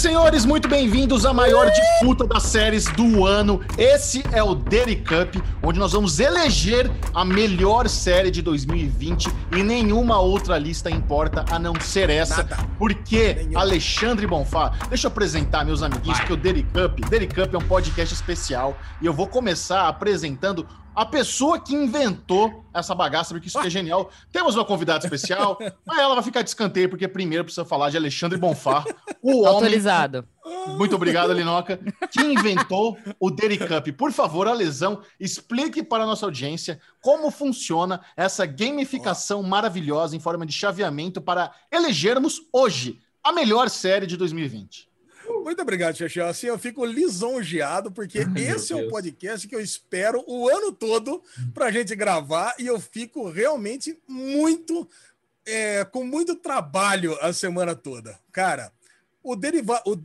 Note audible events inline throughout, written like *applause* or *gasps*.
senhores, muito bem-vindos à maior disputa das séries do ano. Esse é o Dairy Cup, onde nós vamos eleger a melhor série de 2020 e nenhuma outra lista importa a não ser essa, Nada. porque Nenhum. Alexandre Bonfá, deixa eu apresentar meus amiguinhos, Vai. que o Dairy Cup, Dairy Cup é um podcast especial e eu vou começar apresentando a pessoa que inventou essa bagaça, porque isso aqui é genial. Temos uma convidada especial, *laughs* mas ela vai ficar de escanteio, porque primeiro precisa falar de Alexandre Bonfá, o homem Autorizado. Muito obrigado, Linoca. Que inventou o Dairy Cup. Por favor, a lesão, explique para a nossa audiência como funciona essa gamificação maravilhosa em forma de chaveamento para elegermos hoje a melhor série de 2020. Muito obrigado, Xaxé. Assim eu fico lisonjeado, porque Meu esse é o podcast que eu espero o ano todo pra gente gravar e eu fico realmente muito, é, com muito trabalho a semana toda. Cara, o, deriva o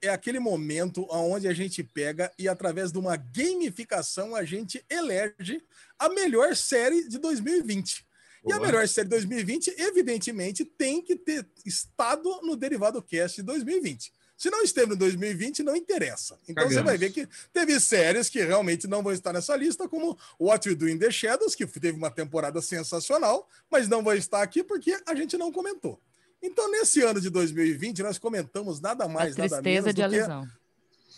é aquele momento onde a gente pega e, através de uma gamificação, a gente elege a melhor série de 2020. E a Boa. melhor série de 2020, evidentemente, tem que ter estado no Derivado Cast de 2020. Se não esteve no 2020, não interessa. Então você Cagamos. vai ver que teve séries que realmente não vão estar nessa lista, como What You Do in the Shadows, que teve uma temporada sensacional, mas não vai estar aqui porque a gente não comentou. Então, nesse ano de 2020, nós comentamos nada mais, nada tristeza menos de do que.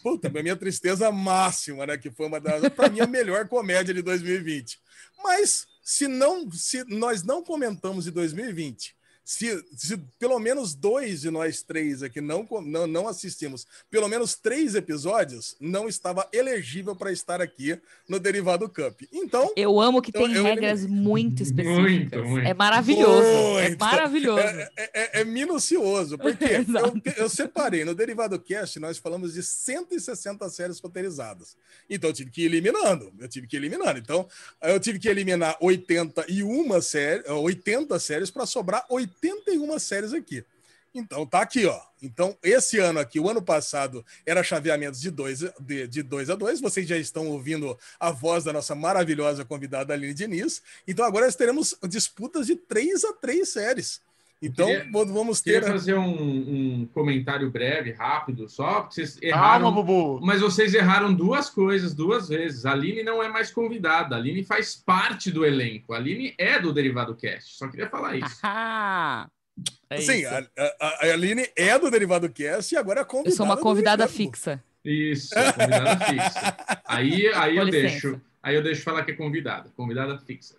Puta, minha tristeza máxima, né? Que foi uma das, pra mim, a melhor comédia de 2020. Mas se não, se nós não comentamos de 2020, se, se pelo menos dois de nós três aqui não, não, não assistimos, pelo menos três episódios, não estava elegível para estar aqui no Derivado Cup. Então, Eu amo que Então, tem eu- regras muito específicas. Muito, muito. É maravilhoso. É Muito. maravilhoso. É, é- é minucioso, porque *laughs* eu, eu separei no Derivado Cast, nós falamos de 160 séries roteirizadas. Então eu tive que ir eliminando, eu tive que ir eliminando. Então eu tive que eliminar 81 séries, 80 séries para sobrar 81 séries aqui. Então tá aqui, ó. Então esse ano aqui, o ano passado era chaveamentos de 2 de, de dois a 2. Vocês já estão ouvindo a voz da nossa maravilhosa convidada Aline Diniz. Então agora nós teremos disputas de 3 a 3 séries. Então Queria- vamos Queria ter fazer um, um comentário breve, rápido, só, porque vocês Calma, erraram. Bubu. Mas vocês erraram duas coisas duas vezes. A Aline não é mais convidada, a Aline faz parte do elenco. A Aline é do Derivado Cast. Só queria falar isso. Ah, *laughs* é Sim, isso. a, a, a Aline é do Derivado Cast e agora é convidada. Eu sou uma do convidada fixa. Isso, convidada fixa. *laughs* Aí, aí Com eu licença. deixo. Aí eu deixo falar que é convidada. Convidada fixa.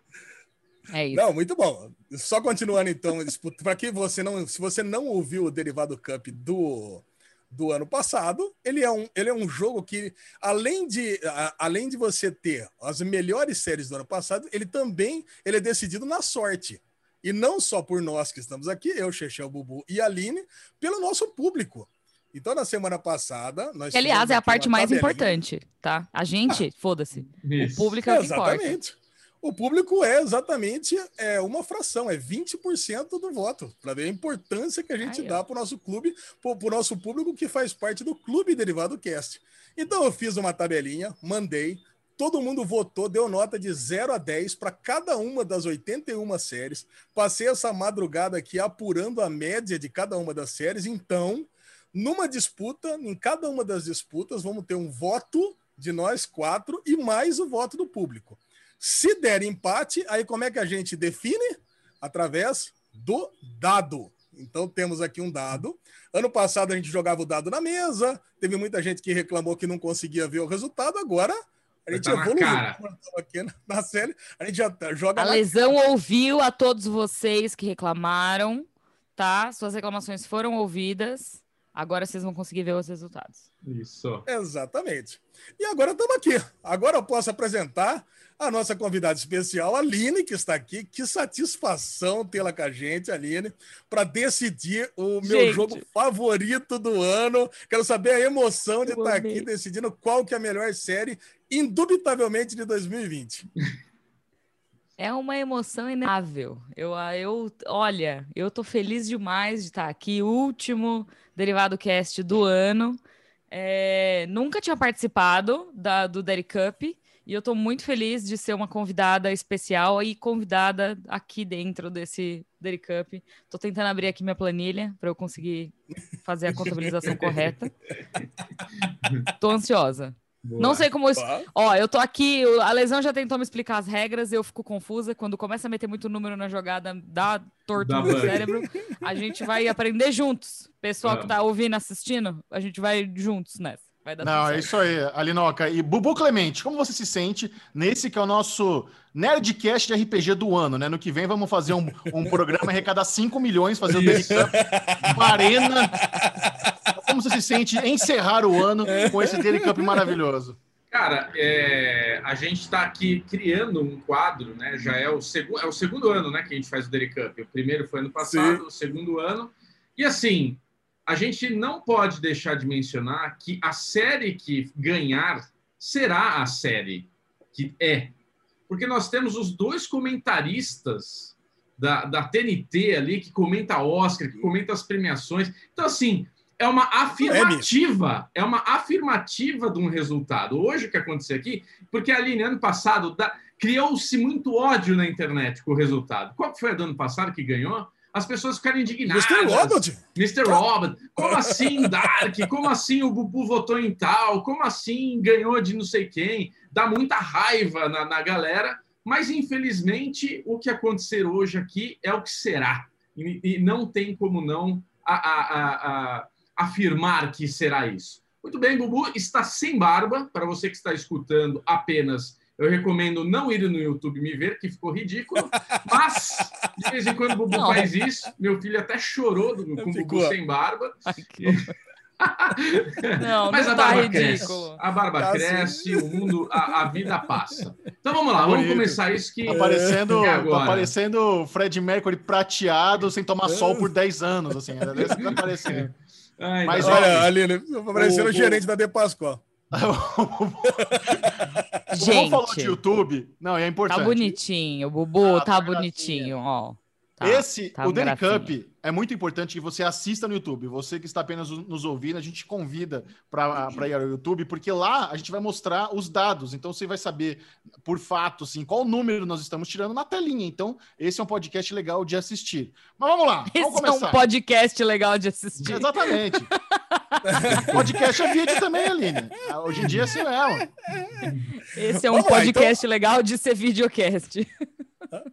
É isso. Não, muito bom. Só continuando então, *laughs* para que você não, se você não ouviu o Derivado Cup do do ano passado, ele é um, ele é um jogo que além de a- além de você ter as melhores séries do ano passado, ele também ele é decidido na sorte. E não só por nós que estamos aqui, eu, Chechel, Bubu e Aline, pelo nosso público. Então, na semana passada, nós Que, aliás, é a parte mais tabelinha. importante, tá? A gente, foda-se. O público é o que importa. O público é exatamente é, uma fração, é 20% do voto, para ver a importância que a gente ó. dá para o nosso clube, para o nosso público que faz parte do Clube Derivado Cast. Então eu fiz uma tabelinha, mandei, todo mundo votou, deu nota de 0 a 10 para cada uma das 81 séries. Passei essa madrugada aqui apurando a média de cada uma das séries. Então, numa disputa, em cada uma das disputas, vamos ter um voto de nós quatro e mais o voto do público. Se der empate, aí como é que a gente define? Através do dado. Então temos aqui um dado. Ano passado a gente jogava o dado na mesa, teve muita gente que reclamou que não conseguia ver o resultado. Agora a gente tá evoluiu cara. Aqui na, na série. A gente já tá- joga A lesão ouviu a todos vocês que reclamaram, tá? Suas reclamações foram ouvidas. Agora vocês vão conseguir ver os resultados. Isso. Exatamente. E agora estamos aqui. Agora eu posso apresentar a nossa convidada especial, a Aline, que está aqui. Que satisfação tê-la com a gente, Aline, para decidir o meu Gente. jogo favorito do ano. Quero saber a emoção de Eu estar amei. aqui decidindo qual que é a melhor série, indubitavelmente, de 2020. É uma emoção inegável. Eu, ah, eu, olha, eu tô feliz demais de estar aqui, último Derivado Cast do ano. É, nunca tinha participado da, do Derry Cup E eu tô muito feliz de ser uma convidada especial e convidada aqui dentro desse Dairy Cup. Tô tentando abrir aqui minha planilha para eu conseguir fazer a contabilização *laughs* correta. Tô ansiosa. Boa. Não sei como. isso-? Ó, eu tô aqui, a lesão já tentou me explicar as regras, eu fico confusa. Quando começa a meter muito número na jogada, dá torto Dá no cérebro. A gente vai aprender juntos. Pessoal que tá ouvindo, assistindo, a gente vai juntos nessa. Vai dar Não, tudo é isso aí, Alinoca. E Bubu Clemente, como você se sente nesse que é o nosso Nerdcast de RPG do ano, né? No que vem vamos fazer um, um programa, arrecadar 5 milhões, fazer o Daily Cup, uma arena. Como você se sente encerrar o ano com esse Daily Cup maravilhoso? Cara, é, a gente está aqui criando um quadro, né? Já é o, segu é o segundo ano né, que a gente faz o Dairy Cup. O primeiro foi ano passado, o segundo ano. E assim, a gente não pode deixar de mencionar que a série que ganhar será a série que é. Porque nós temos os dois comentaristas da, da TNT ali, que comenta Oscar, que comenta as premiações. Então, assim, é uma afirmativa, é uma afirmativa de um resultado. Hoje o que aconteceu aqui, porque ali ano passado criou-se muito ódio na internet com o resultado. Qual que foi a do ano passado que ganhou? As pessoas ficaram indignadas. Mr. Robot. Mr. Robert, como assim Dark? Como assim o Bubu votou em tal? Como assim ganhou de não sei quem? Dá muita raiva na, na galera, mas infelizmente o que acontecer hoje aqui é o que será. E, e não tem como não a- a- a- afirmar que será isso. Muito bem, Bubu está sem barba. Para você que está escutando apenas, eu recomendo não ir no YouTube me ver, que ficou ridículo. Mas, de vez em quando o Bubu Não. faz isso. Meu filho até chorou do, com o Bubu sem barba. Ai, que horror. Não, Mas não a tá barba ridículo. cresce. A barba Tá cresce, o mundo, a, a vida passa. Então vamos lá, vamos começar isso que. Tá parecendo, E tá parecendo Fred Mercury prateado sem tomar sol por 10 anos, assim. Era desse que tá *laughs* parecendo. Ai, Mas olha, Olha, Aline, parecendo o- o gerente da De Pascoal. *laughs* Vamos falar de Gente, YouTube? Não, é importante. tá bonitinho, Bubu, Ah, tá tá bonitinho, ó. Tá, Esse, tá o Daily gracinha. Cup, é muito importante que você assista no YouTube. Você que está apenas nos ouvindo, a gente convida para ir ao YouTube, porque lá a gente vai mostrar os dados. Então você vai saber, por fato, assim, qual número nós estamos tirando na telinha. Então, esse é um podcast legal de assistir. Mas vamos lá, Esse vamos é começar. um podcast legal de assistir. Exatamente. *laughs* podcast é vídeo também, Aline. Hoje em dia é assim mesmo. Esse é um Vamos lá, podcast legal de ser videocast.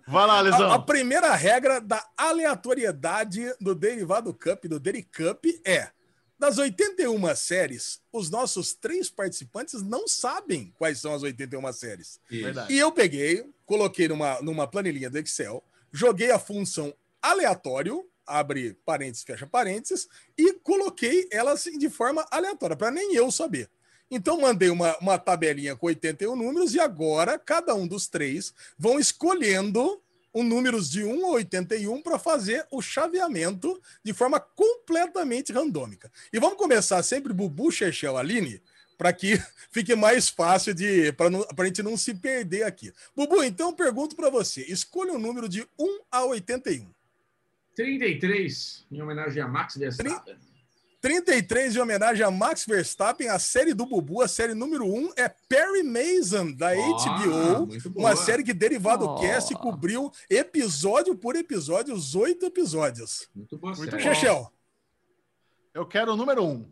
Vai lá, Lesão. A, a primeira regra da aleatoriedade do Derivado Cup, do Deri Cup, é: das 81 séries, os nossos três participantes não sabem quais são as 81 séries. Verdade. E eu peguei, coloquei numa, numa planilhinha do Excel, joguei a função aleatório, abre parênteses, fecha parênteses, e coloquei ela assim, de forma aleatória, para nem eu saber. Então, mandei uma, uma tabelinha com 81 números e agora cada um dos três vão escolhendo os números de 1 a 81 para fazer o chaveamento de forma completamente randômica. E vamos começar sempre Bubu, Chechel, Aline, para que *laughs* fique mais fácil de para a gente não se perder aqui. Bubu, então pergunto para você, escolha um número de 1 a 81. 33, em homenagem a Max Verstappen. 33 em homenagem a Max Verstappen, a série do Bubu, a série número 1 é Perry Mason, da Ó, HBO, uma série que Derivado Ó. Cast cobriu episódio por episódio, os oito episódios. Muito boa Muito bom. Chechel, Eu quero o número um.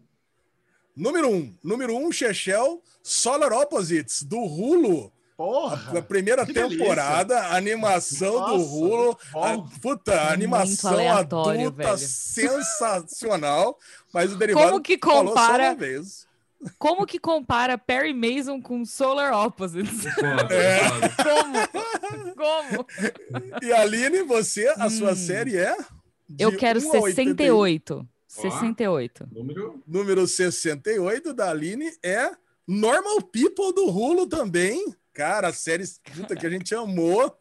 número 1. Número 1, Chechel, Solar Opposites, do Hulu. Porra. A primeira temporada, a animação do Nossa, Hulu. muito bom. A, puta, a animação adulta velho. sensacional. Mas o Derivado Como que falou só compara- uma vez. Como que compara Perry Mason com Solar Opposites? É. *laughs* Como? Como? E Aline, você, a sua Hum. série é? Eu quero 1 a 81. 68. 68. Número Número 68 da Aline é Normal People do Hulu também. Cara, a série puta, que a gente amou.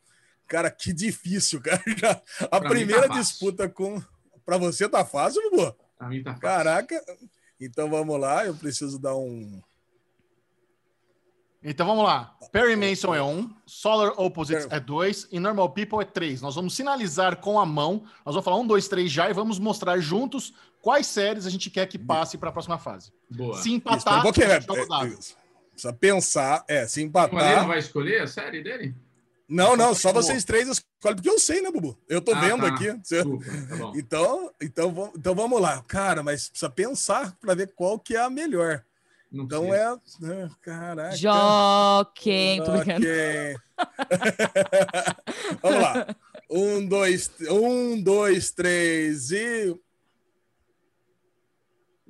Cara, que difícil, cara. *laughs* Já- a Pra mim primeira tá disputa com. Pra você tá fácil, Bubu? Pra mim tá fácil. Caraca. Então vamos lá, eu preciso dar um. Então vamos lá. Perry Mason é um, Solar Opposites é dois e Normal People é três. Nós vamos sinalizar com a mão. Nós vamos falar um, dois, três já e vamos mostrar juntos quais séries a gente quer que passe para a próxima fase. Boa. Se Isso, empatar, um pouquinho, a gente joga o é, isso. Precisa pensar. É, se O empatar. vai escolher a série dele? Não, não, só vocês três escolhem, porque eu sei, né, Bubu? Eu tô Ah, vendo tá. aqui. Desculpa, tá bom. Então, então, vamos- então vamos lá. Cara, mas precisa pensar para ver qual que é a melhor. Não Então precisa. é. ah, Caraca. Joquem, tô brincando. *laughs* Vamos lá. Um, dois, um, dois, três e.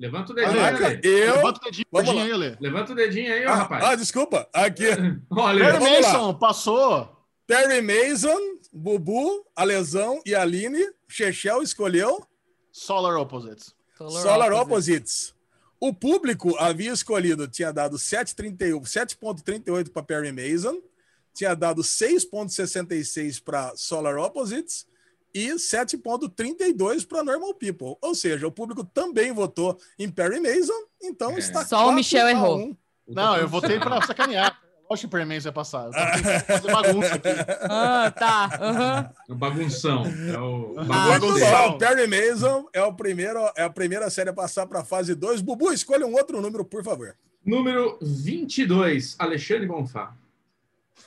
Levanta o dedinho, Caraca, Ale. eu. Levanta o dedinho, dedinho aí, Lê. Levanta o dedinho aí, ó, Ah, rapaz. ah, desculpa. Aqui. *laughs* Olha, lá. Mason, passou. Terry Mason, Bubu, Alesão e Aline. Chechel escolheu Solar Opposites. Solar Opposites. O público havia escolhido, tinha dado 7,31 7,38 para Perry Mason, tinha dado 6,66 para Solar Opposites e 7,32 para Normal People. Ou seja, o público também votou em Perry Mason, então É. está Só o 4 Michel errou. 1. Não, eu votei pra sacanear. Lógico que o Perry Mason ia passar. Eu fazer bagunça aqui. *laughs* Ah, tá. O bagunção. É o bom. Perry Mason é, o primeiro, é a primeira série a passar para a fase 2. Bubu, escolha um outro número, por favor. Número 22, Alexandre Bonfá.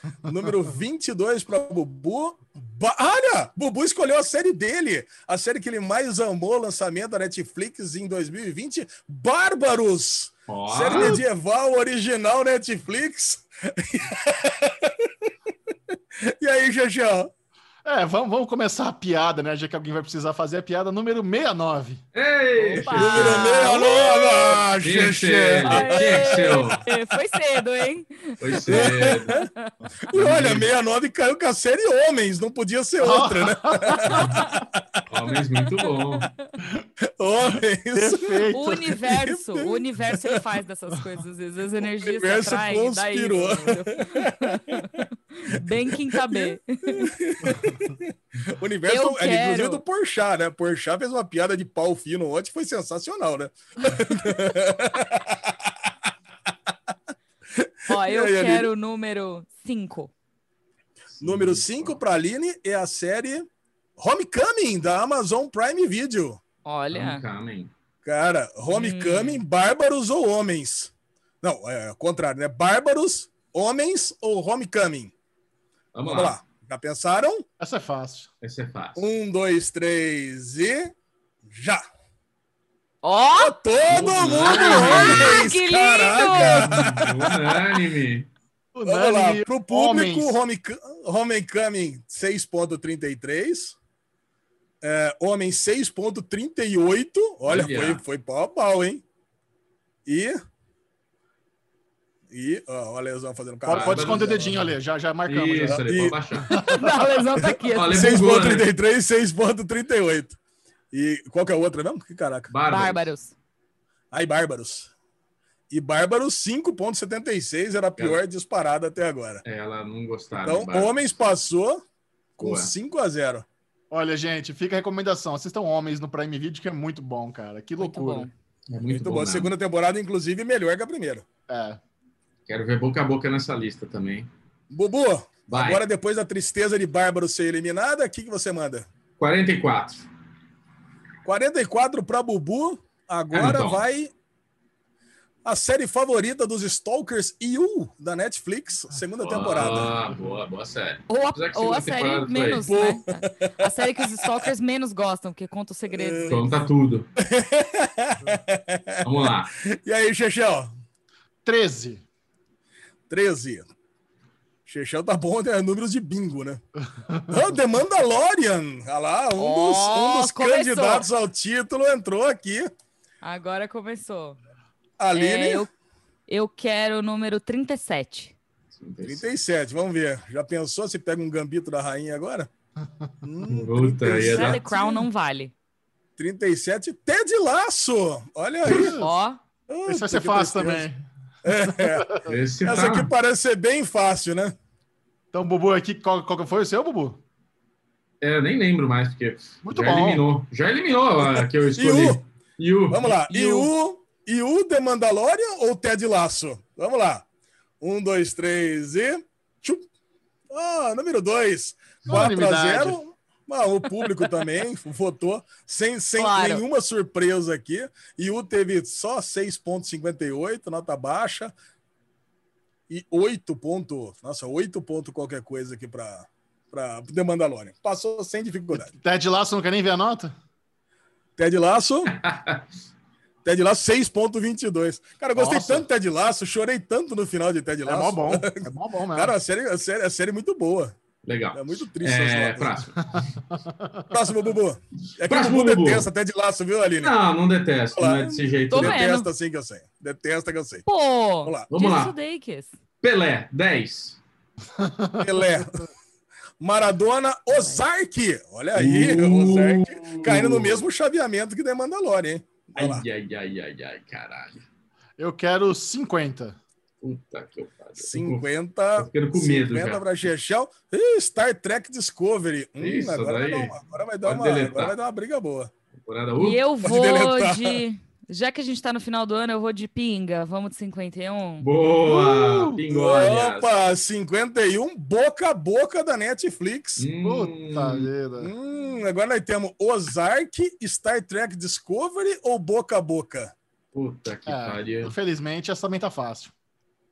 *laughs* Número 22 para Bubu. Ba Olha, Bubu escolheu a série dele, a série que ele mais amou, lançamento da Netflix em 2020, Bárbaros. Ó, Série medieval original Netflix. *laughs* e aí, Xexão? É, vamos, vamos começar a piada, né? Já que alguém vai precisar fazer a piada. Número 69. Ei, Opa! Número 69, ah, Tinha que ser Xexé. ele, tinha que ser o- Aê, Foi cedo, hein? Foi cedo. E olha, 69 caiu com a série Homens, não podia ser outra, né? *laughs* Homens, muito bom. Homens. Perfeito. O universo, o universo ele faz dessas coisas, às vezes as energias se universo atraem, dá isso, conspirou. entendeu? *laughs* Bem quinta B. O *laughs* universo Eu é inclusive quero. do Porchat, né? Porchat fez uma piada de pau fino ontem, foi sensacional, né? *laughs* Ó, eu aí, quero o número 5. Número 5 para Aline é a série Homecoming, da Amazon Prime Video. Olha, Coming. Cara, Homecoming, Bárbaros ou Homens? Não, é o contrário, né? Bárbaros, Homens ou Homecoming? Vamos, Vamos lá. lá. Já pensaram? Essa é fácil. Esse é fácil. Um, dois, três e. Já! ó, Todo mundo Ah, homens! que lindo! Caraca! Unânime. Vamos lá, para o público. Homec- Homecoming 6,33. É, homem 6,38. Olha, Olha. foi, foi pau a pau, hein? E. E. Ó, olha a lesão fazendo Pode, cara. pode esconder o dedinho ali, já, já marcamos. Isso, Já. ali, E- pode baixar. *laughs* Não, a lesão tá aqui. Olha, assim. bugou, né? 6,33, 6,38. E qual que é a outra mesmo? Que caraca. Bárbaros. Aí, Bárbaros. E Bárbaros 5,76 era a pior disparada até agora. É, Ela não gostava. Então. Homens passou com Boa. 5 a 0. Olha, gente, fica a recomendação. Assistam Homens no Prime Video, que é muito bom, cara. Que Muito loucura. bom. É muito, Muito, bom. bom. Segunda temporada, inclusive, melhor que a primeira. É. Quero ver boca a boca nessa lista também. Bubu, Vai. agora depois da tristeza de Bárbaro ser eliminada, o que, que você manda? 44. 44 para Bubu. Agora vai a série favorita dos Stalkers You da Netflix, segunda temporada. Ah, boa, boa série. Ou a, que ou a série temporada menos, né? A série que os stalkers menos gostam, porque conta os segredos. Conta deles. tá tudo. *laughs* Vamos lá. E aí, Chechel? 13. 13. Chechel tá bom, né? Números de bingo, né? Ah, The Mandalorian. Olha lá, um dos, um dos Oh, candidatos ao título entrou aqui. Agora começou. Aline, É, eu, eu quero o número 37. 37. Vamos ver. Já pensou se pega um gambito da rainha agora? Hum, Puta, ia dar- The Crown não vale. 37. Ted Laço. Olha aí. Ó, Esse vai ser fácil também. *laughs* Esse Essa tá... aqui parece ser bem fácil, né? Então, Bubu, aqui, qual, qual que foi o seu, Bubu? É, nem lembro mais, porque Muito já bom. eliminou. Já eliminou a *laughs* que eu escolhi. Yu. Vamos lá. E o- Iu, Iu The Mandalorian ou Ted Laço? Vamos lá. Um, dois, três e. Tchum. Ah, número dois. 4 a Unanimidade. 0. Ah, o público também *laughs* votou sem, sem Claro. nenhuma surpresa aqui. Iu teve só 6,58, nota baixa. e 8 pontos. Nossa, 8 pontos qualquer coisa aqui para para The Mandalorian. Passou sem dificuldade. Ted Lasso não quer nem ver a nota? Ted Lasso. *laughs* Ted Lasso 6.22. Cara, eu gostei Nossa. tanto de Ted Lasso, chorei tanto no final de Ted É Lasso. mó bom. *laughs* É mó bom mesmo. Cara, a série, a, série, a série é muito boa. Legal. É muito triste. É, as notas. próximo. *laughs* Próximo, Bubu. É que Próximo, o Bubu detesta Ted Lasso, viu, Aline? Não, não detesto, não é desse jeito. Tô não. vendo. Detesta sim que eu sei. Detesta que eu sei. Pô! Vamos lá. Vamos lá. Pelé, 10. Pelé. Maradona, Ozark. Olha aí, Uh. Ozark caindo no mesmo chaveamento que The Mandalorian, hein? Ai, ai, ai, ai, ai, caralho. Eu quero 50. Puta que pariu. 50. Tô ficando com medo 50 já. para Chechel. Ih, Star Trek Discovery. Hum, Isso agora, vai daí. dar uma, agora vai dar Pode uma, deletar. agora vai dar uma briga boa. Temporada uh, E eu vou deletar. de. Já que a gente tá no final do ano, eu vou de pinga. Vamos de 51. Boa, Uh. Opa, 51, boca a boca da Netflix. Hum, Puta vida. Hum, agora nós temos Ozark, Star Trek Discovery ou boca a boca? Puta que É, pariu. infelizmente, essa também tá fácil.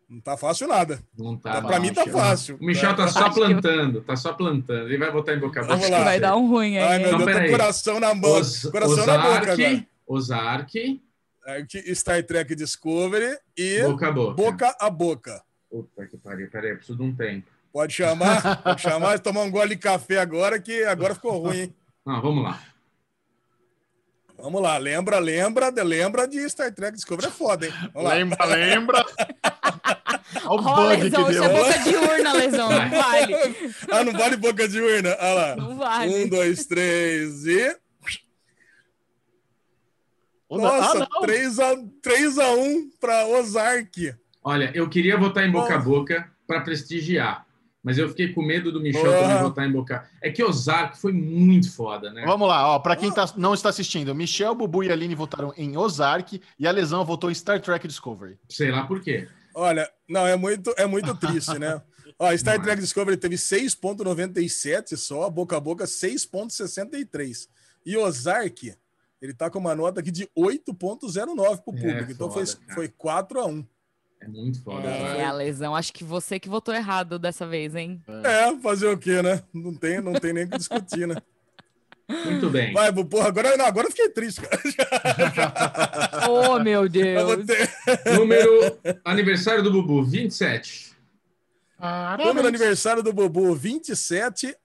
Não tá fácil nada. Não tá. pra mim tá fácil. O Michel tá só plantando, tá só plantando. Ele vai botar em boca a boca. Vamos Acho lá. que vai dar um ruim aí. Ai, meu hein? Então, Deus, tô coração na mão. Os, coração na boca agora. Ozark, Ozark, Ozark, Star Trek Discovery e boca a boca. boca a boca. Puta que pariu. Peraí, eu preciso de um tempo. Pode chamar, pode chamar, tomar um gole de café agora, que agora ficou ruim, hein? *laughs* Não, vamos lá. Vamos lá, lembra, lembra, lembra de Star Trek Discovery é foda, hein? Vamos lá. Lembra, lembra? *laughs* Olha o Ó, bug que lesão, isso deu. é boca de urna, lesão. Não *laughs* vale. Ah, não vale boca de urna? Olha lá. Não Um, vale. dois, três e. Nossa, ah, não. 3x1 3 a 1 para Ozark. Olha, eu queria votar em boca a Oh. boca para prestigiar. Mas eu fiquei com medo do Michel Oh. também votar em boca. É que Ozark foi muito foda, né? Vamos lá, ó, para quem tá- não está assistindo, Michel, Bubu e Aline votaram em Ozark e a Lesão votou em Star Trek Discovery. Sei lá por quê. Olha, não, é muito, é muito triste, né? *laughs* Ó, Star é. Trek Discovery teve 6,97 só, boca a boca 6,63. E Ozark, ele tá com uma nota aqui de 8,09 pro É, público. então foi, cara. foi 4 a 1 É muito foda. É, a lesão. Acho que você que votou errado dessa vez, hein? É, fazer o quê, né? Não tem, não tem nem o que discutir, né? *laughs* Muito bem. Vai, porra, agora, não, agora eu fiquei triste, cara. *laughs* Oh, meu Deus. ter- Número aniversário do Bubu, 27. Número aniversário do Bobo, 27.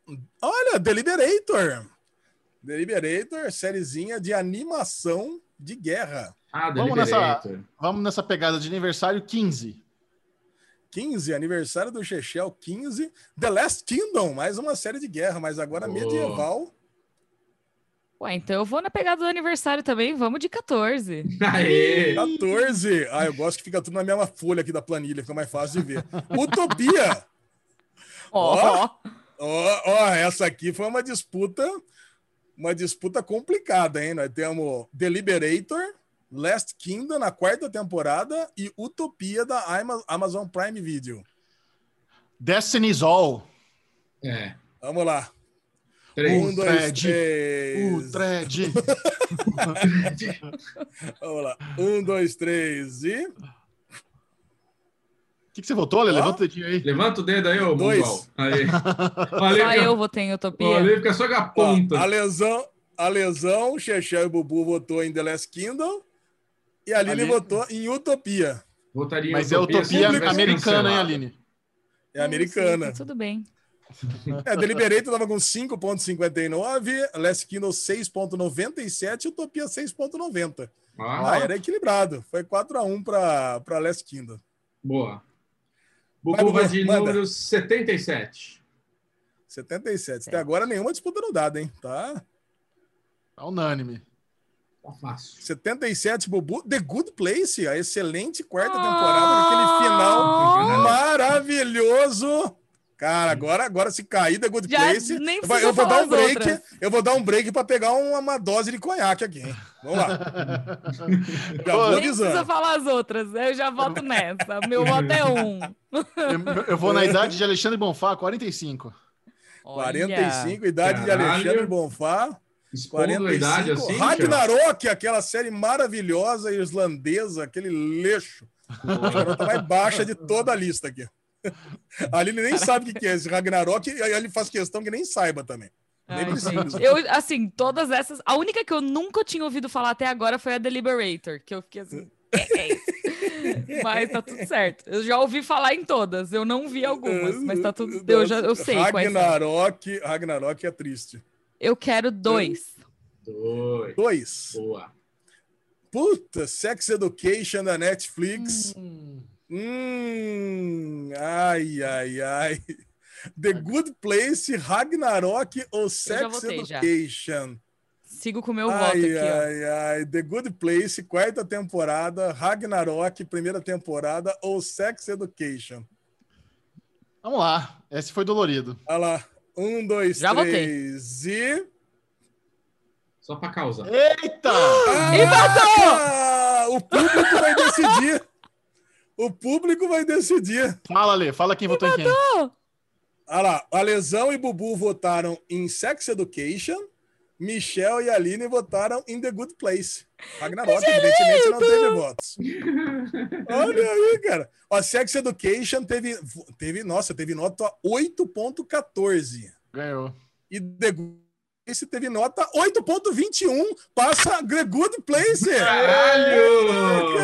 Olha, Deliberator. Deliberator, sériezinha de animação de guerra. Ah, Vamos Deliberator. Vamos nessa pegada de aniversário 15. 15, aniversário do Chechel, 15. The Last Kingdom, mais uma série de guerra, mas agora Oh. medieval. Ué, então eu vou na pegada do aniversário também. Vamos de 14. Aê! *laughs* 14. Ah, eu gosto que fica tudo na mesma folha aqui da planilha, fica mais fácil de ver. Utopia. *laughs* Ó, Ó, ó, essa aqui foi uma disputa, uma disputa complicada, hein? Nós temos Deliberator, Last Kingdom na quarta temporada e Utopia da Ama- Amazon Prime Video. Destiny's All. É. Vamos lá. Três. Um, dois, Thread. três. O thread. *laughs* Vamos lá. Um, dois, três e. O que, que você votou, Lê? Levanta o dedinho aí. Levanta o dedo aí, ô Dois. Aí. *laughs* só Olha, eu votei em Utopia. Ale fica só com a Ó, ponta. a lesão, a lesão, Chechel e Bubu votou em The Last Kingdom e a Aline Ali- votou em Utopia. Votaria em Mas é Utopia se utopia americana, hein. Aline? É americana. Sim, tudo bem. É, Deliberator tava com 5,59, Last Kingdom 6,97 e Utopia 6,90. Ah, Ah, era equilibrado. Foi 4x1 para pra Last Kingdom. boa. Vai, Bubu vai Bubu, de manda. número 77. 77. Até agora nenhuma disputa no dado, hein? Tá? Tá unânime. Tá fácil. 77, Bubu. The Good Place, a excelente quarta Ah! temporada, aquele final Ah! maravilhoso. Cara, agora, agora se cair The Good Já Place, nem eu vou, precisa eu vou dar um break. as outras. Eu vou dar um break para pegar uma, uma dose de conhaque aqui, hein? Vamos lá. *laughs* Já vou Nem precisa falar as outras. Eu já voto nessa. Meu voto é um. Eu, eu vou na idade de Alexandre Bonfá, 45. Olha. 45, idade de Caralho. Alexandre Bonfá. Expondo a idade 45. assim? Ragnarok, aquela série maravilhosa irlandesa, aquele lixo. A garota mais baixa de toda a lista aqui. *laughs* A Aline nem sabe o que é esse Ragnarok e aí ele faz questão que nem saiba também. Ai, eu, assim, todas essas. A única que eu nunca tinha ouvido falar até agora foi a Deliberator, que eu fiquei assim. É, é *laughs* mas tá tudo certo. Eu já ouvi falar em todas. Eu não vi algumas, mas tá tudo. Eu, já, eu sei. Ragnarok, Ragnarok é triste. Eu quero dois. Dois. Dois. Boa. Puta, Sex Education da Netflix. Hum. Hum. Ai, ai, ai. The Good Place, Ragnarok ou Sex Education? Já. Sigo com o meu ai, voto aqui. Ai, ó. ai, The Good Place, quarta temporada, Ragnarok, primeira temporada ou Sex Education? Vamos lá, esse foi dolorido. Olha lá. Um, dois, Já três votei. e. Só pra causa. Eita! Ah, O público vai decidir. O público vai decidir. Fala, Lê. Fala quem votou em quem. Olha lá. A Lesão e Bubu votaram em Sex Education. Michel e Aline votaram em The Good Place. Ragnarok, evidentemente, não teve votos. Olha aí, cara. Ó, Sex Education teve, teve, nossa, teve nota 8.14. Ganhou. E The Good Place teve nota 8.21. Passa The Good Place. Caralho!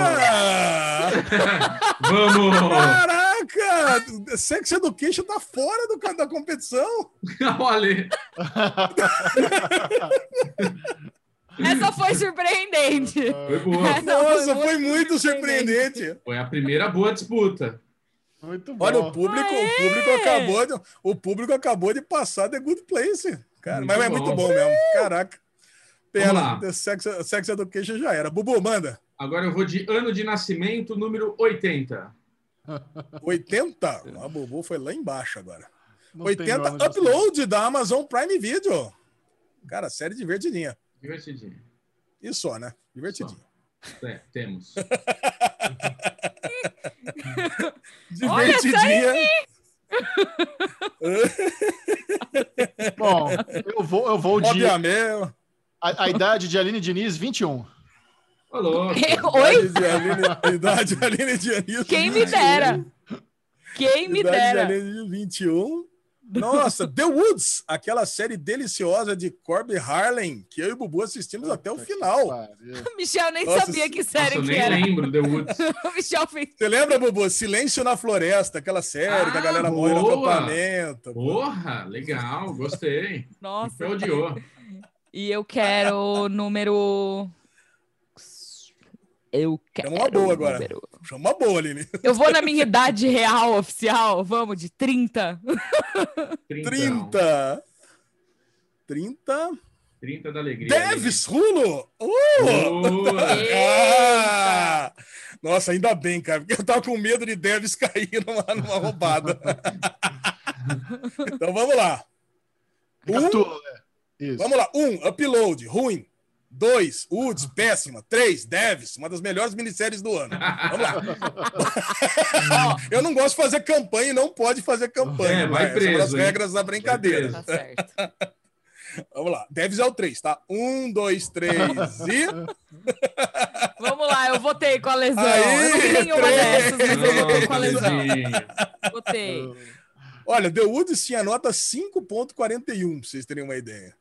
Vamos! Caraca! Caraca! Sex Education tá fora do, da competição. *laughs* Olha. Essa foi surpreendente. Foi boa. Essa Nossa, foi, foi muito surpreendente. surpreendente. Foi a primeira boa disputa. Muito bom. Olha, o público, o público acabou de, o público acabou de passar The Good Place. Cara, muito mas é muito bom mesmo. Caraca. Pena, Sex, Sex Education já era. Bubu, manda. Agora eu vou de ano de nascimento, número 80. 80? A Bubu foi lá embaixo agora. Não 80 upload da Amazon Prime Video. Cara, série divertidinha. Divertidinha. E só, né? Divertidinha. Só. É, temos. *laughs* divertidinha. *laughs* Bom, eu vou, eu vou de. A, a idade de Aline Diniz, 21. Falou. Oi? Idade de Aline Dionísio. Quem me dera. Quem me idade dera. De Aline 21. Nossa, *laughs* The Woods, aquela série deliciosa de Corby Harlan, que eu e o Bubu assistimos até o final. *laughs* Michel nem Nossa, sabia que série Nossa, que nem era. lembro The *laughs* Woods. o Michel fez. Você lembra, Bubu? Silêncio na Floresta, aquela série ah, que a galera morre no acampamento. Porra, legal, gostei. Nossa. Me odiou. E eu quero o número eu quero. Chama uma boa agora. Número. Chama uma boa, Aline. Eu vou na minha idade real oficial. Vamos, de 30. 30. 30. 30 da alegria. Deves Rulo! Uh! Ah! *laughs* Nossa, ainda bem, cara, porque eu tava com medo de Deves cair numa, numa roubada. *laughs* então vamos lá. Um, né? vamos lá. Um, upload, ruim. Dois, Woods, péssima. Três, Deves, uma das melhores minisséries do ano. Vamos lá. *laughs* eu não gosto de fazer campanha e não pode fazer campanha. É, vai preso. São as regras da brincadeira. Tá certo. *laughs* Vamos lá. Deves é o três, tá? Um, dois, três *laughs* e. Vamos lá, eu votei com a lesão. Aí, eu não vi nenhuma três. dessas, mas eu votei com a lesão. Votei. Olha, The Woods tinha nota 5,41, pra vocês terem uma ideia.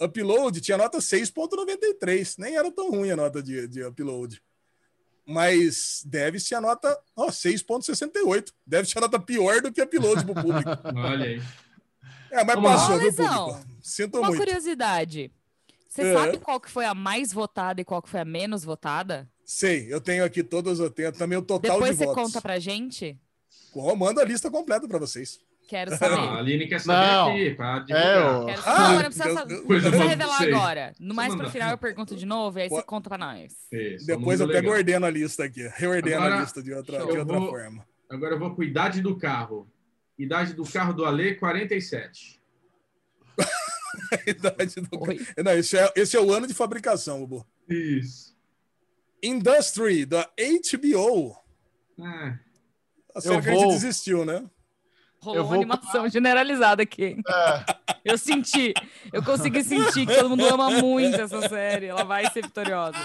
Upload tinha nota 6,93. Nem era tão ruim a nota de, de upload. Mas deve ser a nota oh, 6,68. Deve ser a nota pior do que upload para o público. *laughs* Olha aí. É, mas Vamos passou, viu, público? Sinto Uma muito. curiosidade. Você é. sabe qual que foi a mais votada e qual que foi a menos votada? Sei, eu tenho aqui todas, eu tenho também o total Depois de votos. votos. Depois você conta pra gente? Oh, manda a lista completa para vocês. Quero saber. Não, a Aline quer saber não. aqui. Pra é, eu... Quero saber. Ah, não precisa, não precisa revelar sei. agora. No mais pro final eu pergunto de novo e aí você conta pra nós. Isso, Depois eu legal. pego ordeno a lista aqui. Reordeno agora, a lista de outra, de outra vou, forma. Agora eu vou com idade do carro. Idade do carro do Ale, 47. *laughs* idade do Não, esse, é, esse é o ano de fabricação, Bubu. Isso. Industry, da HBO. É. A série eu que vou... a gente desistiu, né? Rolou Eu uma vou- animação generalizada aqui. Eu senti, eu consegui sentir que todo mundo ama muito essa série. Ela vai ser vitoriosa.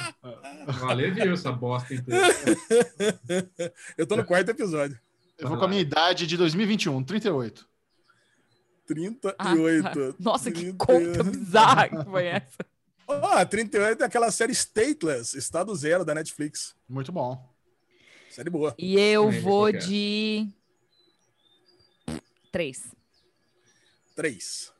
Valeu, viu essa bosta inteira. *laughs* Eu tô no quarto episódio. Eu vou com a minha idade de 2021, 38. 38. Ah, tá. Nossa, que 30. conta bizarra que foi essa. Ó, 38 é aquela série Stateless, Estado Zero da Netflix. Muito bom. Série boa. E eu Sim, vou que é? Três. 3.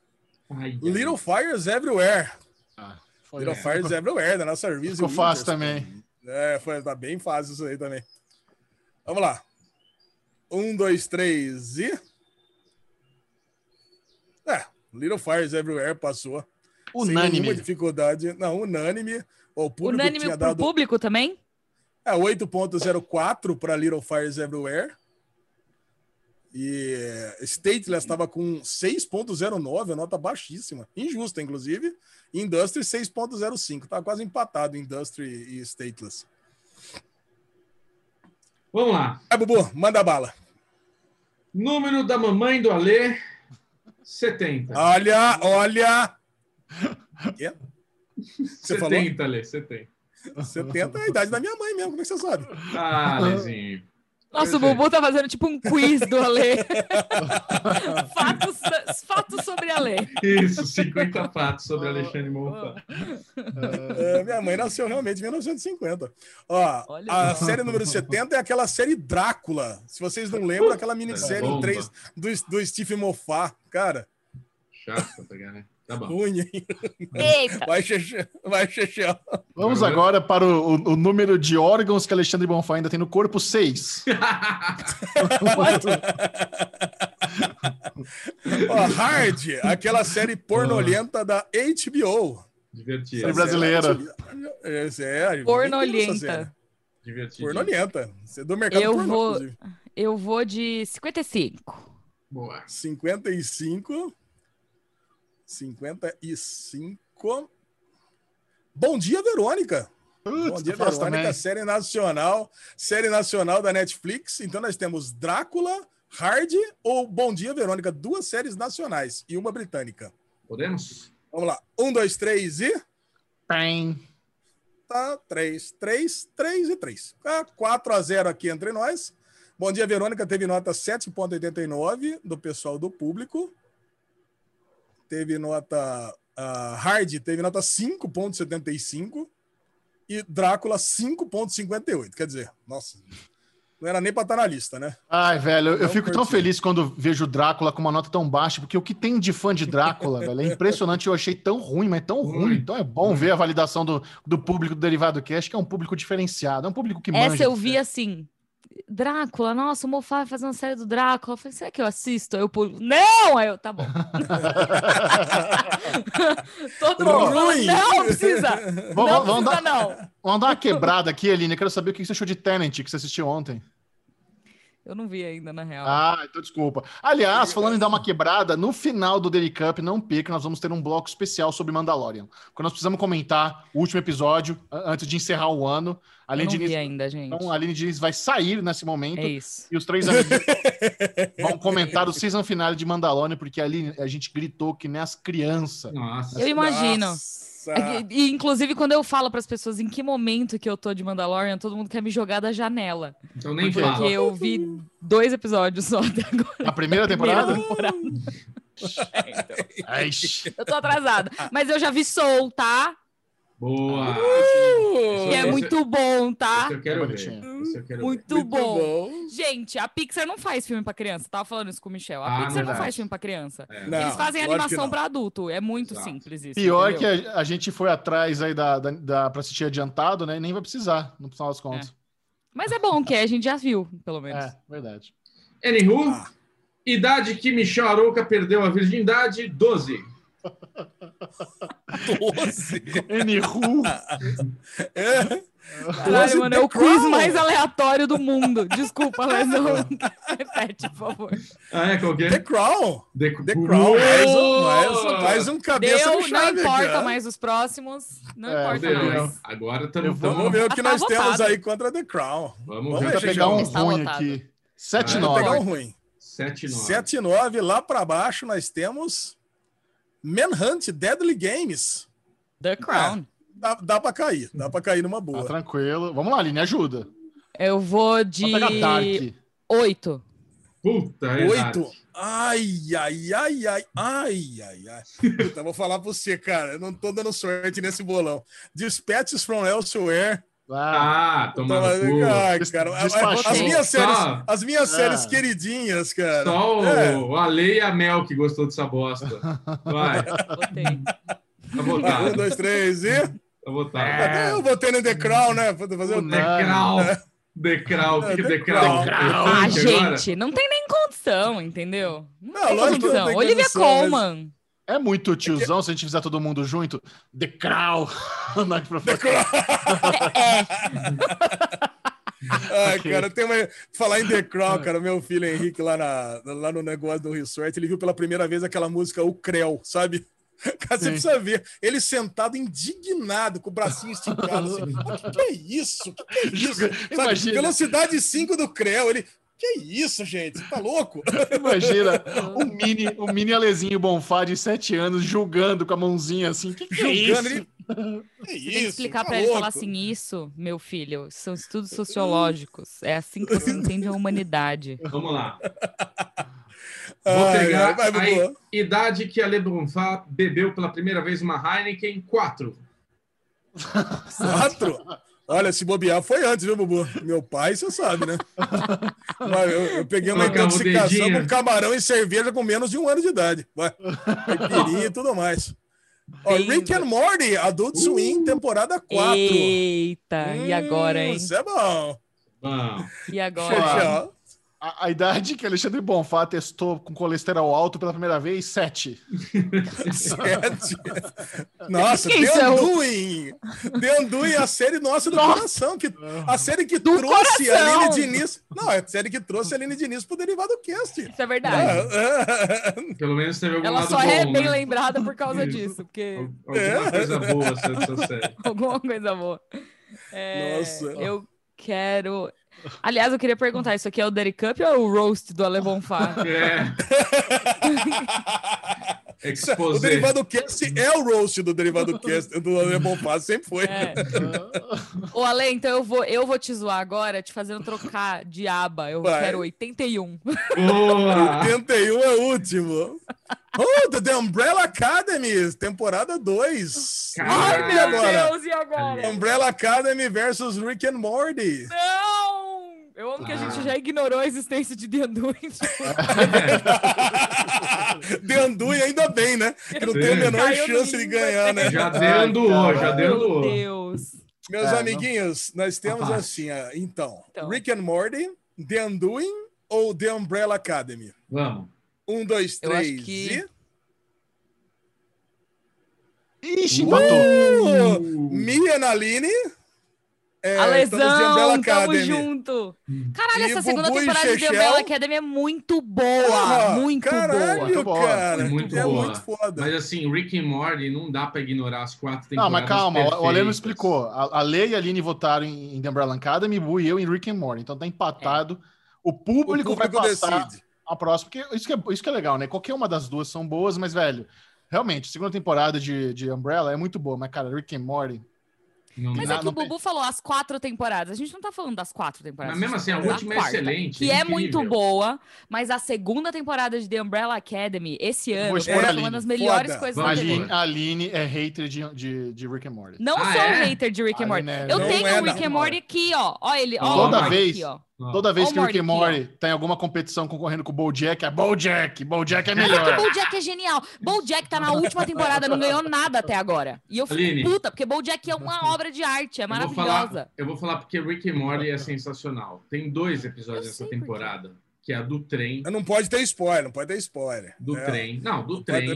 Ai, ai. Little Fires Everywhere. Ah, foi Little Fires Everywhere, da nossa Reese Ficou fácil também. É, foi, tá bem fácil isso aí também. Vamos lá. Um, dois, três e. É, Little Fires Everywhere passou. Sem nenhuma Unânime. dificuldade. Não, unânime. O público Unânime tinha pro dado público também? é, 8.04 para Little Fires Everywhere. E Stateless estava com 6.09, a nota baixíssima. Injusta, inclusive. Industry 6.05. Tá quase empatado Industry e Stateless. Vamos lá. Vai, Bubu, manda bala. Número da mamãe do Alê, 70. Olha, olha. Quê? Você falou? 70, Alê, 70. 70 é a idade da minha mãe mesmo, como é que você sabe? Ah, Alezinho. Nossa, o é. Bubu tá fazendo tipo um quiz do Alê. *laughs* fatos, fatos sobre Alê. Isso, 50 fatos sobre Alexandre Monta. É, minha mãe nasceu realmente em 1950. Ó, Olha a série número 70 é aquela série Drácula. Se vocês não lembram, aquela minissérie em bomba. 3 do, do Steve Moffat. Cara, Chato pra pegar, né? Tá bom. Eita! Vai, Xexé. Vai, Xexé. Vamos agora para o, o- o número de órgãos que Alexandre Bonfá ainda tem no corpo, 6. *laughs* Ó, Hard, aquela série pornolenta da HBO. Divertido. Série brasileira. É, Pornolenta. Divertido. Pornolenta. Você é do mercado Eu pornô, vou- inclusive. Eu vou de 55. Boa. 55. 55. Bom dia, Verônica. Bom Putz, dia, fácil Verônica. também. Série nacional. Série nacional da Netflix. Então nós temos Drácula, Hard ou Bom Dia, Verônica. Duas séries nacionais e uma britânica. Podemos? Vamos lá. Um, dois, três e. Bem. Tá, três, três, três e três. Tá, 4 a 0 aqui entre nós. Bom dia, Verônica. Teve nota 7,89 do pessoal do público. Teve nota. ah, Hard teve nota 5,75. E Drácula 5,58. Quer dizer, nossa. Não era nem pra estar na lista, né? Ai, velho, eu, eu fico tão feliz quando vejo o Drácula com uma nota tão baixa, porque o que tem de fã de Drácula, *laughs* velho, é impressionante. Eu achei tão ruim, mas tão ruim. Ruim. Então é bom ver a validação do, do público do Derivado Cast, que é um público diferenciado, é um público que manja. Essa eu vi assim. Drácula, nossa, o Mofá vai fazer uma série do Drácula. Eu falei, será que eu assisto? Aí eu pulo, não! Aí eu, tá bom. *laughs* Todo mundo Ruim. não precisa! Vamos- não vamos precisa, dar- não. Vamos dar uma quebrada aqui, Aline. Eu quero saber o que você achou de Tenant, que você assistiu ontem. Eu não vi ainda, na real. Ah, então desculpa. Aliás, falando em dar uma quebrada, no final do Daily Cup, não perca, nós vamos ter um bloco especial sobre Mandalorian. Porque nós precisamos comentar o último episódio antes de encerrar o ano. eu Aline não Diniz, vi ainda, gente. então, a Aline Diniz vai sair nesse momento. É isso. E os três amigos *laughs* vão comentar o season finale de Mandalorian, porque ali a gente gritou que nem as crianças. Nossa. Eu imagino. Nossa. É que- E, inclusive, quando eu falo para as pessoas em que momento que eu tô de Mandalorian, todo mundo quer me jogar da janela. Então nem Por quê? fala. Porque eu vi dois episódios só até agora. A primeira *laughs* Primeira temporada? temporada. *laughs* É, então, eu tô atrasada. Mas eu já vi Soul, tá? Boa. Que é Esse- muito bom, tá? Eu quero ver. Bonitinho. Esse eu quero ver. Muito, Muito bom. Gente, a Pixar não faz filme pra criança. Tava falando isso com o Michel. A Ah, Pixar verdade. não faz filme pra criança. É. Não, Eles fazem animação pra adulto. É muito Exato. simples isso. Pior entendeu? que a, a gente foi atrás aí da, da, da, pra assistir adiantado, né? E nem vai precisar, no final das contas. Mas é bom que a gente já viu, pelo menos. É, verdade. Anywho, Ah. idade que Michel Arouca perdeu a virgindade, 12. 12. Anywho, *laughs* É. Caralho, mano, é o quiz mais aleatório do mundo. Desculpa, mas não. *laughs* Repete, por favor. Ah, é? Qual que The é? Crown. The, The Crown. Mais um, mais, Boa! mais um cabeça Deu, no não importa ó. mais os próximos. Não É, importa Deu, mais. Agora estamos. Vamos ver o que Tá nós temos votado. aí contra The Crown. Vamos Vamos ver. pegar um ruim lotado. aqui. Vamos 7-9. pegar um ruim. 7 e 9. 7 e 9. Lá para baixo nós temos Manhunt Deadly Games. The Crown. Dá, dá para cair, dá para cair numa Tá boa. tranquilo. Vamos lá, Aline, ajuda. Eu vou de Dark. 8. Puta, é Oito. Ai, ai, ai, ai, ai, ai, ai. Puta, vou falar pra você, cara. Eu não tô dando sorte nesse bolão. Dispatches from Elsewhere. Ah, Ah, toma no cara. As minhas séries, Só- as minhas Ah. séries queridinhas, cara. Só o, É. o Ale e a Mel que gostou dessa bosta. Vai, Botei. tá. Um, dois, três e. Tá. É. Eu botei no The Crown, né? Pra fazer O o. Decral. Decral. O que é Decral? É Ah, gente, não tem nem condição, entendeu? Não, Não, tem lógico que não condição. tem Olivia condição, mas- Colman. É muito tiozão se a gente fizer todo mundo junto. The Crow. *laughs* The Crown. *laughs* Ai, Ok. cara, tem uma. Falar em The Crown, cara, meu filho Henrique, lá, na, lá no negócio do Resort, ele viu pela primeira vez aquela música O Creu, sabe? *laughs* Cara, você Sim. precisa ver. Ele sentado indignado, com o bracinho esticado. Assim, o que, que é isso? O que, que é isso? Sabe, Imagina. velocidade 5 do Creu. Ele. Que isso, gente? Você tá louco? *laughs* Imagina o mini, o mini Alezinho Bonfá de 7 anos julgando com a mãozinha assim. Que que é Julgando isso? ele. Que isso? tem que explicar Tá pra ele falar assim: isso, meu filho, são estudos *laughs* sociológicos. É assim que você entende a humanidade. *laughs* Vamos lá. Vou Ai, pegar a Bubu. idade que a Le Bonfá bebeu pela primeira vez uma Heineken, 4. Quatro? Olha, se bobear foi antes, viu, Bubu? Meu pai, você sabe, né? *laughs* Eu, eu peguei uma intoxicação dedinho. com camarão e cerveja com menos de um ano de idade. Vai. Caipirinha e tudo mais. Ó, Rick and Morty, Adult Swim, temporada 4. Eita, e agora, hein? Isso é bom. Bom, E agora? Tchau. A, a idade que Alexandre Bonfá testou com colesterol alto pela primeira vez, 7. Sete. *laughs* Nossa, Que The é o- Undoing. The Undoing é a série nossa do coração. Que, a série que Do trouxe a coração. Aline Diniz. Não, é a série que trouxe a Aline Diniz pro Derivado Cast. Isso é verdade. Ah, pelo menos teve algum Ela lado só bom, é bem né? lembrada por causa Isso. disso, porque Alguma É. coisa boa dessa série. *laughs* alguma coisa boa. É, Nossa. Eu quero. Aliás, eu queria perguntar: isso aqui é o Derry Cup ou é o roast do Ale Bonfá? *laughs* É. *laughs* o. Derivado Cast é o roast do Derivado Cast do Alemão Passo, sempre foi. É. Ô, Ale, então eu vou, eu vou te zoar agora, te fazendo trocar de aba. Eu Vai. quero 81. Boa! 81 é o último. Oh, The, The Umbrella Academy, temporada 2. Caralho. Ai, meu agora? Deus, e agora? Umbrella Academy versus Rick and Morty. Não! Eu amo que a gente Ah. já ignorou a existência de The Undoing. The Undoing ainda bem, né? Que não tem a menor Caiu chance de ganhar, né? Já deu já deu Meu Deus. Meus É, não- amiguinhos, nós temos Tá assim, então, Então. Rick and Morty, The Undoing ou The Umbrella Academy? Vamos. Um, dois, Eu acho três que- e... Ixi, empatou. Uh! Mia Naline. É, Umbrella Alesão, tamo junto. Caralho, E essa segunda Bubu e temporada de The? Umbrella Academy é muito boa. Muito caralho, boa. Muito boa. cara. Muito é boa. muito foda. Mas assim, Rick and Morty não dá pra ignorar as quatro Não, temporadas. mas calma, o- o Ale não perfeitas. explicou. A, a Lei e a Aline votaram em, em The Umbrella Academy, Bu e eu em Rick and Morty. Então tá empatado. O o público, vai público passar decide. a próxima. Porque isso que, é, isso que é legal, né? Qualquer uma das duas são boas, mas, velho, realmente, a segunda temporada de, de Umbrella é muito boa. Mas, cara, Rick and Morty... Não Mas é que o Bubu falou as quatro temporadas. A gente não tá falando das quatro temporadas. Mas mesmo gente assim, tá a última é quarta, excelente, Que é é muito boa, mas a segunda temporada de The Umbrella Academy, esse ano, foi a uma das melhores Foda. coisas Vamos A da. Aline, a Aline é hater de, de, de Rick and Morty. Não Ah, sou é? hater de Rick and Morty. Aline é- Eu tenho é, o Rick and Morty aqui, ó. Ó ele, ó. Toda vez- aqui, ó. Ó. Toda vez que o Rick Morty tem alguma competição concorrendo com o BoJack, é BoJack, BoJack é Porque melhor. BoJack é genial. BoJack tá na última temporada, não ganhou nada até agora. E eu fico puta, porque BoJack é uma obra de arte, é Eu vou maravilhosa. falar- Eu vou falar porque Rick Morty é sensacional. Tem dois episódios quê. temporada, que é a do trem, Não pode ter spoiler, não pode ter spoiler. do É, trem. Não, do não trem,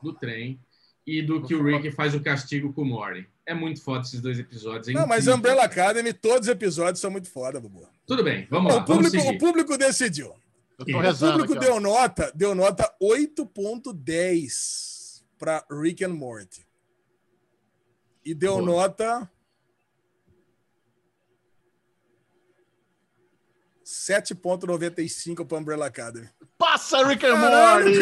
do trem e do que o Rick faz o castigo com o Morty. É muito foda esses dois episódios. é Não, mas. Umbrella Academy, todos os episódios são muito foda, Bubu. Tudo bem, vamos Bom, lá, o, vamos público, o público decidiu. Eu tô O público aqui, ó. deu nota, deu nota 8.10 para Rick and Morty. E deu Boa. nota 7.95 para Umbrella Academy. Nossa, Rick and Morty!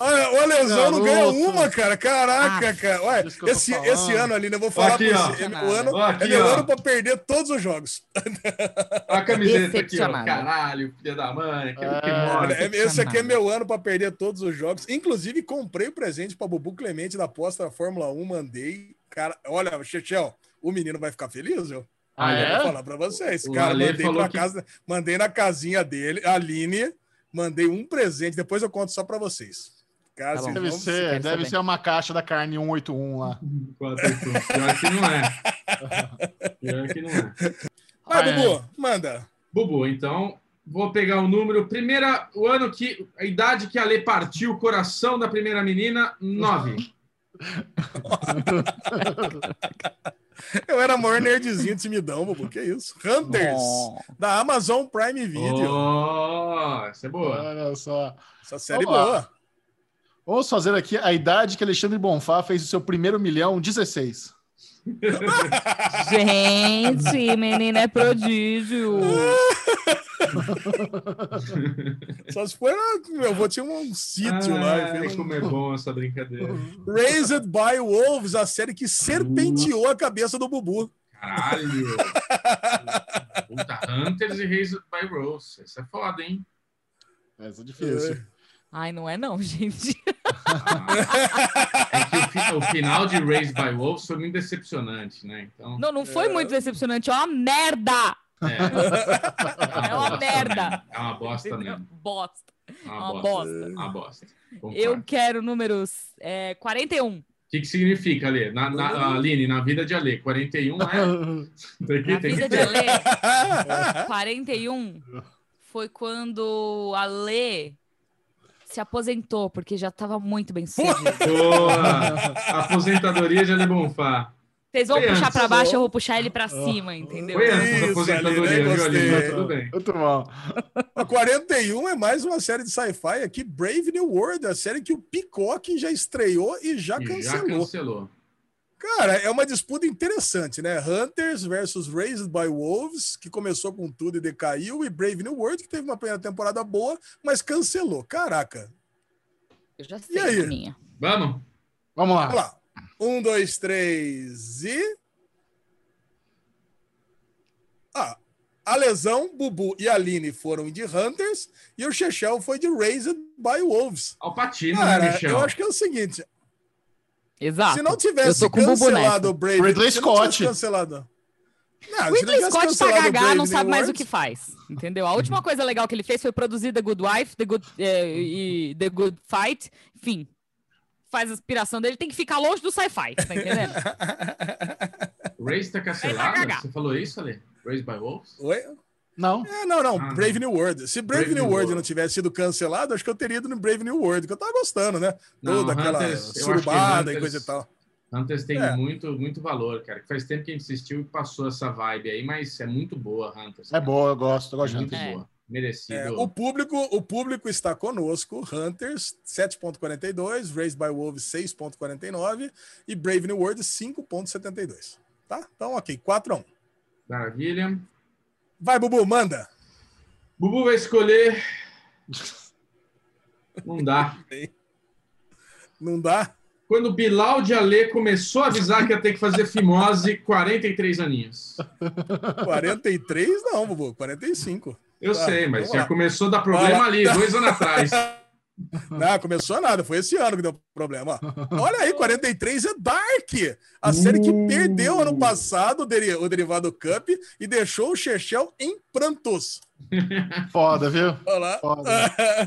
Olha, o Alesão não ganha uma, cara. Caraca, ah, cara. Olha, esse, esse ano ali, eu vou falar aqui, pra você. O ano, aqui, é meu ano pra perder todos os jogos. *laughs* Olha a camiseta aqui, ó. Caralho, filha da mãe. É, esse aqui é meu ano pra perder todos os jogos. Inclusive, comprei o presente pra Bubu Clemente da aposta da Fórmula 1, mandei. Cara, olha, Chechel, o menino vai ficar feliz, viu? Ah, é? Vou falar pra vocês. Cara, mandei pra que... casa, mandei na casinha dele, a Aline, mandei um presente, depois eu conto só pra vocês. Cara, tá deve ser, deve ser uma caixa da carne 181 lá. Pior que não é. Pior que não é. Vai, Bubu, manda. Bubu, então, vou pegar o número. Primeira, o ano que. A idade que a Lê partiu o coração da primeira menina, 9. *laughs* Eu era maior nerdzinho de timidão, bobo. Que isso? Hunters, oh. da Amazon Prime Video. Oh, essa é boa. Olha só. Essa série Vamos boa. Lá. Vamos fazer aqui a idade que Alexandre Bonfá fez o seu primeiro milhão, 16. *laughs* Gente, menina é prodígio. *laughs* Só se for, meu avô tinha um sítio lá. Fez... Como é bom essa brincadeira. Raised by Wolves, a série que serpenteou a cabeça do Bubu. Caralho! Puta, Hunters e Raised by Wolves. Essa é foda, hein? Essa é difícil. É. Ai, não é não, *laughs* gente. é que o, o, final de Raised by Wolves foi muito decepcionante, né? Então... Não, não foi é... muito decepcionante, é uma merda! É, é uma merda. É uma bosta mesmo. Bosta. É uma, uma bosta. bosta. Uma bosta. Eu quero números é, 41. O que, que significa, Alê? Na, na, Aline, na vida de Alê, 41 é. *laughs* Tem na vida de Alê, *laughs* 41 foi quando Alê se aposentou, porque já estava muito bem sucedido. Boa! Aposentadoria de Alê Bonfá. Vocês vão puxar para baixo, eu vou puxar ele para cima, entendeu? Foi antes da aposentadoria, viu, Aline? Tudo bem. Muito bom. *laughs* A 41 é mais uma série de sci-fi aqui, Brave New World, a série que o Peacock já estreou e já e cancelou. Já cancelou. Cara, é uma disputa interessante, né? Hunters versus Raised by Wolves, que começou com tudo e decaiu, e Brave New World, que teve uma primeira temporada boa, mas cancelou. Caraca. Eu já sei e aí? a minha. Vamos? Vamos lá. Vamos lá. Um, dois, três e. Ah, a lesão, Bubu e Aline foram de Hunters e o Chechel foi de Raised by Wolves. Alpatino, Cara, né, Eu acho que é o seguinte. Exato. Se não tivesse cancelado o Brave, Ridley Scott. cancelado. Não, o Ridley Scott tá gaga, não sabe mais o que faz. Entendeu? A última coisa legal que ele fez foi produzir The Good Wife The Good, eh, e The Good Fight. Enfim, faz a aspiração dele tem que ficar longe do sci-fi, tá entendendo? Race tá cancelada? Você falou isso, Ali? Race by Wolves? Oi? Não. É, não, não. Ah, Brave New World. Se Brave, Brave New, World, World não tivesse sido cancelado, acho que eu teria ido no Brave New World, que eu tava gostando, né? Não, Toda aquela Hunters, surubada Hunters, e coisa e tal. Hunters tem é. muito, muito valor, cara. Faz tempo que a gente assistiu e passou essa vibe aí, mas é muito boa, Hunters. É boa, eu gosto, eu gosto é muito boa. Merecido. É, o, público, o público está conosco. Hunters 7.42, Raised by Wolves 6.49 e Brave New World 5.72. Tá? Então, ok, 4 a 1. Maravilha. Vai, Bubu, manda. Bubu vai escolher. Não dá. *laughs* Não dá? Quando Bilal de Alê começou a avisar que ia ter que fazer fimose, 43 aninhos. 43? Não, Bubu, 45. Eu ah, sei, mas já lá. começou a dar problema ali, dois anos atrás. *laughs* Não, começou nada, foi esse ano que deu problema. Olha aí, 43 é Dark, a série que uh. perdeu ano passado o Derivado Cup e deixou o Chechel em prantos. Foda, viu? Olá. Foda.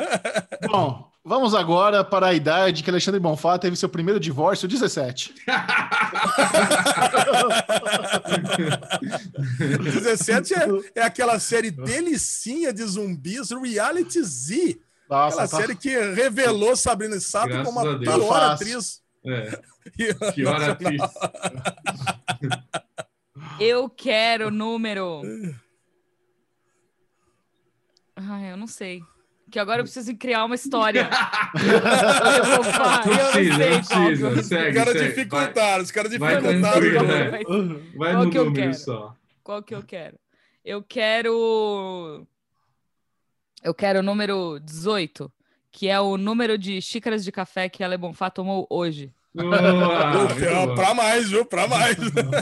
*laughs* Bom, Vamos agora para a idade que Alexandre Bonfá teve seu primeiro divórcio, 17. 17 *laughs* é, é aquela série delicinha de zumbis, Reality Z. Nossa, aquela tá... série que revelou Sabrina Sato Graças como a pior tá atriz. É. *laughs* Pior atriz. Eu quero número. *laughs* Ai, eu não sei. Que agora eu preciso criar uma história. *laughs* eu vou falar, não precisa, não precisa. Segue, os caras dificultaram, os caras dificultaram. Vai, vai no que eu número quero? só. Qual que eu quero? Eu quero... Eu quero o número 18, que é o número de xícaras de café que a Le Bonfá tomou hoje. Boa, Para mais, viu? Para mais.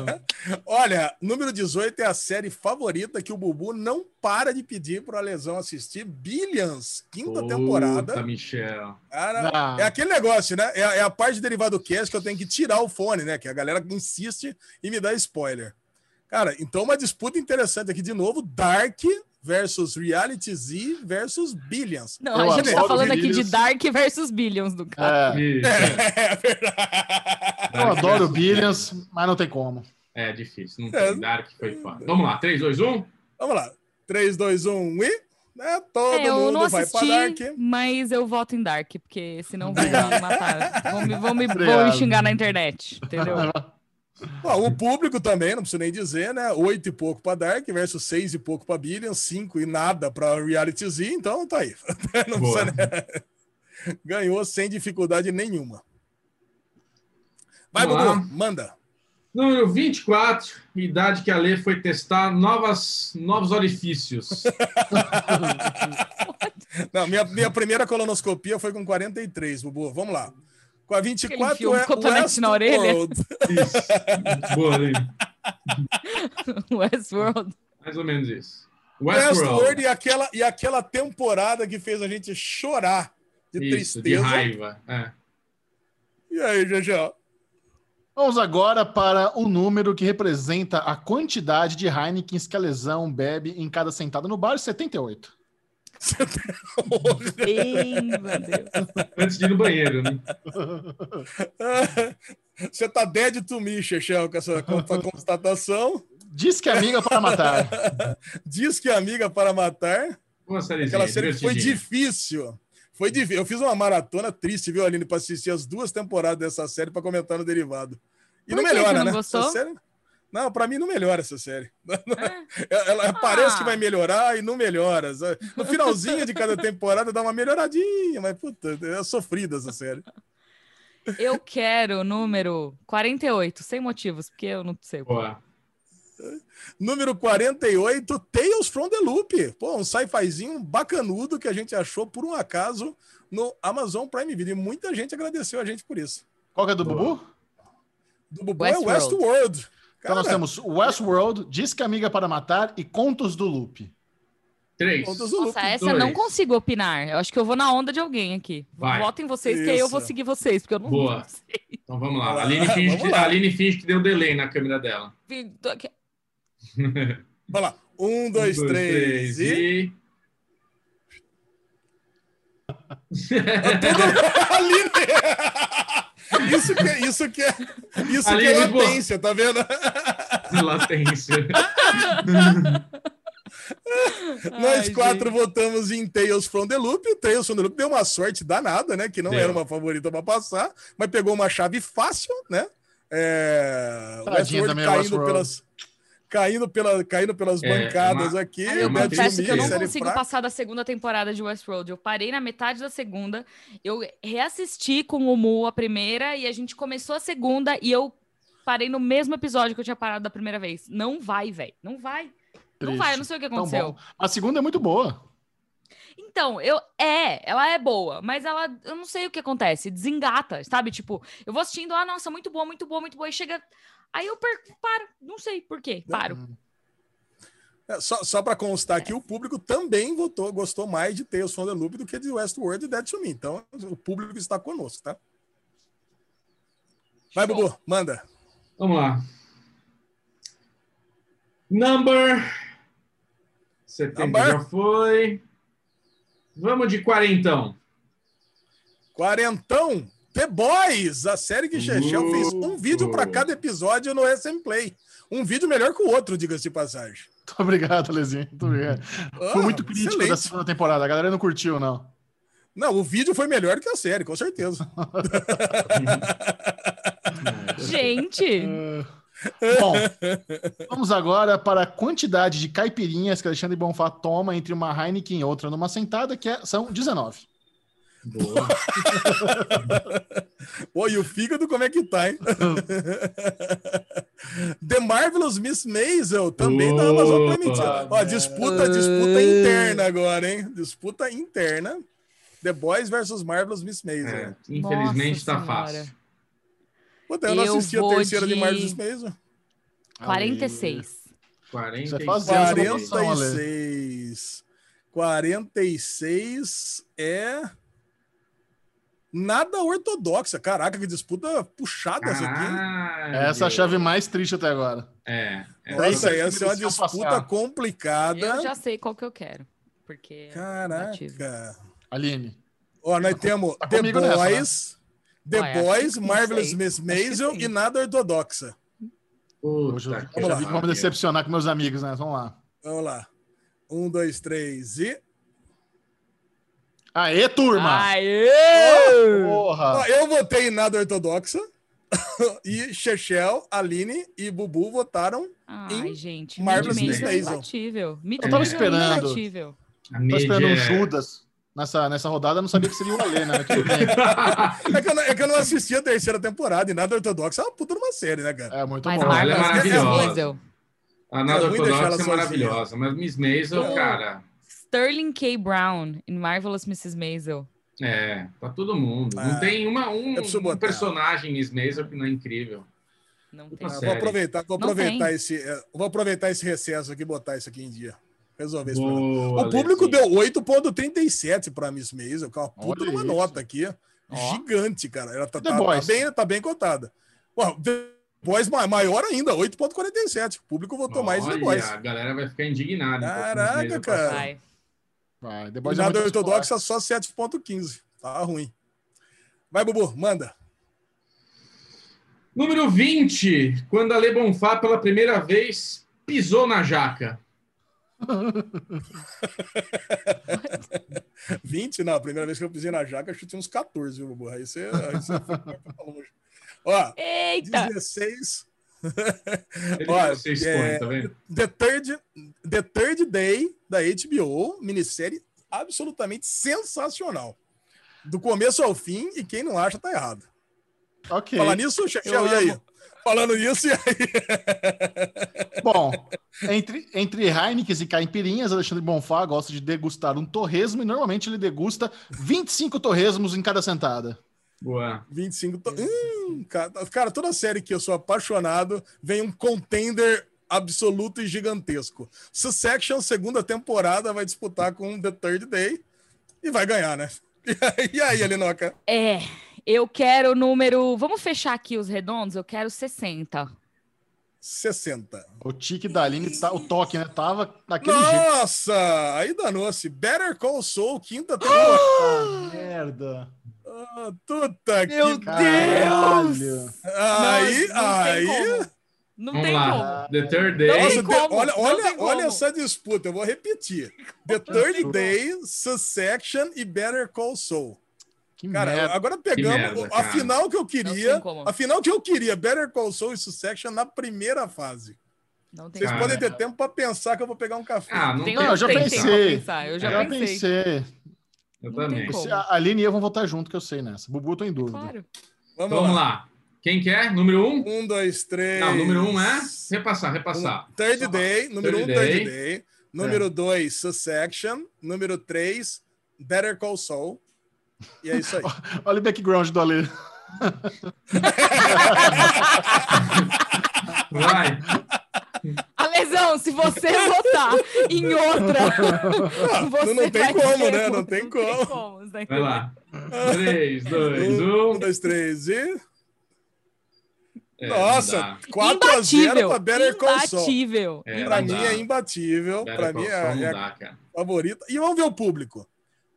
*laughs* Olha, número 18 é a série favorita que o Bubu não para de pedir para a Lesão assistir. Billions, quinta Puta, temporada. Michel. Cara, Ah. é aquele negócio, né? É, é a parte de derivado cast que eu tenho que tirar o fone, né? Que a galera insiste e me dá spoiler. Cara, então uma disputa interessante aqui de novo: Dark versus Reality Z versus Billions. Não, Eu a gente tá falando aqui de. Dark versus Billions do cara. É, Isso. É verdade. eu adoro Billions, mas não tem como. É difícil. Não É. tem. Dark foi foda. Vamos lá, 3, 2, 1. Vamos lá. 3, 2, 1 e. Né? Todo É, eu não mundo vai pra assisti, Dark. mas eu voto em Dark, porque senão vão *laughs* me matar. Vão me, vão me, vão me xingar na internet, entendeu? *laughs* Ó, o público também, não preciso nem dizer, né? Oito e pouco para Dark versus seis e pouco para Billions, cinco e nada para Reality Z, então tá aí. *laughs* Não precisa, né? *laughs* Ganhou sem dificuldade nenhuma. Vai. Bubu, manda. Número 24, idade que a Lê foi testar novas, novos orifícios. *laughs* Não, minha, minha primeira colonoscopia foi com 43, Bubu. Vamos lá. Com a 24 enfia um é cotonete na orelha? Westworld. Isso. Boa. *laughs* Westworld. Mais ou menos isso. Westworld Westworld. e aquela, e aquela temporada que fez a gente chorar de Isso, de tristeza. raiva. É. E aí, Jajá? Vamos agora para o número que representa a quantidade de Heineken que a lesão bebe em cada sentada no bar, 78. Ei, meu Deus. Antes de ir no banheiro, né? *laughs* Você tá dead to me, Chechel, com essa constatação. Diz que é amiga para matar. *laughs* Diz que é amiga para matar. Uma sériezinha, Aquela série que foi difícil. Foi difícil. Eu fiz uma maratona triste, viu, Aline, para assistir as duas temporadas dessa série para comentar no derivado. E Por não que que melhora, não né? gostou? Essa série... Não, para mim não melhora essa série. *laughs* Ela, ela parece que vai melhorar e não melhora. No finalzinho de cada temporada dá uma melhoradinha, mas puta, é sofrida essa série. Eu quero o número 48, sem motivos, porque eu não sei. Boa. Número 48, Tales from the Loop. Pô, um sci-fizinho bacanudo que a gente achou por um acaso no Amazon Prime Video. E muita gente agradeceu a gente por isso. Qual que é do Bubu? Do Bubu Westworld. é Westworld. Então nós Cara, temos Westworld, Diz que é amiga para matar e Contos do Loop. Três. Contas do Loop. Nossa, essa eu não dois. consigo opinar. Eu acho que eu vou na onda de alguém aqui. Vai. Votem vocês, que aí eu vou Isso. seguir vocês, porque eu não, Boa. sei. Então vamos lá. Vamos A lá, Aline, finge vamos que, lá. a Aline finge que deu delay na câmera dela. Vi- tô aqui- *laughs* Vai lá. Um, dois, três e. *laughs* Aline! *laughs* Isso que, é- isso que é, isso que é latência, tá vendo? *laughs* Latência. *laughs* Nós Ai, quatro gente. votamos em Tales from the Loop. O Tales from the Loop deu uma sorte danada, né? Que não Deu. era uma favorita para passar, mas pegou uma chave fácil, né? É... Tadinha Westworld caindo Westworld. pelas, caindo, pela, caindo pelas É, bancadas uma- aqui. É eu confesso que eu não consigo passar da segunda temporada de Westworld. Eu parei na metade da segunda, eu reassisti com o Mu a primeira e a gente começou a segunda e eu parei no mesmo episódio que eu tinha parado da primeira vez. Não vai, velho. Não vai. Não Triste. vai, eu não sei o que aconteceu. A segunda é muito boa. Então, eu é, ela é boa, mas ela, eu não sei o que acontece, desengata, sabe? Tipo, eu vou assistindo, ah, nossa, muito boa, muito boa, muito boa, e chega, aí eu paro, não sei por quê, paro. É, só só para constar aqui, o público também votou, gostou mais de Tales from the Loop do que de Westworld e Dead to Me. Então, o público está conosco, tá? Vai. Bubu, manda. Vamos lá. Number 70 Number. já foi. Vamos de quarentão. Quarentão, The Boys, a série que Chechel Uh. fez um vídeo para cada episódio no SM Play. Um vídeo melhor que o outro, diga-se de passagem. *laughs* Muito obrigado, Lezinho. Muito obrigado. Foi Ah, muito crítico excelente. da segunda temporada. A galera não curtiu, não. Não, o vídeo foi melhor que a série, com certeza. *laughs* Gente, Bom, vamos agora para a quantidade de caipirinhas que Alexandre Bonfá toma entre uma Heineken e outra numa sentada, que é- são 19. Boa. *laughs* Pô, e o fígado como é que tá, hein? *laughs* The Marvelous Miss Maisel também da Amazon. Prime. Ó, disputa, disputa interna agora, hein? Disputa interna. The Boys versus Marvelous Miss Maisel. É, infelizmente Nossa tá Senhora. fácil. Puta, eu não Eu assisti a vou terceira de, de- Marvelous Miss Maisel. 46. 40 Você faz essa votação, Ale. 46. 46 é. Nada ortodoxa. Caraca, que disputa puxada essa aqui. Caralho. Essa é a chave mais triste até agora. É. é Nossa, Essa essa é uma disputa passar. complicada. Eu já sei qual que eu quero. Porque. é. Caraca. Aline. Ó, nós temos Tá The comigo nessa, né? Boys, The Ué, Boys, Marvelous. Miss Maisel e nada ortodoxa. Hoje eu, Puta eu já vi que pariu. vamos decepcionar com meus amigos, né? Vamos lá. Vamos lá. Um, dois, três e. Aê, turma! Aê! Porra! Eu votei em nada ortodoxa. *laughs* e Chechel, Aline e Bubu votaram. Ai, gente. Marvelous Miss é Maisel. imbatível. tava é esperando. imbatível. A Tô mídia esperando um é- Judas nessa, nessa rodada, eu não sabia que seria o Alê, né? *laughs* É que, eu não, é que eu não assisti a terceira temporada e nada ortodoxa é uma puta numa série, né, cara? É muito Mas bom. ela é maravilhosa. Maisel. A nada É ortodoxa é sozinha. maravilhosa, mas Miss Maisel, É. cara, Sterling K. Brown em Marvelous Mrs. Maisel. é, pra todo mundo. Ah, não tem uma, um, um personagem Miss Maisel que não é incrível. Não tem. Ah, vou aproveitar, vou aproveitar esse, é, vou aproveitar esse recesso aqui e botar isso aqui em dia. Resolver esse. Boa, O público deu 8,37 para Miss Maisel, que é uma puta Olha uma isso. nota aqui. Ó. Gigante, cara. Ela tá, tá- tá bem, tá bem cotada. Ué, The Boys ma- maior ainda, 8,47. O público votou mais The Boys. a galera vai ficar indignada. Caraca, cara. Vai. E é nada muito ortodoxa, só 7,15. Tá ruim. Vai, Bubu, manda. Número 20, quando a Le Bonfá pela primeira vez pisou na jaca. *laughs* 20? Não, a primeira vez que eu pisei na jaca, acho que tinha uns 14, viu, Bubu? Aí você, aí você foi pra longe. Ó, Eita! 16. Olha, é- tá vendo? The Third, The Third Day da HBO, minissérie absolutamente sensacional. Do começo ao fim, e quem não acha tá errado. Ok. Falar nisso, Chechel, e aí? Falando nisso, e aí? *laughs* Bom, entre, entre Heineken e caipirinhas, Alexandre Bonfá gosta de degustar um torresmo e normalmente ele degusta 25 torresmos em cada sentada. Boa. 25. To... Hum, cara, cara, toda série que eu sou apaixonado vem um contender absoluto e gigantesco. Succession, segunda temporada, vai disputar com The Third Day e vai ganhar, né? *laughs* E aí, Alinoca? É, eu quero o número. Vamos fechar aqui os redondos? Eu quero 60. 60. O tique da Aline, tá, o toque, né? Tava daquele jeito. Nossa! Aí danou-se. Better Call Saul, quinta temporada. Ah, merda. Ah, Puta Meu que. Caralho. Aí, não, não aí. tem como. Não Vamos tem lá. como. The Third Day. Não Nossa, como, olha, não olha, olha essa disputa, eu vou repetir. The Third Day, Succession e Better Call Saul. Que Cara, merda. agora pegamos merda, a final que eu Não queria. A final que eu queria, Better Call Saul e Succession na primeira fase. Não tem Vocês Cara. podem ter tempo para pensar que eu vou pegar um café. Ah, não Tem, tem. Não, eu já tem pensei. tempo pra pensar, Eu já, Já pensei. pensei. Eu Não também. a Aline e eu vão votar junto, que eu sei nessa. Bubu, eu tô em dúvida. Claro. Vamos, Vamos lá. lá. Quem quer? Número um? Um, dois, três. Não, número um é repassar, repassar. Um, third Só- Day. Número Third um, Third Day. Day. Número dois, Succession. Número três, Better Call Saul. E é isso aí. *laughs* Olha o background do Ale. *laughs* Vai. *laughs* Alesão, se você votar em outra, você não tem vai como, ter- né? Não tem como. como, tá Vai lá. 3, 2, Um, 1. dois, três e. É, Nossa, 4x0 para Better Call Saul. Imbatível. É, Pra não mim dá. é imbatível. Better Pra Call mim é, não é dá, favorita. E vamos ver o público.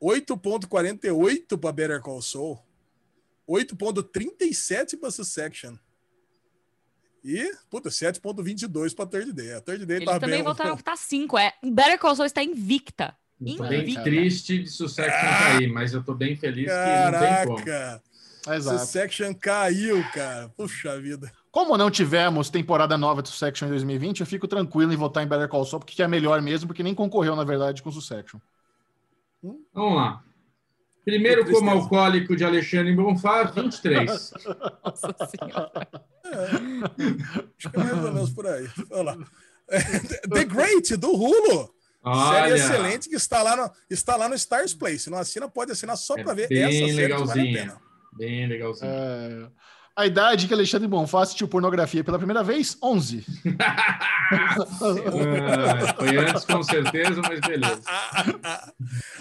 8.48 para Better Call Saul. 8.37 para Succession. E, puta, 7.22 para Third Day. A Third Day Eles tá também bem. votaram que tá 5. É, Better Call Saul está invicta. Eu tô bem Invicta. triste de Succession cair, mas eu tô bem feliz que não tem como. Caraca! Exato. Succession caiu, cara. Puxa vida. Como não tivemos temporada nova de Succession em 2020, eu fico tranquilo em votar em Better Call Saul, porque é melhor mesmo, porque nem concorreu, na verdade, com Succession. Vamos lá. Primeiro como alcoólico de Alexandre Bonfá, 23. Nossa Senhora. É, acho que é mais ou menos por aí. Olha lá. The Great, do Hulu. Olha. Série excelente que está lá, no, está lá no Stars Play. Se não assina, pode assinar só é para ver bem essa série legalzinha. Vale bem legalzinho. É... A idade que Alexandre Bonfá assistiu pornografia pela primeira vez? 11. Ah, foi antes, com certeza, mas beleza.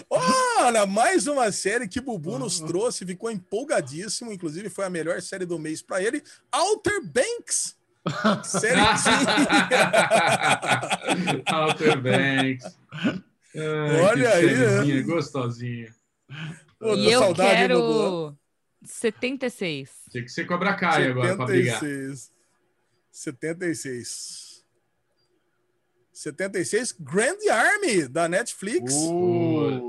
Olha, mais uma série que Bubu nos trouxe, ficou empolgadíssimo. Inclusive, foi a melhor série do mês para ele. Outer Banks. Série *laughs* Outer Banks. Ai, Olha aí. Gostosinha. Pô, e eu saudade, quero... Bubu. 76. Tinha que ser Cobra Kai agora para brigar. 76. 76, Grand Army, da Netflix. Uh.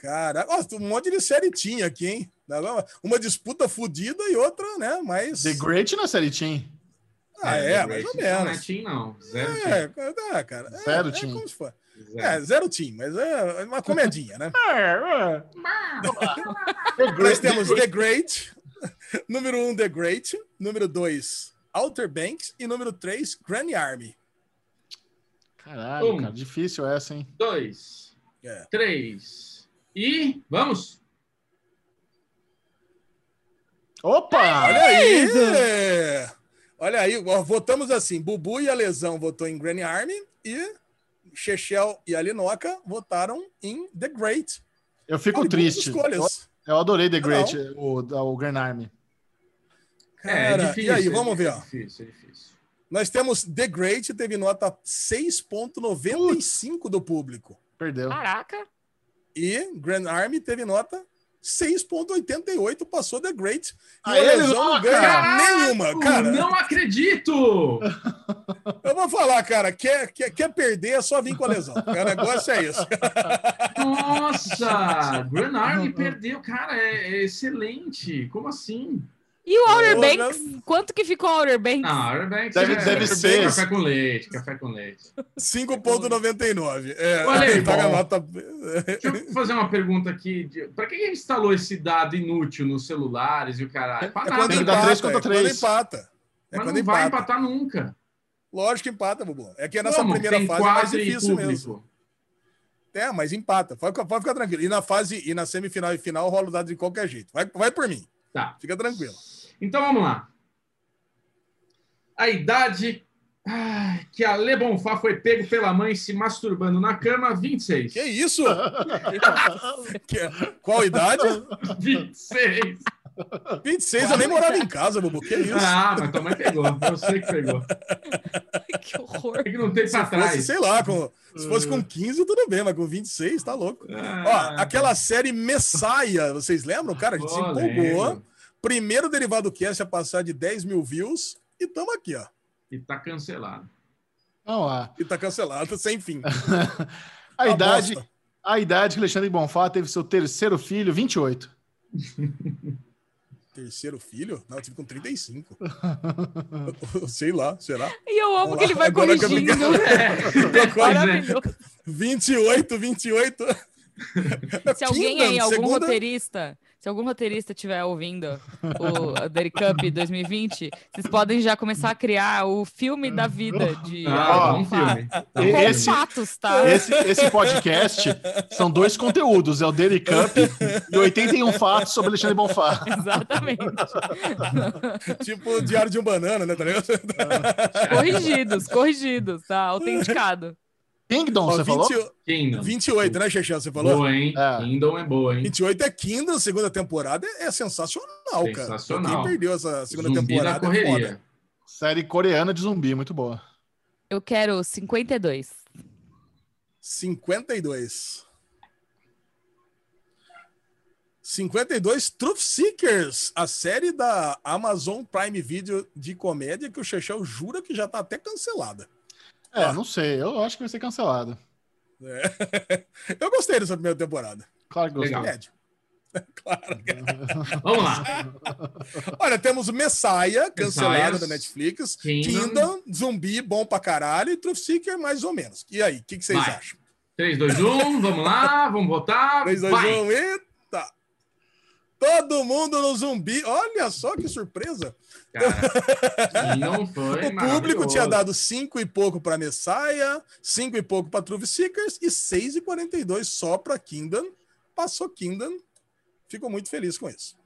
Cara, um monte de série tinha aqui, hein? Uma disputa fodida e outra, né? Mas. The Great na série Team. Ah, é, é mais ou menos. Não é team, não. Zero é, team. É, cara. Zero é, team. É como se for. Zero. É, zero team, mas é uma comedinha, né? *laughs* Nós temos The Great, número 1, um, The Great, número 2, Outer Banks e número 3, Granny Army. Caralho, um, cara, difícil essa, hein? Dois, é. três e vamos! Opa! Olha aí! Olha aí, votamos assim: Bubu e a Lesão votou em Granny Army e Chechel e a Linoca votaram em The Great. Eu fico Olha, triste. Eu, eu, adorei The Great, o, o Grand Army. Cara, é, é difícil, e aí, vamos é ver. Ó. Difícil, é difícil. Nós temos The Great, teve nota 6,95 do público. Perdeu. Caraca. E Grand Army teve nota 6,88 passou The Great. E Aê, o Lesão não ganha nenhuma, cara. Não acredito! Eu vou falar, cara, quer, quer, quer perder é só vir com a lesão. O negócio é isso. Nossa! *laughs* Grand Army perdeu, cara, é, é excelente. Como assim? E o Outer Banks? Quanto que ficou o Outer Banks? Ah, Outer Banks deve, é, deve ser. Café com leite, café com leite. 5,99. É, Olha aí, tá nota... Deixa eu fazer uma pergunta aqui. Para que ele instalou esse dado inútil nos celulares e o caralho? Para é quando empata, 3 contra 3. É quando empata. É Mas quando não empata. vai empatar nunca. Lógico que empata, Bubu. É que a nossa Como? primeira Tem fase é mais difícil mesmo. É, mas empata. Pode, pode ficar tranquilo. E na fase, e na semifinal e final rola o dado de qualquer jeito. Vai, vai por mim. Tá. Fica tranquilo. Então vamos lá. A idade que a Le Bonfá foi pego pela mãe se masturbando na cama, 26. Que isso? Qual idade? 26. 26, eu nem morava em casa, Bubu. Que isso? Ah, mas tua mãe pegou. Eu sei que pegou. que horror. É que não tem pra se trás. Fosse, sei lá, com, se fosse com 15, tudo bem, mas com 26, tá louco. Ah, Ó, aquela série Messiah, vocês lembram? Cara, a gente se empolgou. Lembro. Primeiro derivado cast a passar de 10 mil views e estamos aqui, ó. E tá cancelado. Vamos lá. E tá cancelado, sem fim. *laughs* a, a idade, a idade que Alexandre Bonfá teve seu terceiro filho, 28. Terceiro filho? Não, eu tive com 35. *laughs* Sei lá, será? E eu amo que ele vai Agora corrigindo. Que... *laughs* É. 28, 28. Se alguém aí, algum segunda... roteirista se algum roteirista estiver ouvindo o Derry Cup 2020, vocês podem já começar a criar o filme da vida de *laughs* ah, um filme. Com esse, fatos, tá? Esse, esse, podcast são dois conteúdos, é o Derry Cup e 81 fatos sobre Alexandre Bonfá. Exatamente. tipo o Diário de um Banana, né? Tá corrigidos, corrigidos, tá? Autenticado. Kingdom, você 20, falou? Kingdom. 28, né, Xexé? Você falou? Boa, hein? É. Kingdom é boa, hein? 28 é Kingdom, segunda temporada é, sensacional, sensacional, cara. Sensacional. Quem perdeu essa segunda zumbi temporada? Da é correria. É Série coreana de zumbi, muito boa. Eu quero 52. 52. 52 Truth Seekers, a série da Amazon Prime Video de comédia que o Chechel jura que já tá até cancelada. É, ah. não sei. Eu acho que vai ser cancelado. É. *laughs* Eu gostei dessa primeira temporada. Claro que gostei. Médio. *laughs* Claro. *laughs* Vamos lá. Olha, temos Messiah, cancelada da Netflix. Kingdom. Kingdom. Zumbi, bom pra caralho. E Truth Seeker, mais ou menos. E aí, o que, que, vocês vai. acham? 3, 2, 1, vamos lá, vamos votar. 3, 2, vai. 1, eita! Todo mundo no zumbi. Olha só que surpresa. Cara, não foi *laughs* o público tinha dado 5 e pouco para Messiah, 5 e pouco para Truth Seekers e 6,42 só para Kingdom. Passou Kingdom. Fico muito feliz com isso.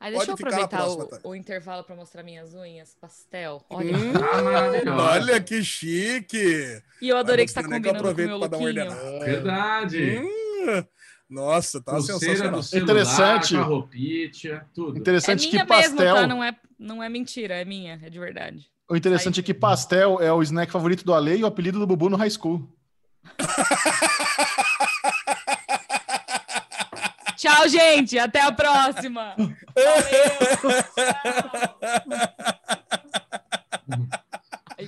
Aí deixa Pode eu aproveitar próxima, o, o, intervalo para mostrar minhas unhas pastel. Olha. Hum, ah, olha que chique. E eu adorei que está combinando com o meu lookinho. Verdade. Hum, nossa, tá sensacional. Celular, Interessante. Tudo. Interessante é minha que pastel. Mesmo, tá? não, é, não é mentira, é minha, é de verdade. O interessante Aí. é que pastel é o snack favorito do Ale e o apelido do Bubu no high school. *laughs* Tchau, gente. Até a próxima.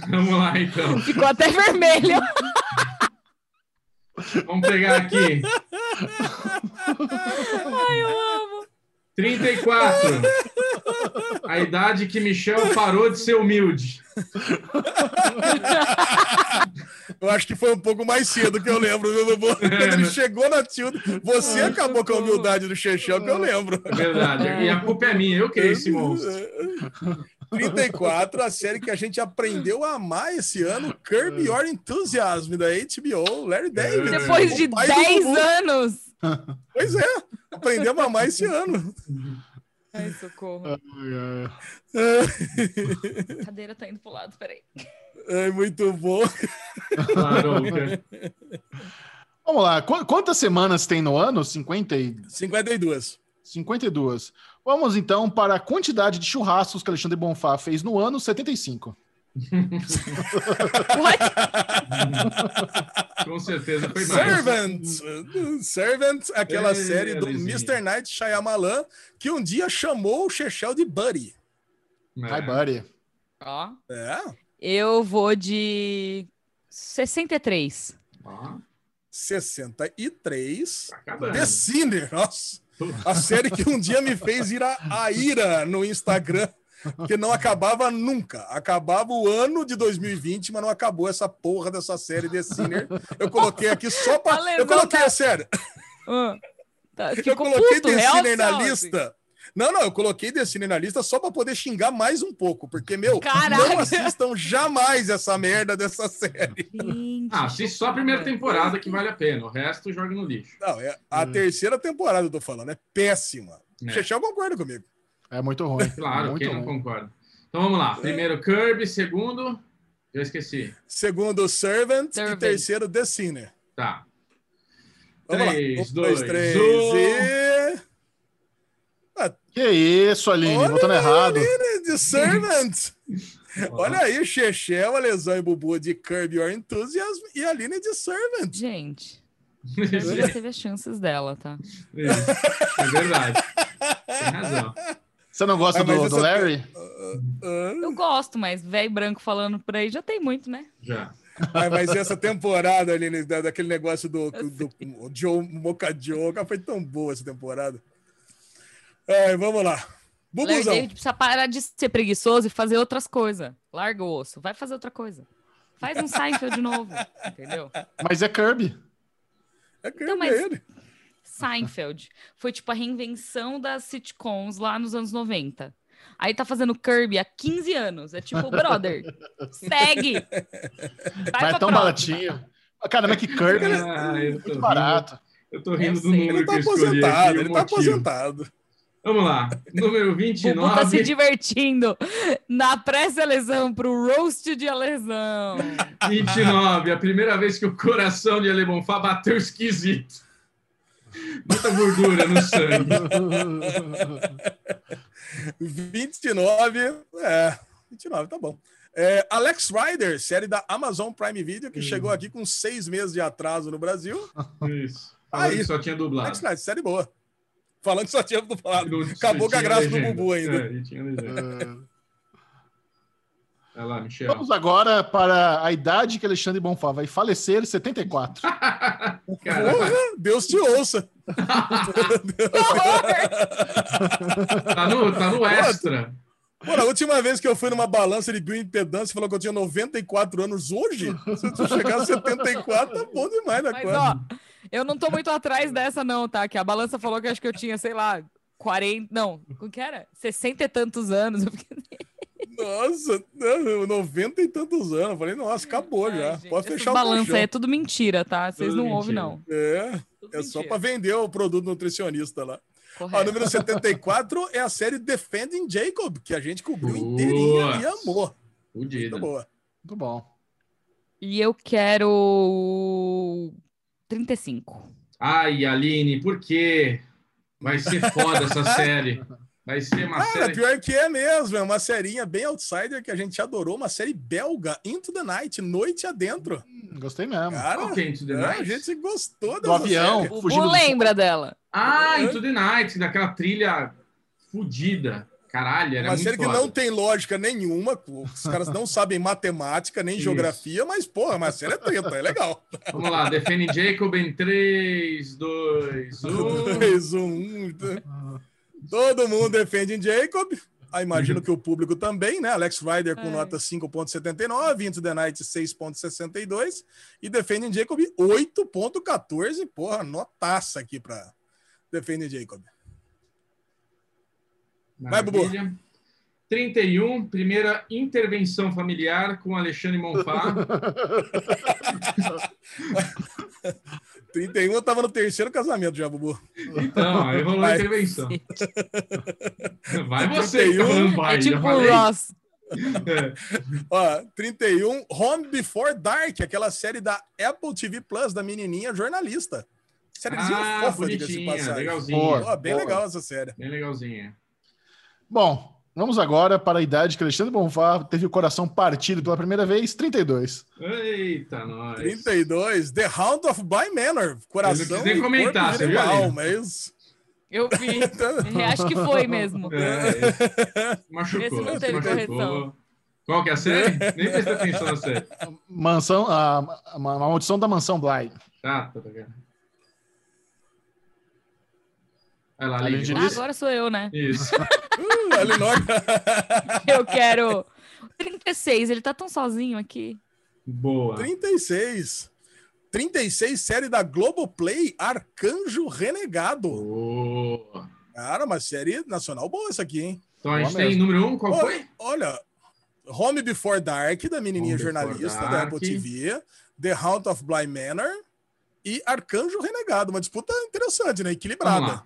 Vamos lá, então. Ficou até vermelho. *laughs* Vamos pegar aqui. Ai, eu amo. 34. A idade que Michel parou de ser humilde. Eu acho que foi um pouco mais cedo que eu lembro, viu? Quando ele né? chegou na Tilda, você acabou com a humildade do Chechel, que eu lembro. É verdade. E a culpa é minha, eu criei esse monstro. 34, a série que a gente aprendeu a amar esse ano, Curb Your Enthusiasm, da HBO, Larry David. Depois de 10 anos. Pois é, aprendemos a amar esse ano. Ai, socorro. Ai, ai. A cadeira tá indo pro lado, peraí. É muito bom. Claro, Vamos lá, quantas semanas tem no ano? 50 e... 52. 52. Vamos então para a quantidade de churrascos que Alexandre Bonfá fez no ano, 75. *laughs* Com certeza foi mais. Servant, Servant, aquela Ei, série do Mr. Night Shyamalan, que um dia chamou o Chechel de Buddy. É. Hi, Buddy. Ó. É. Eu vou de 63. Ó. 63. Tá The Sinner, nossa. A série que um dia me fez ir a, a ira no Instagram que não acabava nunca. Acabava o ano de 2020, mas não acabou essa porra dessa série The Sinner. Eu coloquei aqui só para. Eu coloquei, tá... sério. Uh, tá, eu coloquei The Sinner na lista. Não, não, eu coloquei The Sinner na lista só para poder xingar mais um pouco, porque, meu, Caraca. não assistam jamais essa merda dessa série. Gente, ah, assiste só a primeira temporada que vale a pena, o resto joga no lixo. Não, é a hum. terceira temporada, eu tô falando, é péssima. É. Chechel concorda comigo. É muito ruim. *laughs* Claro, muito quem ruim. não concorda. Então vamos lá. Primeiro Kirby, segundo. Eu esqueci. Segundo Servant, Servant. e terceiro The Sinner. Tá. Vamos três, lá. Um, dois, dois, três um... e. Ah, que isso, Aline? Olha Botando errado. Aline de Servant. *laughs* Olha aí, Chechel, Lesão e Bubu de Curb Your Enthusiasm e a Aline de Servant. Gente, *laughs* já teve as chances dela, tá? É, é verdade. Tem razão. Você não gosta ah, do, do Larry? Eu gosto, mas velho branco falando por aí já tem muito, né? Já. Ah, mas essa temporada ali, né, daquele negócio do, do, do Joe Mocadioca, foi tão boa essa temporada. É, vamos lá. Bubuzão. Larry precisa parar de ser preguiçoso e fazer outras coisas. Larga o osso, vai fazer outra coisa. Faz um Seinfeld de novo, *laughs* entendeu? Mas é Kirby. É Kirby, então, mas... é ele. Seinfeld. Foi tipo a reinvenção das sitcoms lá nos anos 90. Aí tá fazendo Kirby há 15 anos. É tipo, brother, *laughs* segue! Vai, Vai tão baratinho. Cara, mas que Kirby ah, é muito barato. Eu tô rindo eu do número ele tá que aposentado, Ele tá aposentado. Vamos lá. Número 29. Bubu tá se divertindo na pré-seleção pro roast de lesão. 29. A primeira vez que o coração de Alemão bateu esquisito. Muita gordura no sangue. 29, é, 29, tá bom. É, Alex Rider, série da Amazon Prime Video, que chegou aqui com seis meses de atraso no Brasil. Isso. Aí, só tinha dublado. Alex Rider, série boa. Falando que só tinha dublado. Acabou com a graça legenda. do Bubu ainda. É, tinha legenda. Vai lá, Michel. Vamos agora para a idade que Alexandre Bonfá vai falecer, 74. *laughs* Porra, Deus te ouça. *laughs* tá, no, tá no extra. Pô, a última vez que eu fui numa balança de bioimpedância, falou que eu tinha 94 anos hoje. Se eu chegar a 74, tá bom demais na Mas, Ó, eu não tô muito atrás dessa, não, tá? Que a balança falou que acho que eu tinha, sei lá, 40. Não, o que era? 60 e tantos anos. Eu fiquei... Nossa, não, 90 e tantos anos. Falei, nossa, acabou Ai, já. gente, Pode fechar o balança é tudo mentira, tá? Vocês Tudo não ouvem, não. É, Tudo é só mentira. para vender o produto nutricionista lá. Ó, Correto. número 74 é a série Defending Jacob, que a gente cobriu inteirinha e amor. Fudido. Muito boa. Muito bom. E eu quero 35. Ai, Aline, por quê? Vai ser foda essa *laughs* série. Vai ser uma Cara, série. pior que é mesmo. É uma serinha bem outsider que a gente adorou. Uma série belga, Into the Night, Noite Adentro. Hum, Gostei mesmo. Cara, Qual que é Into the é, Night? a gente gostou Do dessa avião. série. O Fugindo Bu do lembra dela. Ah, Into the Night, daquela trilha fudida. Caralho, era Uma muito série que foda. não tem lógica nenhuma. Os caras não sabem matemática nem Isso. geografia, mas, porra, uma série é treta, é legal. Vamos lá, Defending Jacob em 3, 2, 1. 2, 1, 1. Todo mundo defende Jacob. Ah, imagino que o público também, né? Alex Rider com É. nota 5.79, Into the Night 6.62 e Defending Jacob 8.14. Porra, notaça aqui para Defending Jacob. Vai, Bubu. Maravilha. 31, primeira intervenção familiar com Alexandre Monfá. *laughs* 31 eu tava no terceiro casamento já, Bubu. Então, aí rolou a intervenção. Vai você que tá 31, falando vai, é já tipo o. Ross. É. *laughs* Ó, 31, Home Before Dark, aquela série da Apple TV Plus, da menininha jornalista. Sériezinha Ah, fofa, diga-se passagem. legalzinha. Ó, bem Boa. legal essa série. Bem legalzinha. Bom, vamos agora para a idade que Alexandre Bonfá teve o coração partido pela primeira vez, 32. Eita, nós. 32, The Hound of Bly Manor. Coração Eu nem e comentar, você viu, Aline? mas... Eu vi. *laughs* É, Acho que foi mesmo. É, *laughs* machucou. Esse não teve machucou. correção. Qual que é a série? Nem prestei atenção na série. Mansão, a, a, a maldição da mansão Bly. Ah, tá, tá vendo. Vai lá. Ah, agora sou eu, né? Isso. *laughs* Uh, Elinor... *laughs* Eu quero 36. Ele tá tão sozinho aqui. Boa. 36. 36, série da Globoplay, Arcanjo Renegado. Boa. Cara, uma série nacional boa essa aqui, hein? Então a gente Boa tem mesmo. número um, qual Olha- foi? Olha, Home Before Dark, da menininha Home jornalista da. Apple TV, The Hound of Bly Manor e Arcanjo Renegado. Uma disputa interessante, né? Vamos Equilibrada.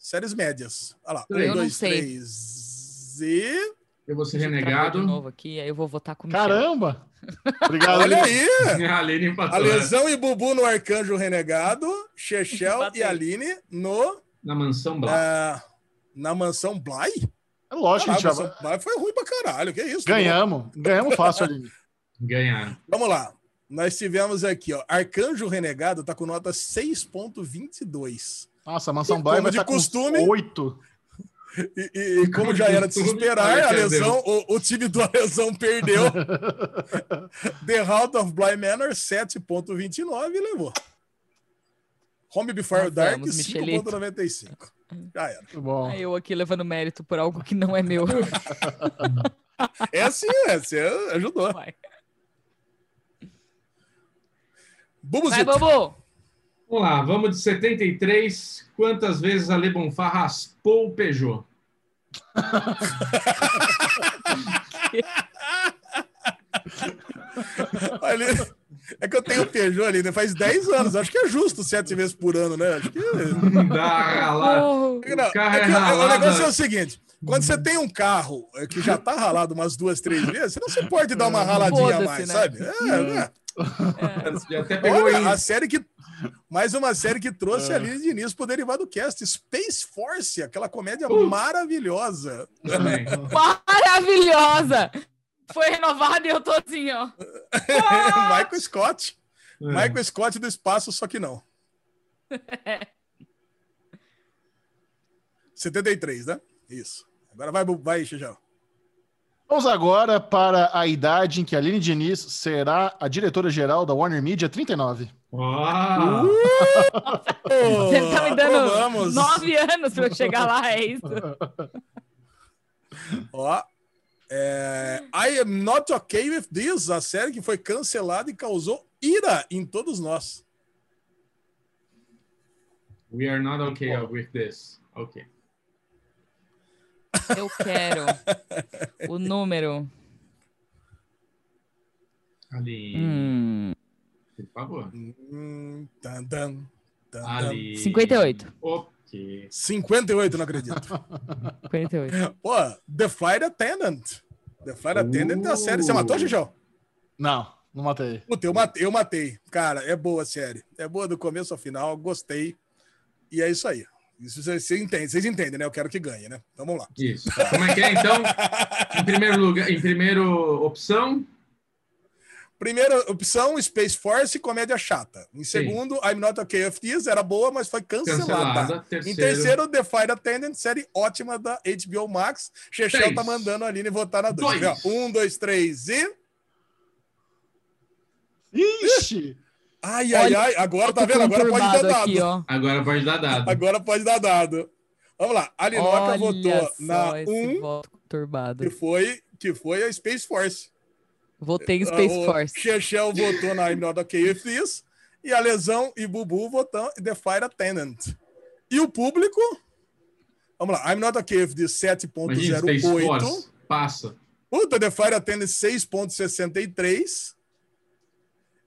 Séries médias. Olha lá. Eu Um, dois, sei. três e. Eu vou ser Deixa travar de renegado. novo aqui, aí eu vou votar com. Caramba! *laughs* Obrigado, Olha Aline. aí! A Aline empatou. A né? E Bubu no Arcanjo Renegado, Chechel e Aline no, Na mansão Blá. ah, na mansão Bly. É lógico Caralho, gente mansão vai... Bly foi ruim pra caralho. Que isso? Ganhamos. Ganhamos fácil, Aline. *laughs* Ganharam. Vamos lá. Nós tivemos aqui, ó. Arcanjo Renegado tá com nota 6.22. Nossa, a mansão como vai de com costume- 8. E, e- e como já era de se esperar, a lesão, o, o time do Lesão perdeu. *laughs* The Hound of Bly Manor, 7.29 e levou. Home Before Nós Dark, vamos, Michelito. 5.95. Já era. Bom. Aí eu aqui levando mérito por algo que não é meu. *laughs* É assim, é, você ajudou. Vai, vai Bubuzito. Vamos lá, vamos de 73. Quantas vezes a Le Bonfá raspou o Peugeot? *laughs* Ali, é que eu tenho Peugeot ali, né? Faz 10 anos. Acho que é justo sete vezes por ano, né? Acho que. Dá ralada. Oh, Não, carro é é que o- o negócio é o seguinte: quando você tem um carro é, que já tá ralado umas duas, três vezes, você não se pode dar uma raladinha a mais, né? sabe? É, né? Você até pegou Olha, a série que. Mais uma série que trouxe a Aline Diniz pro Derivado Cast, Space Force, aquela comédia maravilhosa. também. maravilhosa! Foi renovada e eu tô assim, ó. *laughs* Michael Scott. É. Michael Scott do espaço, só que não. *laughs* 73, né? Isso. Agora vai, vai, Xijão. Vamos agora para a idade em que a Aline Diniz será a diretora-geral da Warner Media 39. Ó, Você tá me dando Aprovamos. nove anos pra eu chegar lá, é isso? Ó, é, I am not okay with this, a série que foi cancelada e causou ira em todos nós. We are not okay with this. Ok. Eu quero o número. Ali. Hum, Por favor. Hum, tan, tan, tan. Ali. 58. Ok. 58, não acredito. 58. Pô, *laughs* The Flight Attendant. The Flight Attendant é a série. Você matou, Xixão? Não, não matei. Puta, eu matei, eu matei. Cara, é boa a série. É boa do começo ao final, gostei. E é isso aí. Isso vocês, entendem, vocês entendem, né? Eu quero que ganhe, né? Então vamos lá. Isso. Como é que é, então? Em primeiro lugar, em primeiro opção, Primeira opção, Space Force, comédia chata. Em segundo, I'm Not Okay With This, era boa, mas foi cancelada. cancelada. Em terceiro, The Flight Attendant, série ótima da HBO Max. Chechel tá mandando a Aline votar na dois. Dois. Um, dois, três e... Ixi! Ai, ai, ai. Agora, tá vendo? Agora pode dar dado. aqui, ó. agora pode dar dado. Agora pode dar dado. Vamos lá. A Linoca Olha votou só na esse 1, voto conturbado. que foi, que foi a Space Force. Votei em Space o Force. Chechel votou na I'm Not Okay With This. E a Lesão e Bubu votam em The Fire Attendant. E o público... Vamos lá. I'm Not Okay With This, Imagina, Space 7.08. Force. Passa. Puta, The Fire Attendant 6.63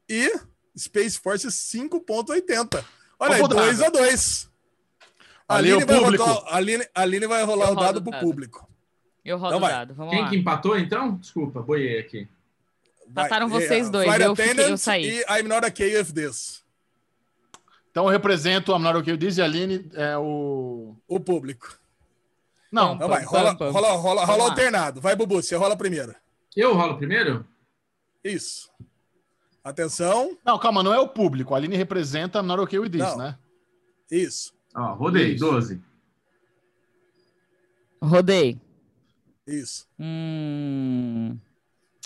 e Space Force 5.80. Olha aí, Vamos dar. 2 a 2. A Ali, Aline o vai, rolar, a Aline, a Aline vai rolar o dado o pro dado. público. Eu rodo Então o dado. Vamos Quem lá. que empatou, então? Desculpa, boiei aqui. Vai. Empataram É, vocês dois, Flight eu fiquei- eu saí. E I'm Not Okay With This. Então eu represento o Amnaro que eu disse e a Aline é o. O público. Não, Então vai, rola, rola, rola, rola alternado. Vai, Bubu, você rola primeiro. Eu rolo primeiro? Isso. Atenção. não, calma, não é o público. A Aline representa Amnaro que eu disse, Não. né? Isso. Ó, rodei, Isso. 12. Rodei. Isso. Hum,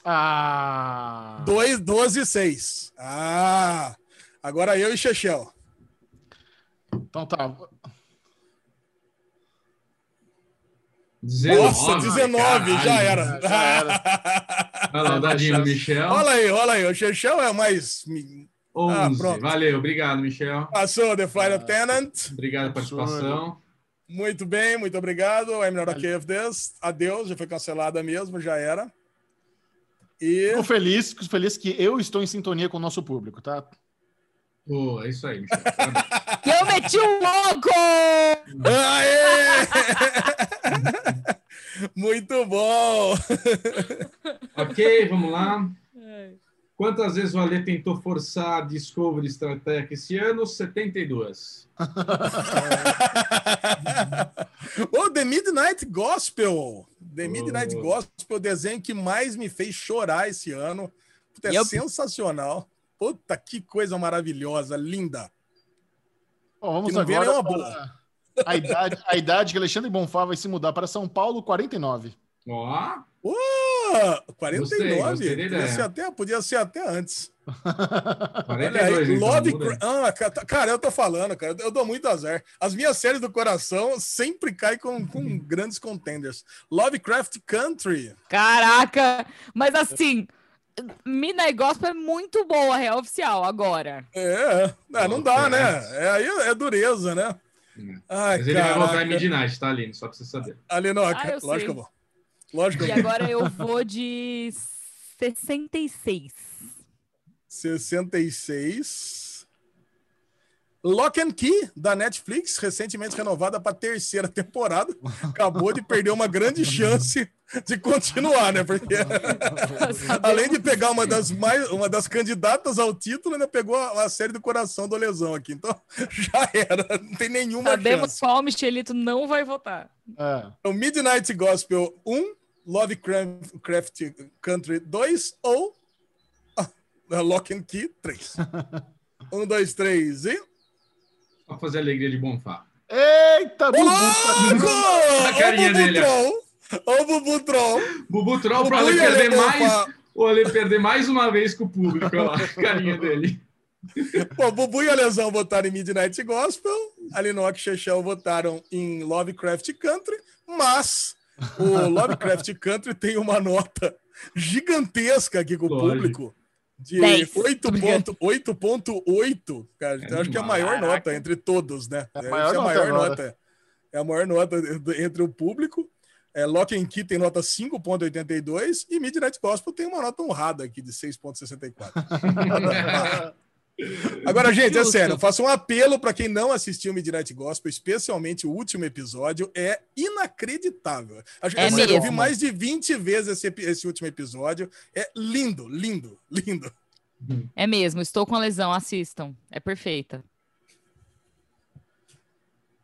Ah. 2, 12 e 6. Ah! Agora eu e Chechel. Então tá. 19. Nossa, 19, já caralho. era. Já era. Olha lá o dadinho Michel. Rola aí, rola aí. O Chechel é mais. 11. pronto. Valeu, obrigado, Michel. Passou The Flight Attendant. Obrigado pela participação. Muito bem, muito obrigado. I'm not okay with this. Adeus, já foi cancelada mesmo, já era. E. Fico feliz, fico feliz que eu estou em sintonia com o nosso público, tá? Pô, é isso aí, Michel. *laughs* Eu meti um louco! Aê! Muito bom! *laughs* ok, vamos lá. Quantas vezes o Ale tentou forçar a Discovery Star Trek esse ano? 72. *laughs* o The Midnight Gospel. The Midnight Oh. Gospel, o desenho que mais me fez chorar esse ano. Puta, é sensacional. Puta, que coisa maravilhosa, linda. Bom, vamos Que não vem agora nenhuma para a idade, a idade que Alexandre Bonfá vai se mudar para São Paulo, 49. Ó, Pô, 49. Gostei, gostei podia, ser até, podia ser até antes. *laughs* Olha 42, aí, então, Love ah, ca- cara, eu tô falando, cara, eu dou muito azar. As minhas séries do coração sempre caem com, com grandes contenders. Lovecraft Country. Caraca! Mas assim, Midnight Gospel é muito boa, real oficial, agora. É, ah, não dá, né? Lovecraft. É, aí é dureza, né? Ai, Mas ele vai voltar em caraca. Midnight, tá, Aline? Só pra você saber. Alinoca, Ah, lógico sei. que eu vou. Lógico E que eu vou. agora eu vou de 66. 66. Lock and Key, da Netflix, recentemente renovada para terceira temporada. Acabou de perder uma grande chance de continuar, né? Porque *laughs* além de pegar uma das, mais, uma das candidatas ao título, ainda pegou a, a série do coração do Lesão aqui. Então *laughs* já era, não tem nenhuma Sabemos chance. qual Michelito não vai votar. É. Então, Midnight Gospel 1, Lovecraft Country 2 ou ah, Lock and Key 3. 1, 2, 3 e. Só fazer a alegria de Bonfá. Eita, Bubu! louco! A carinha Ô, dele, Bubu Troll! Ô, Bubu Troll! Bubu Troll Bubu pra Ale e Ale perder Bonfá. mais. O Ale perder mais uma vez com o público. Olha lá, a carinha dele. Pô, Bubu e a Lesão votaram em Midnight Gospel, a Linoc e Chechel votaram em Lovecraft Country, mas o Lovecraft Country tem uma nota gigantesca aqui com o público de Dez. 8.8, cara. É Eu acho que é a maior Caraca. nota entre todos, né? É a maior é a nota maior agora. nota. É a maior nota entre o público. É, Lock and Key tem nota 5.82 e Midnight Gospel tem uma nota honrada aqui de 6.64. *laughs* Agora, gente, é sério, eu faço um apelo para quem não assistiu Midnight Gospel, especialmente o último episódio, é inacreditável. A gente- É sério, eu vi mesmo. mais de 20 vezes esse, esse último episódio. É lindo, lindo, lindo. É mesmo, estou com a lesão, assistam. É perfeita.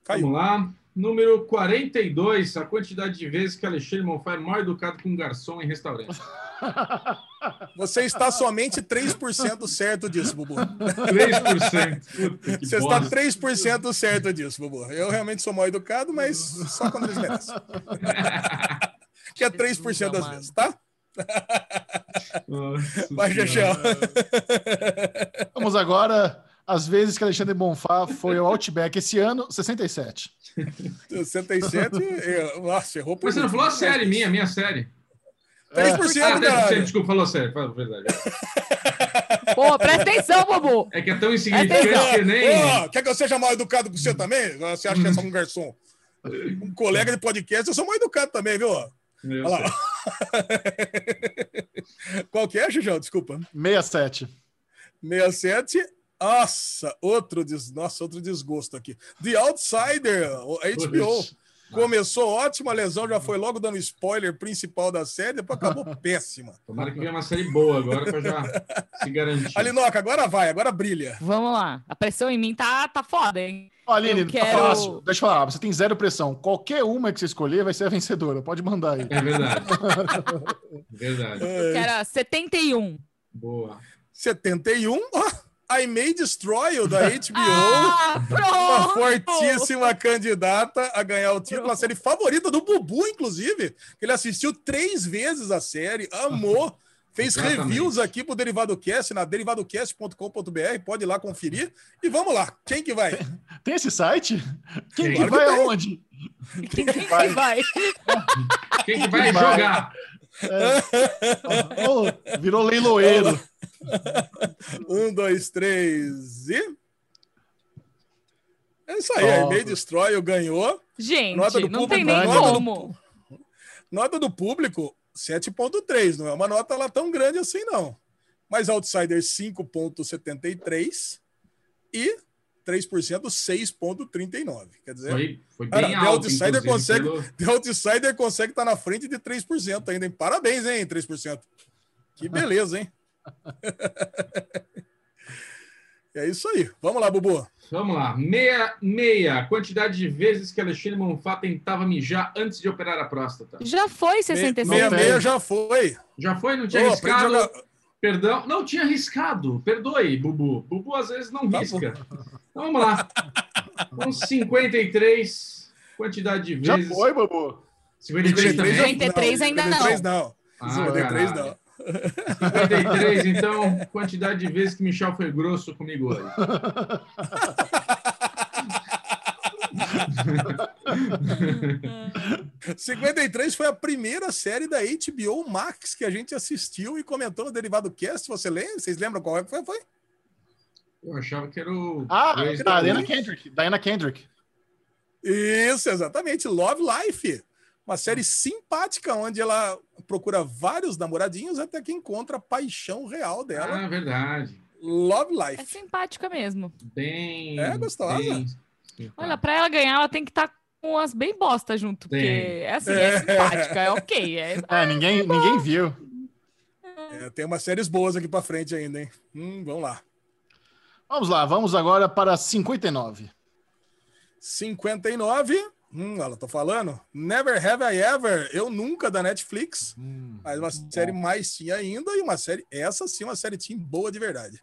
Caiu. Vamos lá. Número 42, a quantidade de vezes que Alexandre Monfá é mal educado com um garçom em restaurante. *laughs* Você está somente 3% certo disso, Bubu. 3%. Puta, que Você está bosta. 3% certo disso, Bubu. Eu realmente sou mal educado, mas só quando eles merecem. *laughs* Que é 3% das vezes, tá? Nossa Vai. Chechel. *laughs* Vamos agora às vezes que Alexandre Bonfá foi ao Outback esse ano, 67. 67, eu- nossa, errou por Mas você não falou a série minha, minha série. 3%, Ah, 10%, caralho. desculpa, falou sério, fala a verdade. *laughs* Pô, presta atenção, Bobo! É que é tão insignificante que nem. Ô, quer que eu seja mal educado com você também? Você acha que é só um garçom? Um colega de podcast, eu sou mal educado também, viu? Meu Olha lá. *laughs* Qual que é, Xixão? Desculpa. 67. 67. Nossa, outro, des... Nossa, outro desgosto aqui. The Outsider, o HBO. Começou ótima, a lesão já foi logo dando spoiler principal da série, depois acabou *laughs* péssima. Tomara que venha uma série boa agora pra já se garantir. Alinoca, agora vai, agora brilha. Vamos lá. A pressão em mim tá, tá foda, hein? Ó, Aline, Eu tá quero- fácil. Deixa eu falar, você tem zero pressão. Qualquer uma que você escolher vai ser a vencedora. Pode mandar aí. É verdade. verdade. É, Que era 71. Boa. 71. I May Destroy You, da *laughs* HBO. Ah, Uma fortíssima candidata a ganhar o título, a série favorita do Bubu, inclusive. que Ele assistiu três vezes a série, amou, *laughs* fez Exatamente. reviews aqui pro Derivado Cast, na derivadocast.com.br, pode ir lá conferir. E vamos lá, quem que vai? *laughs* Tem esse site? Quem Tem. que vai aonde? Quem que vai? Quem que vai Vai. Jogar? Ô, virou leiloeiro. *laughs* Um, dois, três e. É isso aí, a Ó. May Destroy You ganhou. Gente, Nota do não público, tem nem nota do como. Nota do público, 7,3. Não é uma nota lá tão grande assim, não. Mas Outsider, 5,73. E 3%, 6,39. Quer dizer, Foi, foi Cara, bem The alto, Outsider consegue- pelo- The Outsider consegue estar na frente de 3% ainda, hein? Parabéns, hein? 3%. Que beleza, hein? *laughs* é isso aí. Vamos lá, Bubu. Vamos lá. Meia, meia. Quantidade de vezes que Alexandre Monfá tentava mijar antes de operar a próstata. Já foi 66. Meia, tem. meia já foi. Já foi? Não tinha a arriscado? jogar- Perdão? Não tinha arriscado. Perdoe, Bubu. Bubu às vezes não Tá risca. Vamos lá. Com 53, quantidade de Já vezes. foi, Bobo. 53 também? 53 ainda não. 53 não. Ah, 53 caralho. não. 53, então, quantidade de vezes que Michel foi grosso comigo hoje. não. 53 foi a primeira série da HBO Max que a gente assistiu e comentou no Derivado Cast. Você lembra? Vocês lembram qual é que foi? foi? Eu achava que era o. Ah, da. Diana Kendrick. Diana Kendrick. Isso, exatamente. Love Life. Uma série simpática, onde ela procura vários namoradinhos até que encontra a paixão real dela. Ah, verdade. Love É Life. simpática mesmo. Bem. É, gostosa. bem Olha, pra ela ganhar, ela tem que estar com as bem bosta junto. Tem. Porque é assim, é simpática, é ok. É... *laughs* É, ninguém, ninguém viu. É, tem umas séries boas aqui pra frente ainda, hein? Hum, vamos lá. Vamos lá, vamos agora para 59. 59. Hum, ela tô falando. Never Have I Ever. Eu nunca da Netflix. Mas uma série mais teen ainda e uma série. Essa sim, uma série teen boa de verdade.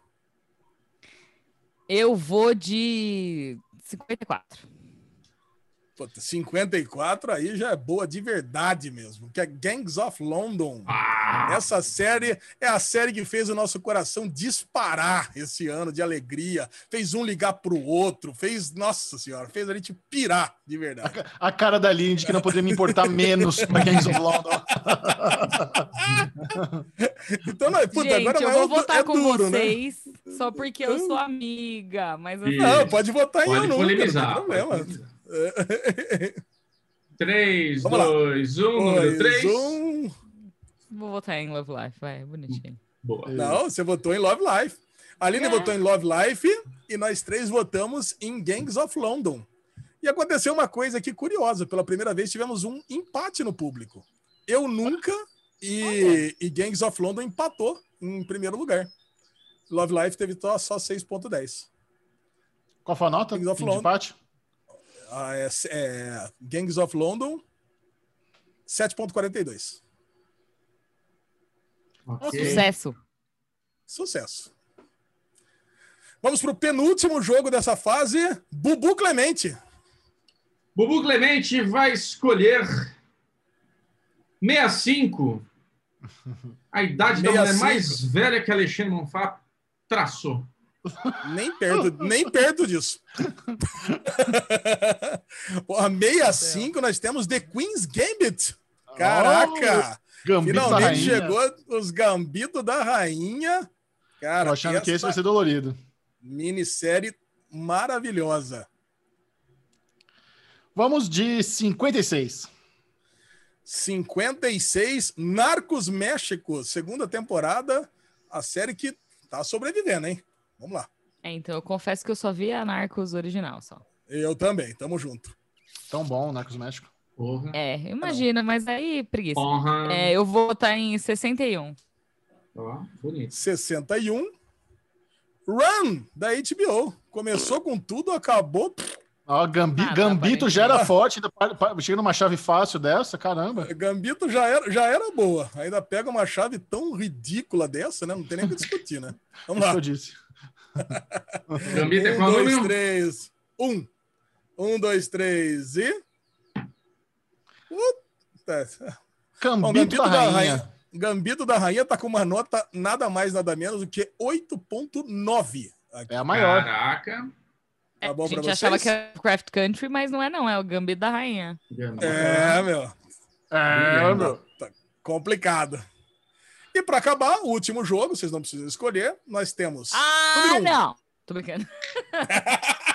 Eu vou de 54. Puta, 54 aí já é boa de verdade mesmo. Que é Gangs of London. Ah, Essa série é a série que fez o nosso coração disparar esse ano de alegria. Fez um ligar pro outro. Fez, nossa senhora, fez a gente pirar de verdade. A cara da Aline de que não poderia me importar *laughs* menos para Gangs of London. *laughs* Então, não, puta, Gente, agora eu vai- vou é votar com duro, né? vocês só porque eu sou amiga. Mas assim, Isso. Não, pode votar em eu nunca, polemizar. não tem problema. Pode polemizar. 3, Vamos lá. 2, 1, número 3. um. Vou votar em Love Life, vai, bonitinho. Boa. Não, você votou em Love Life. A Aline É. votou em Love Life e nós três votamos em Gangs of London. E aconteceu uma coisa aqui curiosa. Pela primeira vez tivemos um empate no público. Eu nunca e, e Gangs of London empatou em primeiro lugar. Love Life teve só, só 6.10. Qual foi a nota Kings of de London. empate? Ah, é, é, Gangs of London 7.42. Ok. Sucesso. Sucesso. Vamos para o penúltimo jogo dessa fase. Bubu Clemente. Bubu Clemente vai escolher 65. A idade da mulher 65. mais velha que Alexandre Monfá traçou. Nem perto, nem perto disso. *laughs* Porra, 65 nós temos The Queen's Gambit. Caraca! Gambito da finalmente chegou os Gambitos da Rainha. Cara, Tô achando que esse vai ser dolorido. minissérie maravilhosa. Vamos de 56. 56, Narcos México, segunda temporada. A série que tá sobrevivendo, hein? Vamos lá. É, então eu confesso que eu só vi a Narcos original só. Eu também, tamo junto. Tão bom, né, com os México. Porra. É, imagina, mas aí preguiça. Porra. É, eu vou votar em 61. Ó, bonito. 61. Run, da HBO. Começou com tudo, acabou. Ó, Gambi, Nada, Gambito já era forte, chega numa chave fácil dessa, caramba. Gambito já era, já era boa. Ainda pega uma chave tão ridícula dessa, né? Não tem nem o que discutir, né? Vamos Isso lá. que eu disse. Gambito é um, qual dois, número? três. Um. Um, dois, três e. Puta. Bom, Gambito da rainha. Gambito da Rainha tá com uma nota nada mais, nada menos do que 8.9. aqui. É a maior. Caraca. Tá É, bom a gente achava que era Craft Country, mas não é não, é o Gambito da Rainha. Gambito. É, meu. É, meu. Complicado. E para acabar, o último jogo, vocês não precisam escolher, nós temos. Ah, um. não! Tô brincando. *laughs*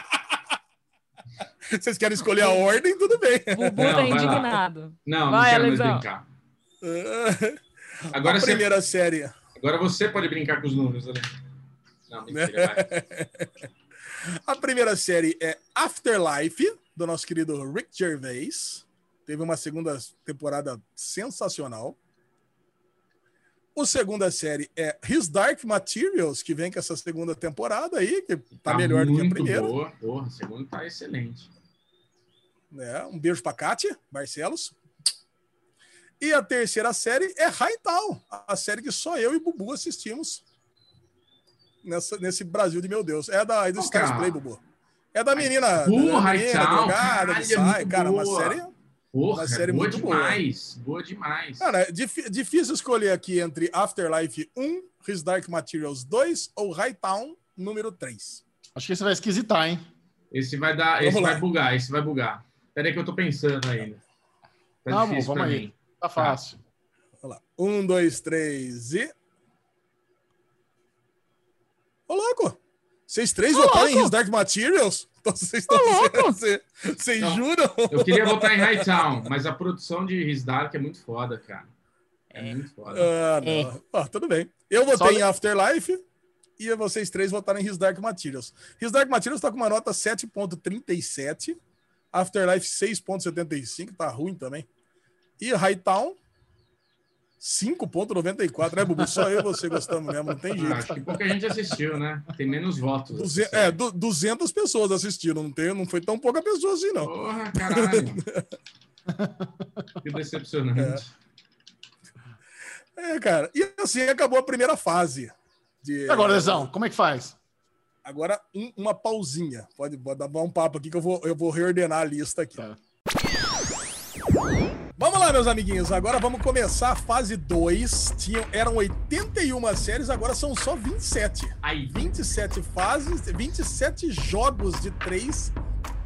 Vocês querem escolher a ordem, tudo bem. Bubu Não, tá indignado. Não, não Vai, quero mais brincar. Agora a você, primeira série. agora você pode brincar com os números, Ale. Não, mentira, vai. *laughs* A primeira série é Afterlife, do nosso querido Rick Gervais. Teve uma segunda temporada sensacional. O segunda série é His Dark Materials, que vem com essa segunda temporada aí, que tá, melhor do que a primeira. boa. Porra, a segunda tá excelente. né? Um beijo pra Kátia Barcelos. E a terceira série é Hightown, a série que só eu e Bubu assistimos nessa, nesse Brasil de meu Deus. É da é do Stars. Play, Bubu. É da menina, Porra, da menina Hightown, drogada, caralho, que é sai. Cara, uma boa. série... Porra, Uma série boa muito boa. demais. Boa demais. Cara, é difí- difícil escolher aqui entre Afterlife 1, His Dark Materials 2 ou Hightown número 3. Acho que esse vai esquisitar, hein? Esse vai dar, Vamos esse lá. vai bugar, esse vai bugar. Peraí que eu tô pensando ainda. Tá Tá bom, vamos aí. mim. Tá fácil. Vamos lá. Um, dois, três e. Ô, louco! Vocês três Ô, votaram em! His Dark Materials? Então vocês estão louco! *laughs* Vocês vocês juram? Eu queria votar em Hightown, mas a produção de His Dark é muito foda, cara. É, É. muito foda. Ah, É. Ah, tudo bem. Eu votei Só em Afterlife e vocês três votaram em His Dark Materials. His Dark Materials tá com uma nota 7.37. Afterlife 6.75, tá ruim também. E Hightown 5.94, né, Bubu? Só eu e você gostamos mesmo, não tem Ah, jeito. acho que pouca gente assistiu, né? Tem menos votos. Duze- é, du- 200 pessoas assistiram, não, tem, não foi tão pouca pessoa assim, não. Porra, caralho. *laughs* que decepcionante. É, cara. E assim acabou a primeira fase. De, E agora, Lesão, como é que faz? Agora, um- uma pausinha. Pode, pode dar um papo aqui que eu vou, eu vou reordenar a lista aqui. Tá. Vamos lá, meus amiguinhos. Agora vamos começar a fase 2. Tinham, eram 81 séries, agora são só 27. Aí, 27 fases, 27 jogos de três,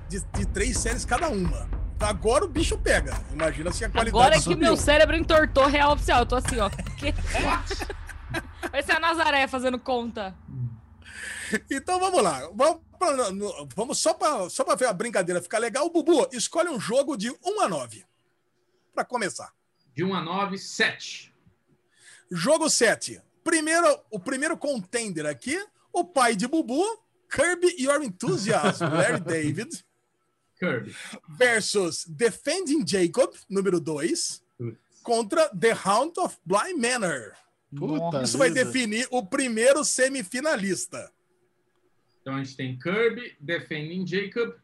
de, de três séries cada uma. Agora o bicho pega. Imagina se a qualidade Agora que subiu. meu cérebro entortou real oficial. Eu tô assim, ó. Que- Vai ser a Nazaré fazendo conta. Então vamos lá. Vamos, pra- vamos só para só pra ver a brincadeira ficar legal. Bubu, escolhe um jogo de 1 a 9. Para começar. De 1 a 9, 7. Jogo 7. Primeiro, o primeiro contender aqui, o pai de Bubu, Kirby Your Enthusiasm, *laughs* Larry David, Kirby. versus Defending Jacob, número 2, contra The Hound of Bly Manor. Puta Isso vai vida. definir o primeiro semifinalista. Então a gente tem Kirby, Defending Jacob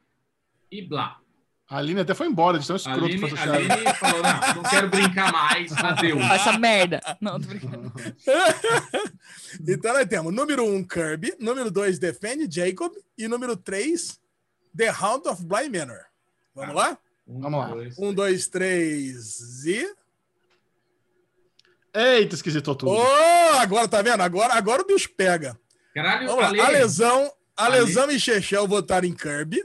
e Blá. A Aline até foi embora, de tão escroto Aline, que foi. Aline falou: não, não quero brincar mais. Adeus. Essa merda. Não, tô brincando. *laughs* Então nós temos número 1, um, Kirby, número 2, Defend Jacob e número 3, The Hound of Bly Manor. Vamos lá? Um, Vamos lá. dois, Um, dois, três e. Eita, esquisitou tudo. Oh, agora tá vendo? Agora, agora o bicho pega. Caralho, Vamos Ale, lá. A lesão, a Ale. lesão e Chechel votaram em Kirby.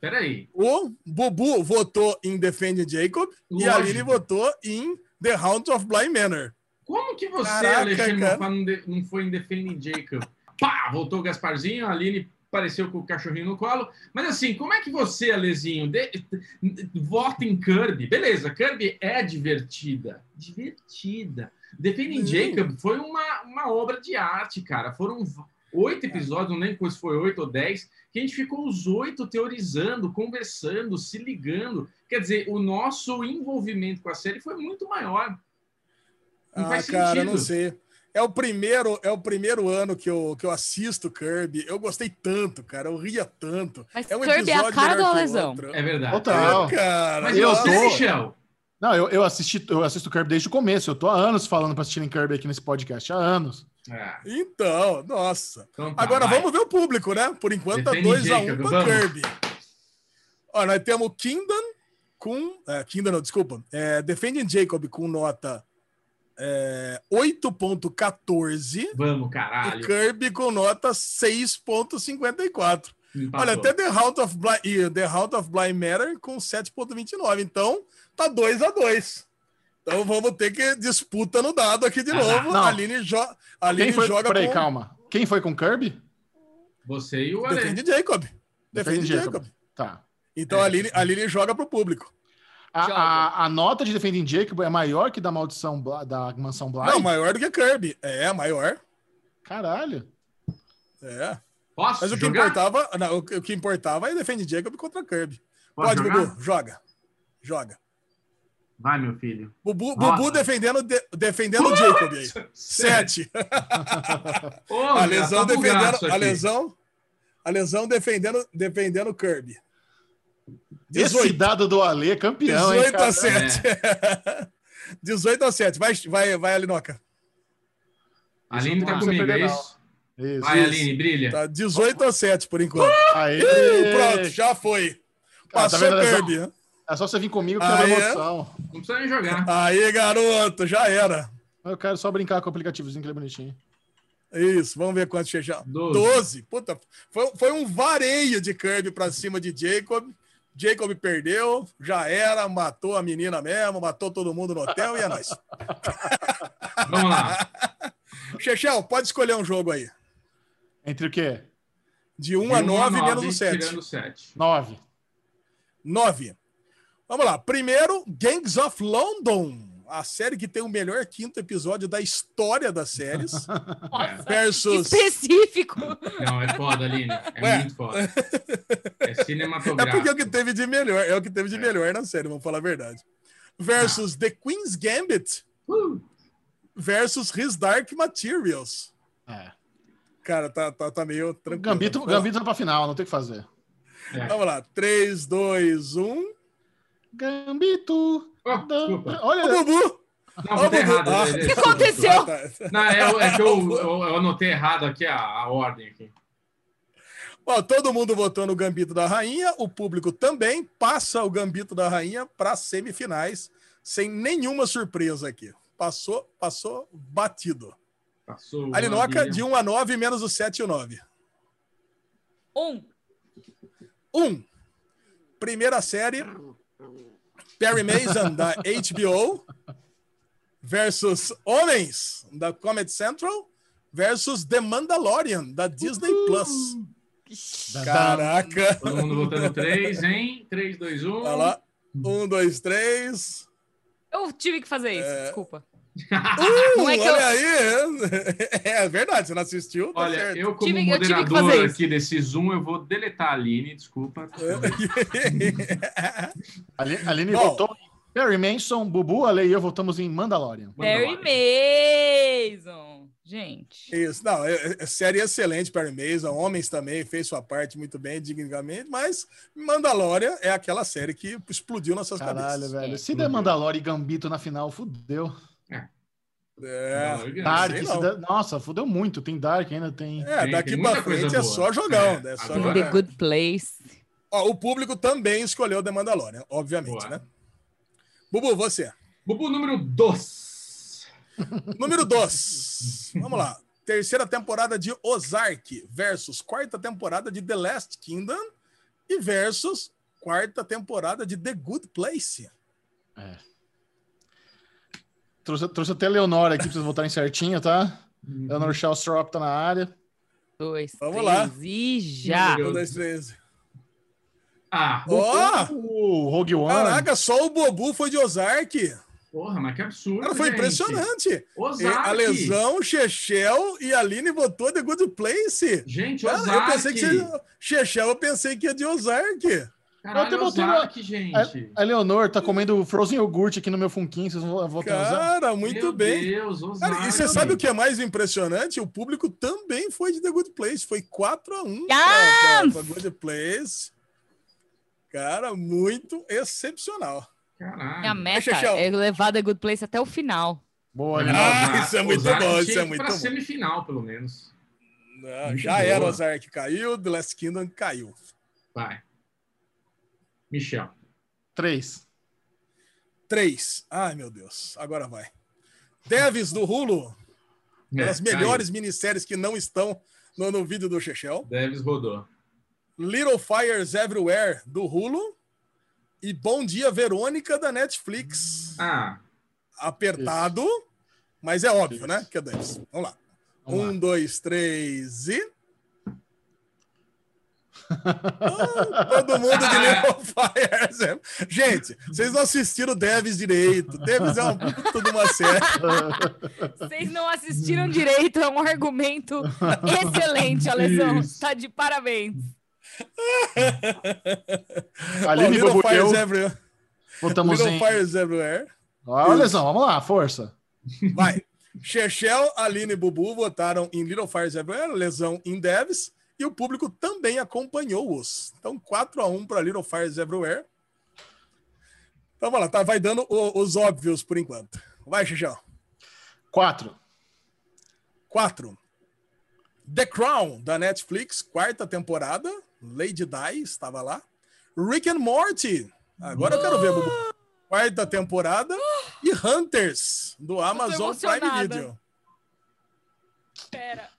Peraí. O Bubu votou em Defend Jacob. E Lógico. a Aline votou em The Hound of Bly Manor. Como que você, Caraca, Alexandre, cara. Não, foi em Defending Jacob? Pá! Voltou o Gasparzinho, a Aline apareceu com o cachorrinho no colo. Mas assim, como é que você, Alezinho, de- vota em Kirby? Beleza, Kirby é divertida. Divertida. Defending Hum. Jacob foi uma, uma obra de arte, cara. Foram oito episódios, não lembro se foi oito ou dez, que a gente ficou os oito teorizando, conversando, se ligando. Quer dizer, o nosso envolvimento com a série foi muito maior. Não ah, faz cara, não sei. É o primeiro, é o primeiro ano que eu, que eu assisto Kirby. Eu gostei tanto, cara. Eu ria tanto. Mas É um Kirby é a episódio cara do melhor que o Alesão. outro. É verdade. Total. Cara, Mas Eu você, tô- Michel, Não, eu, eu, assisti, eu assisto Kirby desde o começo. Eu tô há anos falando pra assistirem Kirby aqui nesse podcast. Há anos. É, Então, nossa. então tá, Agora vai. vamos ver o público, né? Por enquanto tá Defende 2x1 Jacob, pra vamos. Kirby. Ó, nós temos Kingdom com. É, Kingdom não, desculpa. É, Defending Jacob com nota é, 8.14 Vamos, e caralho. Kirby com nota 6.54. Empatou. Olha, até The Hound of Blind, e The Hound of Blind Matter com 7.29. Então, tá 2 a 2 Então vamos ter que disputa no dado aqui de Ah, novo. não. A Aline, jo a Aline Quem foi? joga Peraí, com calma. Quem foi com Kirby? Você e o Ale. Defende Jacob. Defende Defende Jacob. Jacob. Tá. Então É. a Aline, a Aline joga pro público. A, a, a nota de Defending Jacob é maior que da maldição Bla- da mansão Bly? Não, maior do que Kirby. É, maior. Caralho. É. Posso Mas o que jogar? importava, não, o que- o que importava é Defende Jacob contra Kirby. Posso Pode, jogar? Bubu, joga. Joga. Vai, meu filho. Bubu. Bubu defendendo, de- defendendo o Jacob aí. Sete. *laughs* A lesão tá defendendo. A lesão. A lesão defendendo, defendendo Kirby. Esse 18, dado do Ale é campeão, hein, 18 cara? *laughs* a 7. 18 a 7. Vai, vai, vai, Alinoca. A Aline tá comigo, é isso? Isso. Vai, Isso. Aline, brilha. Tá 18 a 7 por enquanto. Aê! Ih, Pronto, já foi. Ah, tá Passou lesão? Kirby. É só você vir comigo que é uma é? emoção. Não precisa nem jogar. Aí, garoto, já era. Eu quero só brincar com o aplicativozinho que ele é bonitinho. Isso, vamos ver quanto chega. Doze. 12. Puta, foi, foi um vareio de Kirby pra cima de Jacob. Jacob perdeu, já era, matou a menina mesmo, matou todo mundo no hotel e é nóis. *laughs* Vamos lá. *laughs* Chechel, pode escolher um jogo aí. Entre o quê? De 1 De a um 9 menos o nove, 7. Tirando o 7. Nove. 9. Vamos lá. Primeiro, Gangs of London. A série que tem o melhor quinto episódio da história das séries. *laughs* Nossa, versus. específico. Não, é foda, Aline. É *laughs* Ué. muito foda. É *laughs* É cinematográfico. porque é o que teve de melhor. É o que teve de melhor na série, vamos falar a verdade. Versus The Queen's Gambit. Uh, Versus His Dark Materials. É. Cara, tá, tá, tá meio tranquilo. Gambito. Gambito vai pra final, não tem o que fazer. é. Vamos lá. 3, 2, 1. Gambito. Oh, Olha, Bubu! Não, Bubu! errado. Ah. O que aconteceu? Ah, tá. Não, é, é que eu, *laughs* eu, eu anotei errado aqui a, a ordem aqui. Bom, todo mundo votou no Gambito da Rainha, o público também passa o Gambito da Rainha para semifinais, sem nenhuma surpresa aqui. Passou, passou batido. Passou. o Alinoca, de 1 a 9, menos o 7 e o 9. Um. 1. Primeira série, Perry Mason, da HBO, versus Homens, da Comedy Central, versus The Mandalorian, da Disney Plus. Caraca! Todo mundo votando 3, hein? 3, 2, 1. Olha lá. Um, dois, três. Eu tive que fazer isso, desculpa. *laughs* Uh, é que olha eu- aí! É verdade, você não assistiu? Tá Olha, certo. eu como Tive- eu moderador isso. aqui desse Zoom, eu vou deletar a Aline, desculpa. *laughs* Ali- Aline Bom. votou em Perry Manson, Bubu, Ale e eu votamos em Mandalorian. Perry. Mason. Gente. Isso, não, é, é série excelente, Perry Mason, Homens também fez sua parte muito bem, dignamente, mas Mandalorian é aquela série que explodiu nossas Caralho, cabeças. velho. Se der Mandalorian e Gambito na final, fudeu. É. Dark, der- nossa, fudeu muito. Tem Dark ainda, tem. é, Tem- daqui tem pra muita coisa frente é só jogão. É, É, só agora- The. Good Place. Ó, o público também escolheu The Mandalorian, obviamente, Boa. né? Bubu, você. Bubu número 2. *laughs* Número 2. Vamos lá. Terceira temporada de Ozark versus quarta temporada de The Last Kingdom e versus quarta temporada de The Good Place. Trouxe, trouxe até a Leonora aqui pra vocês votarem certinho, tá? Leonor Shawstrop tá na área. Dois, Vamos três lá. e já. Um, dois, três. Ah, Ó! O Rogue One. Caraca, só o Bobu foi de Ozark. porra, mas que absurdo. Cara, foi gente. impressionante. Ozark. A Lesão, Chechel e a Aline votou The Good Place. Gente, Cara, Ozark. eu pensei que você... Chechel, eu pensei que ia de Ozark. Caralho, Eu te botei Ozark, gente. A Leonor tá comendo frozen iogurte aqui no meu funquinho. Vocês vão Ozark? Cara, muito Meu bem. Deus, Ozark. Cara, e você sabe o que é mais impressionante? O público também foi de The Good Place. Foi 4x1 pra, pra, pra Good Place. Cara, muito excepcional. Caralho. Minha meta Chechel. é levar The Good Place até o final. Boa, Ah, Leonor. isso é muito Ozark bom, isso é muito pra bom. semifinal, pelo menos. Não, já boa. era Ozark caiu, The Last Kingdom caiu. Vai. Michel. Três. 3. Ai, meu Deus. Agora vai. Devs do Hulu. É, as melhores minisséries que não estão no, no vídeo do Chechel. caiu. Deves rodou. Little Fires Everywhere do Hulu. E Bom Dia Verônica da Netflix. Ah, Apertado, mas é óbvio, né? Que é Devs. Vamos lá. Vamos um, lá. dois, três e. *laughs* Todo mundo de Little Fires. Gente, vocês não assistiram Devs direito. Devs é uma puta de uma série. Vocês não assistiram direito, é um argumento excelente, Alesão. Isso. Tá de parabéns. *laughs* Aline, Bom, Little e Fires Everywhere. votamos Little em... Fires Everywhere. Lesão, vamos lá, força. Vai. Chechel, Aline e Bubu votaram em Little Fires Everywhere, lesão em Devs, e o público também acompanhou-os. Então, 4 a 1 para Little Fires Everywhere. Então, vamos lá, tá, vai dando o- os óbvios por enquanto. Vai, Chechel. Quatro. 4. The Crown, da Netflix, quarta temporada. Lady Di estava lá. Rick and Morty. Agora eu quero ver, Bubu. Quarta temporada. E Hunters, do Amazon Prime. Video. Pera,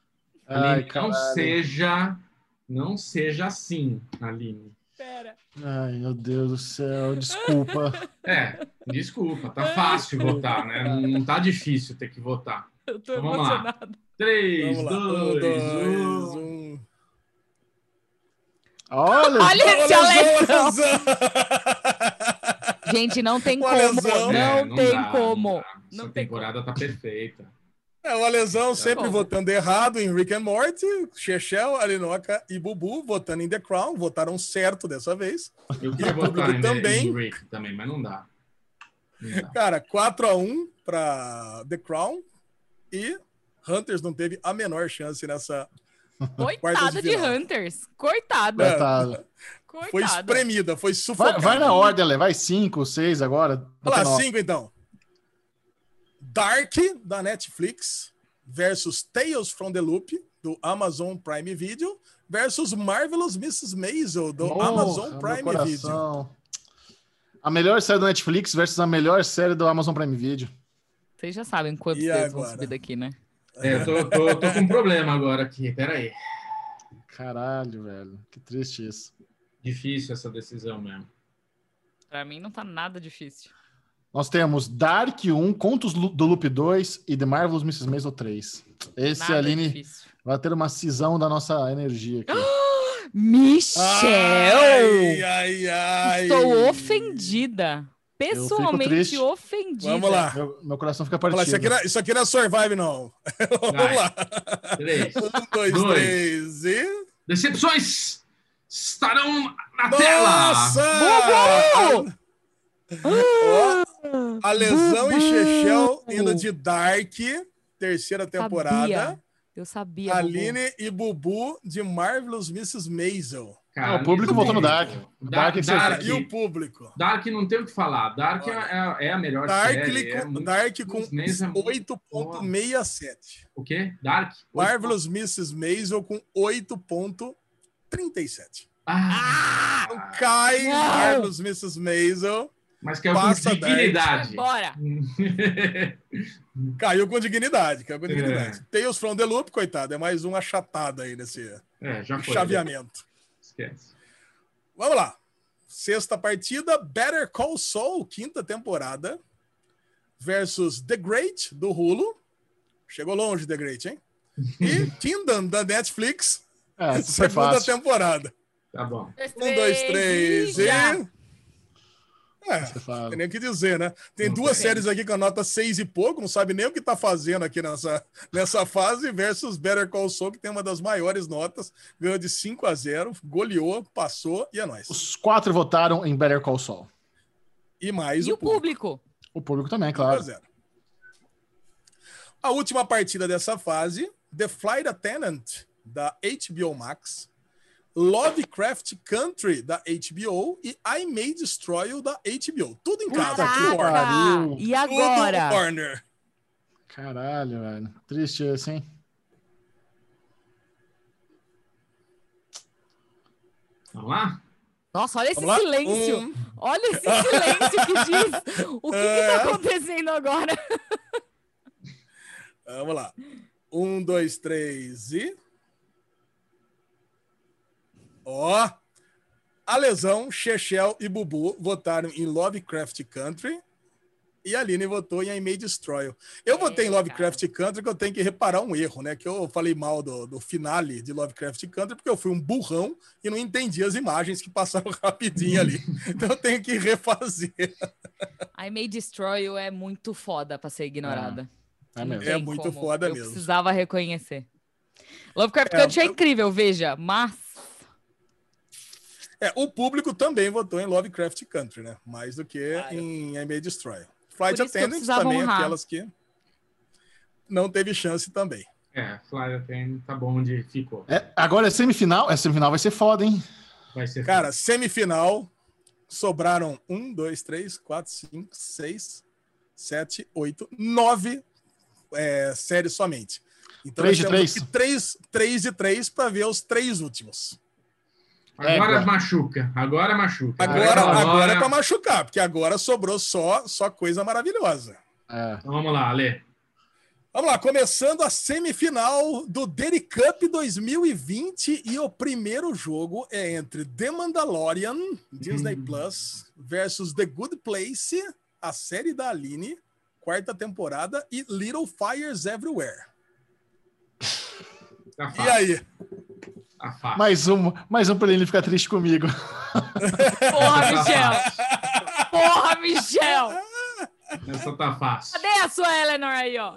Ai, Aline, não caralho. seja, não seja assim, Aline. pera. Ai, meu Deus do céu, desculpa. *laughs* É, desculpa, tá fácil votar, né? Não, não tá difícil ter que votar. Eu tô Vamos lá. emocionada. 3, Vamos lá. 2, Um, dois, 1. um. Olha, Olha esse. Alesão! Gente, não tem como. Alesão. Não, tem dá, como. dá. Não Essa tem temporada tá perfeita. É, o Alesão sempre bom. votando errado em Rick and Morty, Chechel, Alinoca e Bubu votando em The Crown, votaram certo dessa vez. Eu queria o votar em, também. em Rick também, mas não dá. Não dá. Cara, 4 a 1 para The Crown e Hunters não teve a menor chance nessa. Coitada de de. Hunters. Coitada. É. coitado. Foi Coitada. espremida, foi Vai, sufocada. vai na ordem, Ale. Vai cinco, seis agora. Olha lá, Nove. 5 então. Dark, da Netflix, versus Tales from the Loop, do Amazon Prime Video, versus Marvelous Mrs. Maisel, do Amazon Prime. Video. A melhor série do Netflix versus a melhor série do Amazon Prime Video. Vocês já sabem quantos dedos vão subir daqui, né? É, eu tô, tô, tô com um problema agora aqui. Pera aí. Caralho, velho. Que triste isso. Difícil essa decisão mesmo. Pra mim não tá nada difícil. Nós temos Dark 1, Contos do Loop 2 e The Marvelous Mrs. Maisel 3. Esse, Nada Aline, difícil. vai ter uma cisão da nossa energia aqui. *gasps* Michel! Ai, ai, ai. Estou ofendida. pessoalmente ofendida. Vamos lá. Meu, meu coração fica lá, isso, aqui partido. não, isso aqui não é Survive, não. *laughs* Vamos lá. Três. Um, dois, Dois. três e. Decepções estarão na tela. Nossa! Bubu! A lesão e Bubu! Chechel indo de Dark, terceira temporada. Sabia. Eu sabia. Bubu. Aline e Bubu de Marvelous Mrs. Maisel. Cara, Ah, o público votou no. Dark. Dark é Dark, Cara, e o público? Dark não tem o que falar. Dark é, é- é a melhor Dark, série. é com, muito- Dark com Mrs. Maisel é muito 8,67. O quê? Dark? Marvelous Mrs. Maisel com 8,37. Ah! Então cai Não. Marvelous Mrs. Maisel. Mas que é com Passa dignidade. Bora. *laughs* Caiu com dignidade, caiu com É. dignidade. Tales from the Loop, coitado, é mais um achatado aí nesse é, já foi. chaveamento. Esquece. Vamos lá. Sexta partida, Better Call Saul, quinta temporada, versus The Great, do Hulu. Chegou longe, The Great, hein? *laughs* E Kingdom, da Netflix, É, *laughs* segunda fácil. temporada. Tá bom. Um, dois, três e... já. É, tem nem o que dizer, né? Tem Não duas tem. séries aqui com a nota seis e pouco, não sabe nem o que tá fazendo aqui nessa, *laughs* nessa fase, versus Better Call Saul, que tem uma das maiores notas, ganhou de 5 a 0, goleou, passou e é nóis. Os quatro votaram em Better Call Saul. E mais E o público? O público também, 5 a claro. 0. A última partida dessa fase, The Flight Attendant, da HBO Max, Lovecraft Country, da HBO, e I May Destroy You, da HBO. Tudo em casa, tudo Warner. Caraca! E agora? Tudo Warner. Caralho, velho. Triste esse, hein? Vamos lá? Nossa, olha esse lá? silêncio. Um, Olha esse silêncio que diz. O que, que É. tá acontecendo agora? Vamos lá. Um, dois, três e. Ó! A Lesão, Chechel e Bubu votaram em Lovecraft Country e a Aline votou em I May Destroy. You. Eu votei em Eita. Lovecraft Country que eu tenho que reparar um erro, né? Que eu falei mal do, do finale de Lovecraft Country porque eu fui um burrão e não entendi as imagens que passaram *laughs* rapidinho ali. Então eu tenho que refazer. I May Destroy You é muito foda pra ser ignorada. É tem É muito como. foda Eu mesmo. precisava reconhecer. Lovecraft É, Country é incrível, veja, mas É, o público também votou em Lovecraft Country, né? Mais do que em I May Destroy. Flight eu precisava também, honrar. aquelas que não teve chance também. É, Flávia tem, tá bom onde ficou. É, agora é semifinal. É semifinal, vai ser foda, hein? Vai ser. Cara, semifinal, sobraram um, dois, três, quatro, cinco, seis, sete, oito, nove é, séries somente. Então Três nós de temos três? aqui três, três de três para ver os três últimos. Agora É, machuca. Agora machuca. Agora, Agora- agora é para machucar, porque agora sobrou só, só coisa maravilhosa. É. Então vamos lá, Ale. Vamos lá, começando a semifinal do Dairy Cup 2020 e o primeiro jogo é entre The Mandalorian, Disney Hum. Plus, versus The Good Place, a série da Aline, quarta temporada, e Little Fires Everywhere. Tá E aí? Tá. Mais um, mais um pra ele ficar triste comigo. Porra, Tá Michel! Porra, Michel! Essa tá fácil. Cadê a sua Eleanor aí, ó?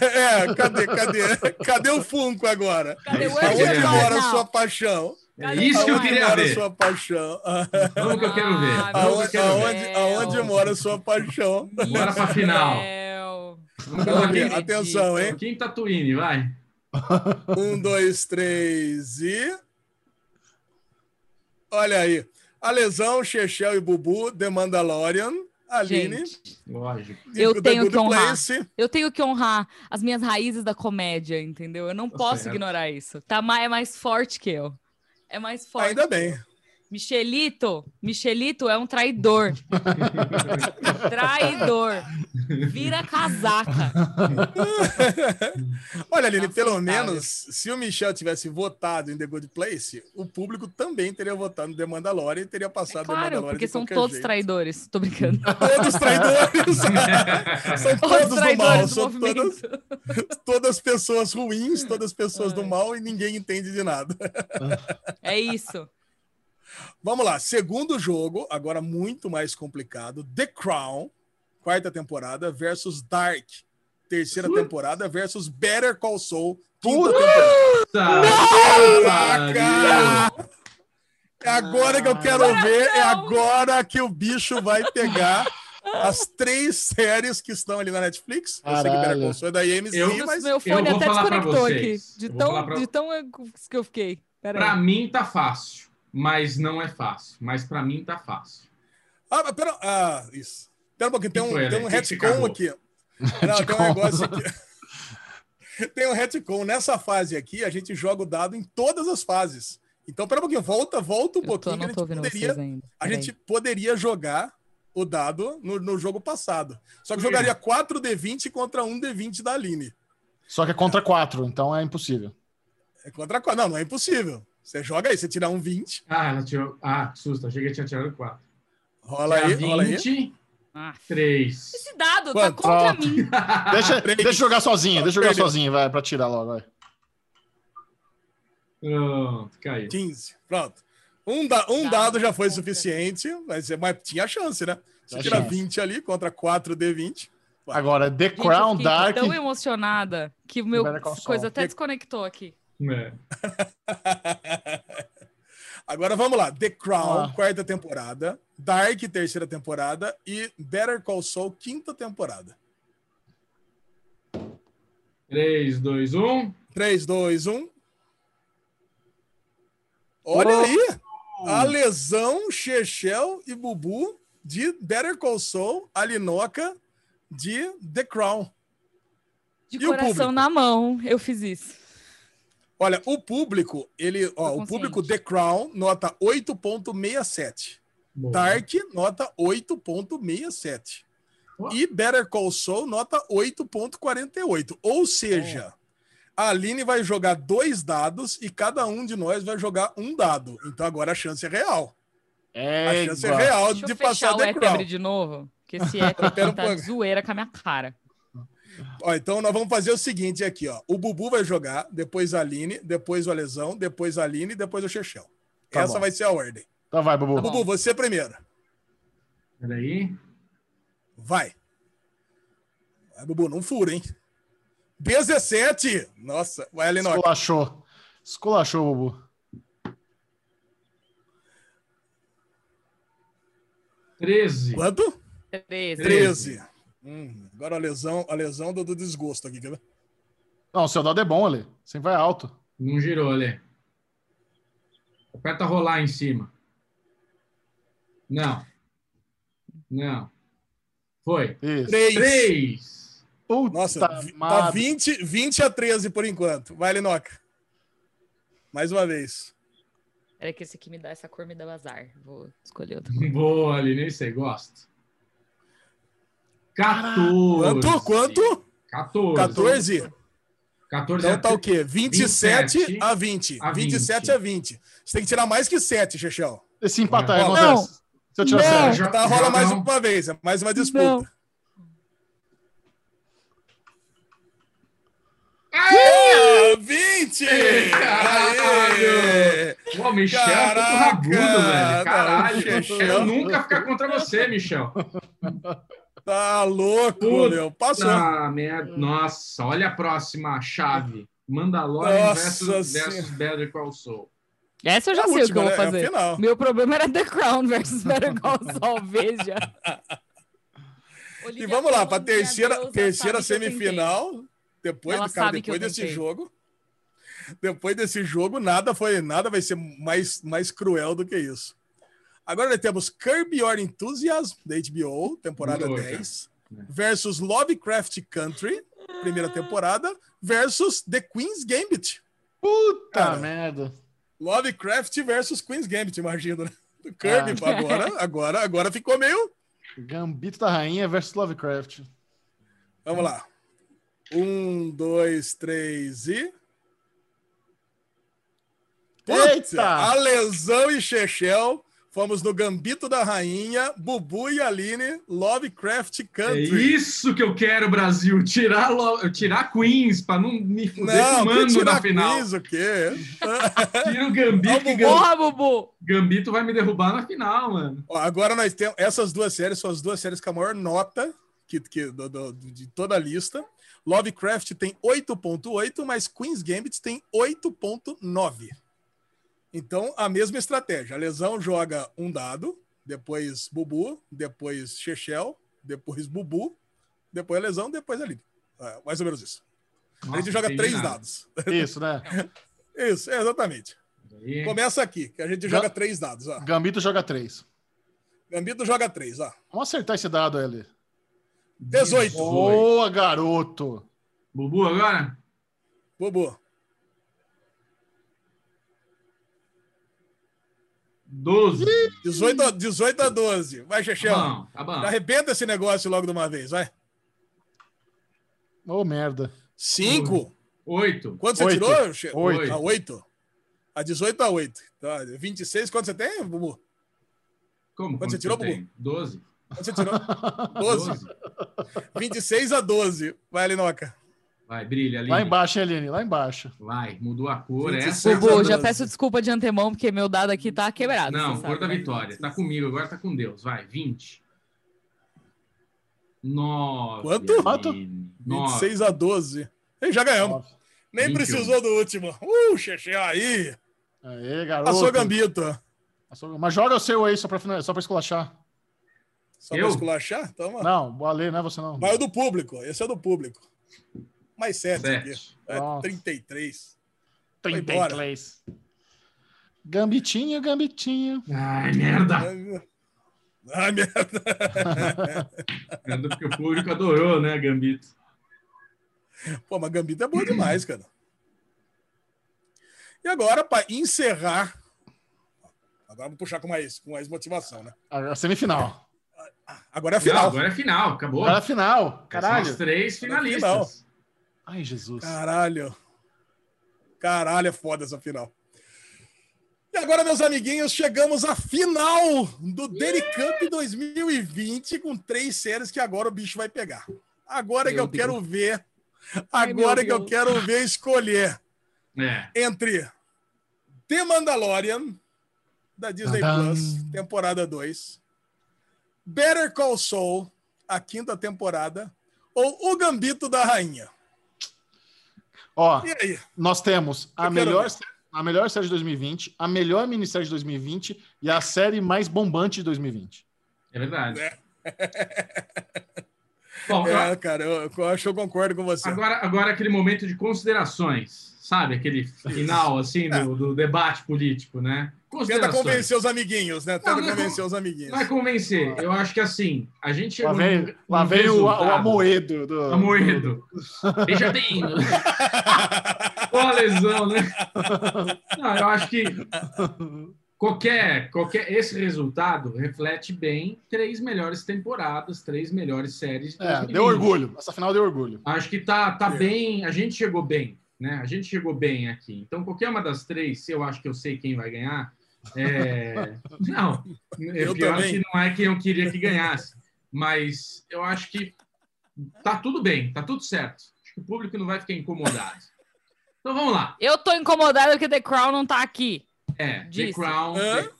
É, cadê, cadê? Cadê o Funko agora? Cadê É o Aonde queria Angel ver. mora a sua paixão? É isso que eu Aonde queria mora ver. sua paixão? Vamos que eu quero ver. Ah, Aonde, aonde, aonde mora a sua paixão? Bora pra final. Vamos atenção, hein? Quem Tatooine, vai. Um, dois, três e. Olha aí. A lesão, Chechel e Bubu, The Mandalorian, Aline. Gente, Lógico. eu tenho que honrar. Place. eu tenho que honrar as minhas raízes da comédia, entendeu? Eu não Tá posso certo. ignorar isso. Tá é mais forte que eu. É mais forte. Ainda bem. Michelito, Michelito é um traidor. *laughs* traidor. Vira casaca. Olha, Aline, pelo menos, se o Michel tivesse votado em The Good Place, o público também teria votado no The Mandalorian e teria É passado The claro, Mandalorian porque de são todos jeito. traidores. Tô brincando. *laughs* Todos traidores. *laughs* são Todos do mal. traidores do São todas, movimento. todas pessoas ruins, todas pessoas do Ai. mal e ninguém entende de nada. É isso. Vamos lá, segundo jogo, agora muito mais complicado. The Crown, quarta temporada, versus Dark, terceira temporada, versus Better Call Saul, quinta temporada. Caraca! É agora que eu quero ver, é agora que o bicho vai pegar as três séries que estão ali na Netflix. Eu sei que Better Call Saul é da AMC, Eu- mas Meu fone vou até desconectou aqui. vocês. De tão, pra- de tão que eu fiquei. Pera Pra aí. mim tá fácil, mas não é fácil. Mas pra mim tá fácil. Ah, mas pera, ah, isso. Pera um pouquinho, tem um, *laughs* tem um retcon aqui. Não, tem um negócio aqui. *laughs* tem um retcon. Nessa fase aqui, a gente joga o dado em todas as fases. Então, pera um pouquinho, volta, volta um Eu tô, pouquinho. não a tô gente poderia, vocês ainda. a gente poderia jogar o dado no, no jogo passado. Só que quê? jogaria 4 D20 contra 1 D20 da Aline. Só que é contra quatro, então é impossível. É contra 4. Não, não é impossível. Você joga aí, você tira um 20, Ah, ela tirou. Ah, que susto. Achei que tinha tirado quatro. rola aí, Tinha rola aí. 20, Ah, 3. esse dado Quanto? tá contra Pronto. mim. *laughs* Deixa, deixa eu jogar sozinho, deixa eu jogar sozinho, vai, pra tirar logo, vai. Pronto, caiu. 15. Pronto. Um, da, um Dado dado já foi contra. suficiente, mas, mas tinha chance, né? Você tira chance. 20 ali contra 4 D20. Agora, The Gente, eu Crown fiquei Dark. tão emocionada que o meu coisa até desconectou aqui. É. *laughs* Agora vamos lá. The Crown, Ah. quarta temporada. Dark, terceira temporada. E Better Call Saul, quinta temporada. 3, 2, 1. 3, 2, 1. Olha Oh. aí! A lesão, Chechel e Bubu de Better Call Saul, a Linoca de The Crown. De E o coração na mão, eu fiz isso. Olha, o público, ele, ó, o público The Crown nota 8.67. Boa. Dark nota 8.67. Ó. E Better Call Saul nota 8.48. Ou seja, a Aline vai jogar dois dados e cada um de nós vai jogar um dado. Então agora a chance é real. A É, chance é igual. real Deixa de eu fechar passar o The Crown. de novo, que esse *laughs* um tá zoeira com a minha cara. Ó, então nós vamos fazer o seguinte aqui, ó. O Bubu vai jogar, depois a Aline, depois o Alesão, depois a Aline, depois o Chechel. Tá Essa bom. vai ser a ordem. Então vai, Bubu. Tá. Bubu, você primeiro. Peraí. Vai. Vai, Bubu, não fura, hein? 17! Nossa, vai, Alinoca. Esculachou. Esculachou, Bubu. 13. Quanto? 13. 13. Hum, agora a lesão, a lesão do, do desgosto aqui, quer ver? Não, o seu dado é bom, Ale. Sempre vai alto. Não girou, ali. Aperta rolar em cima. Não. Não. Foi. Isso. 3. 3. Puta Nossa, tá madre. 20, 20 a 13 por enquanto. Vai, Linoca. Mais uma vez. Era que esse aqui me dá essa cor, me dá azar. Vou escolher outro. Boa, ali, nem sei, gosto. 14. Quanto? Quanto? 14. 14? 14 Então tá o quê? 27 27 a 20. a 27 20. a 20. Você tem que tirar mais que 7, Chechel. E se empatar, Não. acontece. Se eu tirar Não. sério. Já- Tá, rola já mais não. uma vez. É mais uma disputa. Não. Ah, 20! Caralho! Aê! Pô, Michel é Caraca! muito rabudo, velho. Caralho. Michel. Eu nunca ficar contra você, Michel. Tá louco, Puta. meu. Passou. Ah, merda. Nossa, olha a próxima chave. Mandalorian Nossa versus, Senhora. versus Better Call Saul. Essa eu já É a sei o que última, eu vou né? É a fazer. final. Meu problema era The Crown versus Better Call Saul, *laughs* veja. E vamos lá, para Olivia terceira, terceira semifinal. Depois, Ela cara, depois desse tentei. jogo. Depois desse jogo, nada foi, nada vai ser mais, mais cruel do que isso. Agora nós temos Curb Your Enthusiasm, da HBO, temporada Boa, 10, cara. versus Lovecraft Country, primeira temporada, versus The Queen's Gambit. Puta Cara. merda. Lovecraft versus Queen's Gambit, imagina, né? Kirby, Ah. agora, agora, agora ficou meio. Gambito da Rainha versus Lovecraft. Vamos lá. Um, dois, três e. Eita! Putz, A lesão e Chechel Fomos no Gambito da Rainha, Bubu e Aline, Lovecraft É Country. isso que eu quero, Brasil. Tirar, lo- tirar Queens para não me fuder Não, na final. quiz, o quê? *laughs* Tira o Gambito, que Vamos, Gam- Porra, Bubu! Gambito vai me derrubar na final, mano. Ó, agora nós temos essas duas séries, são as duas séries com a maior nota que, que, do- do- de toda a lista. Lovecraft tem 8.8, mas Queen's Gambit tem 8.9. Então, a mesma estratégia. A lesão joga um dado, depois Bubu, depois Chechel, depois Bubu, depois a lesão, depois a Lívia. É, mais ou menos isso. a Nossa, gente joga três nada. dados. Isso, né? *laughs* Isso, é, exatamente. Aí, Começa aqui, que a gente joga três dados. Ó. Gambito joga 3. Gambito joga três, ó. Vamos acertar esse dado aí, ali. 18. Boa, garoto. Bubu agora? Bubu. 12. 18, a- 18 a 12. Vai, Tá Chechel. bom, tá bom. Arrebenta esse negócio logo de uma vez, vai. Ô, merda. 5. 8. Quanto você Oito. tirou? Che- Oito. A 8. A 18 a 8. Tá, 26, quanto você tem, Bubu? Como? Quanto você tirou, tenho? 12. Quanto você tirou? 12. 12. 26 a 12. Vai, Linoca. Vai, brilha ali. Lá embaixo, Aline? Lá embaixo. Vai, mudou a cor. 26 Essa é a Bubu, já peço desculpa de antemão, porque meu dado aqui tá quebrado. Não, cor da né? vitória. Tá comigo, agora tá com Deus. Vai, 20. 9. Quanto? Quanto? 26 a 12. E já ganhamos. Nem 21. precisou do último. Uh, Chechel aí. Aê, garoto. Passou Gambito. Passou- Mas joga o seu aí, só pra, final- só pra esculachar. Só Eu? pra esculachar? Toma. Não, o Ale, não é você não. Vai o do público. Esse é do público. Mais 7 aqui. 7. É, Nossa. 33. Tem, Vai tem embora. inglês. Gambitinho, gambitinho. Ai, merda. Ai, merda. *laughs* Merda, porque o público adorou, né, Gambito? Pô, mas Gambito é boa demais, cara. E agora, para encerrar. Agora vamos puxar com mais, com mais motivação, né? A final. Agora é a Final. final. agora é final, acabou. Agora é a final. São Caralho. as três Agora é finalistas. Ai, Jesus. Caralho. Caralho, é foda essa final. E agora, meus amiguinhos, chegamos à final do Daily Cup 2020 com três séries que agora o bicho vai pegar. Agora que Meu eu Deus. quero ver. Ai, Agora que eu Deus. quero ver escolher É. entre The Mandalorian, da Disney Tadam. Plus, temporada 2, Better Call Saul, a quinta temporada, ou O Gambito da Rainha. Ó, E aí? nós temos a Eu melhor, a melhor série de 2020, a melhor minissérie de 2020 e a série mais bombante de 2020. É verdade. É. *laughs* Bom, eu- É, cara, eu, eu acho que eu concordo com você. agora, agora aquele momento de considerações, sabe? Aquele final, *laughs* assim, do, do debate político, né? Tenta convencer os amiguinhos, né? Tenta Não, não convencer con- os amiguinhos. É convencer. Eu acho que, assim, a gente Lá chegou vem, lá vem o, o Amoedo. Do, Amoedo. Veja bem. *laughs* Olha a lesão, né? Não, eu acho que qualquer, qualquer esse resultado reflete bem três melhores temporadas, três melhores séries. de É, 2020. deu orgulho. Essa final deu orgulho. Acho que tá, tá É. bem. A gente chegou bem, né? A gente chegou bem aqui. Então, qualquer uma das três, se eu acho que eu sei quem vai ganhar, é... não, Eu pior também. que não é quem eu queria que ganhasse, mas eu acho que tá tudo bem, tá tudo certo. Acho que o público não vai ficar incomodado. Então vamos lá. Eu tô incomodada porque The Crown não tá aqui. É, The Disse. Crown. Hã? The,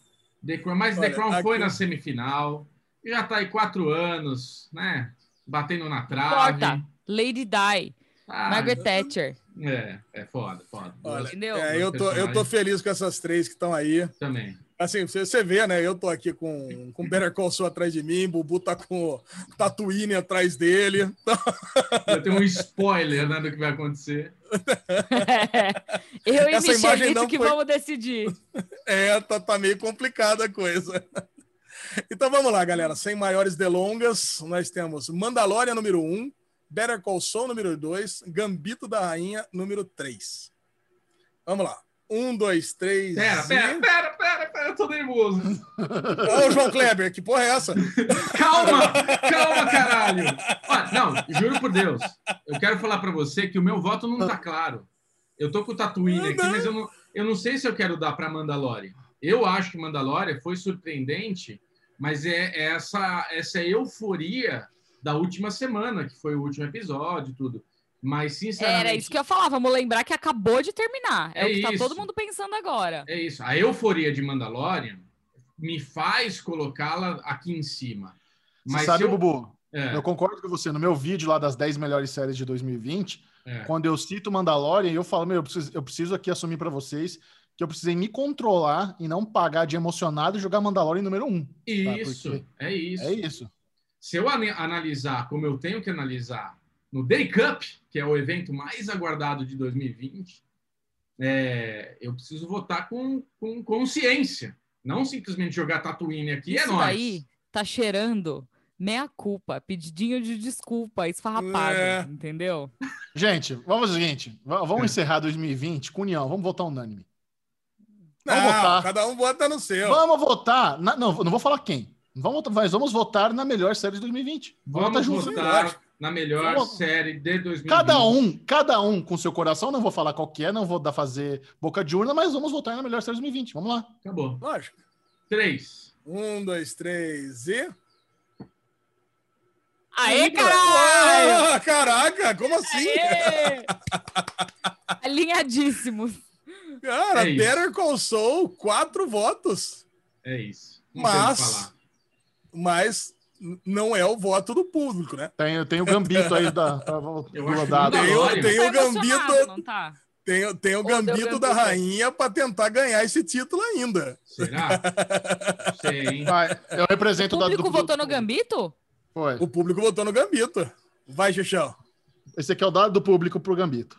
The Crown mas The Olha, Crown foi aqui- na semifinal. Já tá aí quatro anos, né? Batendo na trave. Lady Di, Ah, Margaret Thatcher. É, é foda, foda. Olha, Entendeu? é, eu, tô, eu tô feliz com essas três que estão aí. Também. Assim, você, você vê, né? Eu tô aqui com, com Better Call Saul atrás de mim, Bubu tá com Tatooine atrás dele. *laughs* Eu tenho um spoiler né, do que vai acontecer. *laughs* Eu e Essa imagem Michelito não que foi- vamos decidir. *laughs* É, tá, tá meio complicada a coisa. Então vamos lá, galera. Sem maiores delongas, nós temos Mandalorian número 1, Better Call Saul número 2, Gambito da Rainha número 3. Vamos lá. Um, dois, três. Pera, e- pera, pera, pera, pera, eu tô nervoso. Ô, João Kleber, que porra é essa? *laughs* Calma, calma, caralho. Olha, não, juro por Deus. Eu quero falar pra você que o meu voto não tá claro. Eu tô com o Tatooine aqui, mas eu não, eu não sei se eu quero dar pra Mandalorian. Eu acho que Mandalorian foi surpreendente, mas é, é essa, essa euforia da última semana, que foi o último episódio e tudo. Mas, sinceramente. Era isso que eu falar. Vamos lembrar que acabou de terminar. É, É o que tá isso. todo mundo pensando agora. É isso. A euforia de Mandalorian me faz colocá-la aqui em cima. Você Mas sabe, se eu... Bubu? É, Eu concordo com você. No meu vídeo lá das 10 melhores séries de 2020, é. quando eu cito Mandalorian, eu falo, meu, eu preciso, eu preciso aqui assumir pra vocês que eu precisei me controlar e não pagar de emocionado e jogar Mandalorian número um. Isso, porque- é isso. É isso. Se eu ana- analisar como eu tenho que analisar no Day Cup, que é o evento mais aguardado de 2020, é, eu preciso votar com, com consciência. Não simplesmente jogar Tatooine aqui, é Isso nóis. daí tá cheirando meia culpa, pedidinho de desculpa, esfarrapado, É. entendeu? Gente, vamos fazer o seguinte. Vamos É. encerrar 2020 com união. Vamos votar unânime. Não, Vamos votar. cada um vota no seu. Vamos votar. na- não, não vou falar quem. Vamos, vamos votar na melhor série de 2020. Vamos votar Vamos junto. votar na melhor Vamos- série de 2020. Cada um, cada um com seu coração. Não vou falar qual que é, não vou dar fazer boca de urna, mas vamos votar na melhor série de 2020. Vamos lá. Acabou. Lógico. Três. Um, dois, três e. Aê, caralho! Ah, caraca, como assim? *laughs* Alinhadíssimos. Cara, É. Better Call Saul, quatro votos. É isso. Não tem o que Mas, falar. Mas não é o voto do público, né? Tem, tem o Gambito aí da, Eu do dado. Tem, o- Mandalorian. tem Tá o Gambito, emocionado, não tá? tem, tem o Ou deu Gambito da Gambito. rainha para tentar ganhar esse título ainda. Será? *laughs* Hein? Vai, eu O represento o dado público do votou no Gambito? Foi. O público votou no Gambito. Vai, Xuxão. Esse aqui é o dado do público pro Gambito.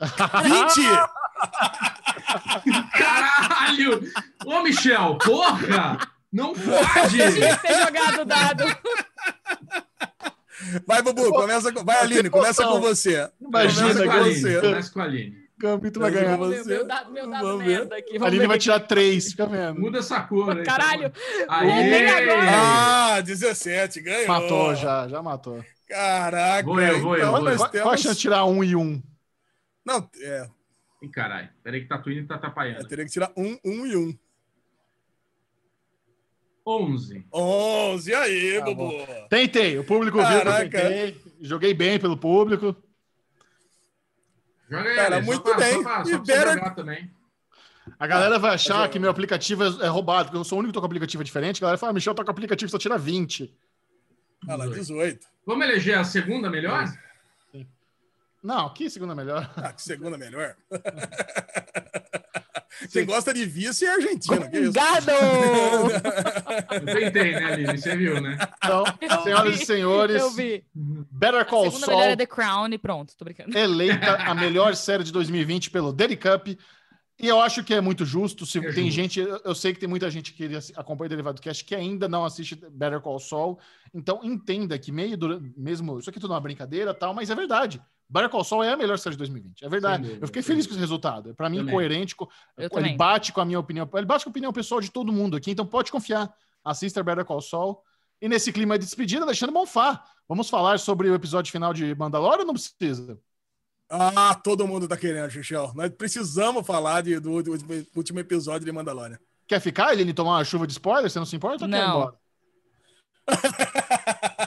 20! *laughs* Caralho! Ô, Michel, porra! Não pode! Tinha que ter jogado dado. Vai, Bubu, começa com... Vai, Aline, começa com você. Imagina Começa com a Aline. você. Começa com a Aline. Gambito vai ganhar. Meu, Você- meu dado, meu dado Vamos ver. merda aqui. A Vamos Aline ver vai tirar três, fica vendo. Muda essa cor aí. Caralho! Aê! Roubei agora. Ah, 17, ganhou. Matou já, já matou. Caraca. Vou eu, vou eu, então vou eu. qual a chance de tirar um e um? Não, é, Ih, caralho. Peraí que Tatooine tá eu atrapalhando. teria que tirar um, um e um. 11. 11, aí, Tá Bubu. Tentei, o público viu que eu Caraca. tentei. Joguei bem pelo público. Joga aí, Cara, muito só pra, bem. Só pra, só pra também. A galera vai achar que meu aplicativo é, é roubado, porque eu sou o único que tô com aplicativo diferente. A galera fala, ah, Michel tá com aplicativo, só tira 20. Olha lá, 18. Vamos eleger a segunda melhor? Não, que segunda melhor. *laughs* Ah, que segunda melhor. *laughs* Quem gosta de vice é argentino. Que isso? Gado! *laughs* Eu tentei, né, Aline? Você viu, né? Então, Eu senhoras vi, e senhores, Eu vi. Better A Call segunda Saul melhor é The Crown e pronto, tô brincando. eleita a melhor série de 2020 pelo Daily Cup. E eu acho que é muito justo. Se É tem justo. gente, eu eu sei que tem muita gente que acompanha o Derivado Cast que ainda não assiste Better Call Saul. Então entenda que meio mesmo isso aqui tudo é uma brincadeira, tal, mas é verdade. Better Call Saul é a melhor série de 2020. É verdade. Dúvida, eu fiquei feliz com esse resultado. Para mim Também. coerente, co- Eu ele também. bate com a minha opinião, ele bate com a opinião pessoal de todo mundo aqui, então pode confiar. Assista Better Call Saul. E nesse clima de despedida, Alexandre Bonfá. Vamos falar sobre o episódio final de Mandalorian ou não precisa? Ah, todo mundo tá querendo, Xuxel. Nós precisamos falar de- do, do último- episódio de Mandalorian. Quer ficar, Eline, tomar uma chuva de spoiler? Você não se importa ou quer ir Não. embora? *laughs*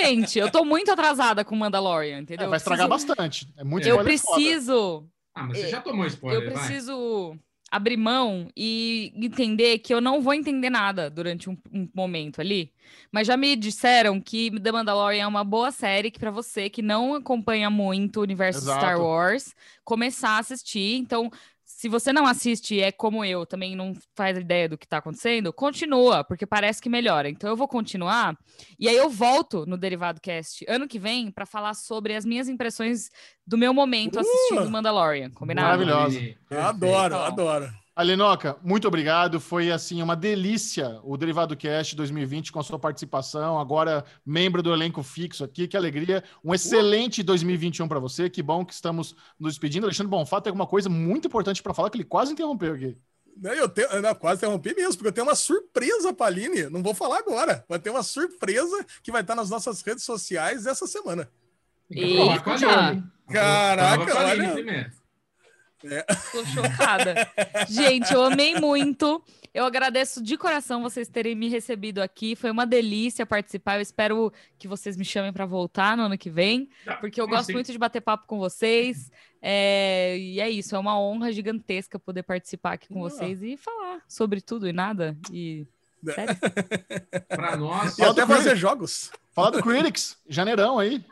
Gente, eu tô muito atrasada com Mandalorian, entendeu? É, vai estragar preciso- bastante. É muito Eu foda. preciso, Ah, mas você É, já tomou spoiler, eu vai. preciso abrir mão e entender que eu não vou entender nada durante um, um momento ali. Mas já me disseram que The Mandalorian é uma boa série que pra você que não acompanha muito o universo Exato. Star Wars começar a assistir. Então, se você não assiste, é como eu, também não faz ideia do que tá acontecendo, continua, porque parece que melhora. Então eu vou continuar e aí eu volto no Derivado Cast ano que vem pra falar sobre as minhas impressões do meu momento Uh! assistindo Mandalorian, combinado? Maravilhoso. Aline. Adoro, Então. adoro. Alinoca, muito obrigado. Foi assim uma delícia o Derivado Cast 2020 com a sua participação. Agora membro do elenco fixo aqui, que alegria. Um excelente 2021 para você. Que bom que estamos nos despedindo. Alexandre Bonfá tem alguma coisa muito importante para falar que ele quase interrompeu aqui. Não, Eu, tenho, eu não, quase interrompi mesmo, porque eu tenho uma surpresa pra Aline. Não vou falar agora. Vai ter uma surpresa que vai estar nas nossas redes sociais essa semana. Eita. Caraca, olha. É. Tô chocada. Gente, eu amei muito. Eu agradeço de coração vocês terem me recebido aqui. Foi uma delícia participar. Eu espero que vocês me chamem para voltar no ano que vem, porque eu gosto muito de bater papo com vocês. É... E é isso, é uma honra gigantesca poder participar aqui com vocês e falar sobre tudo e nada. E Sério? Para nós. E até fazer jogos. Fala do Critics, janeirão aí.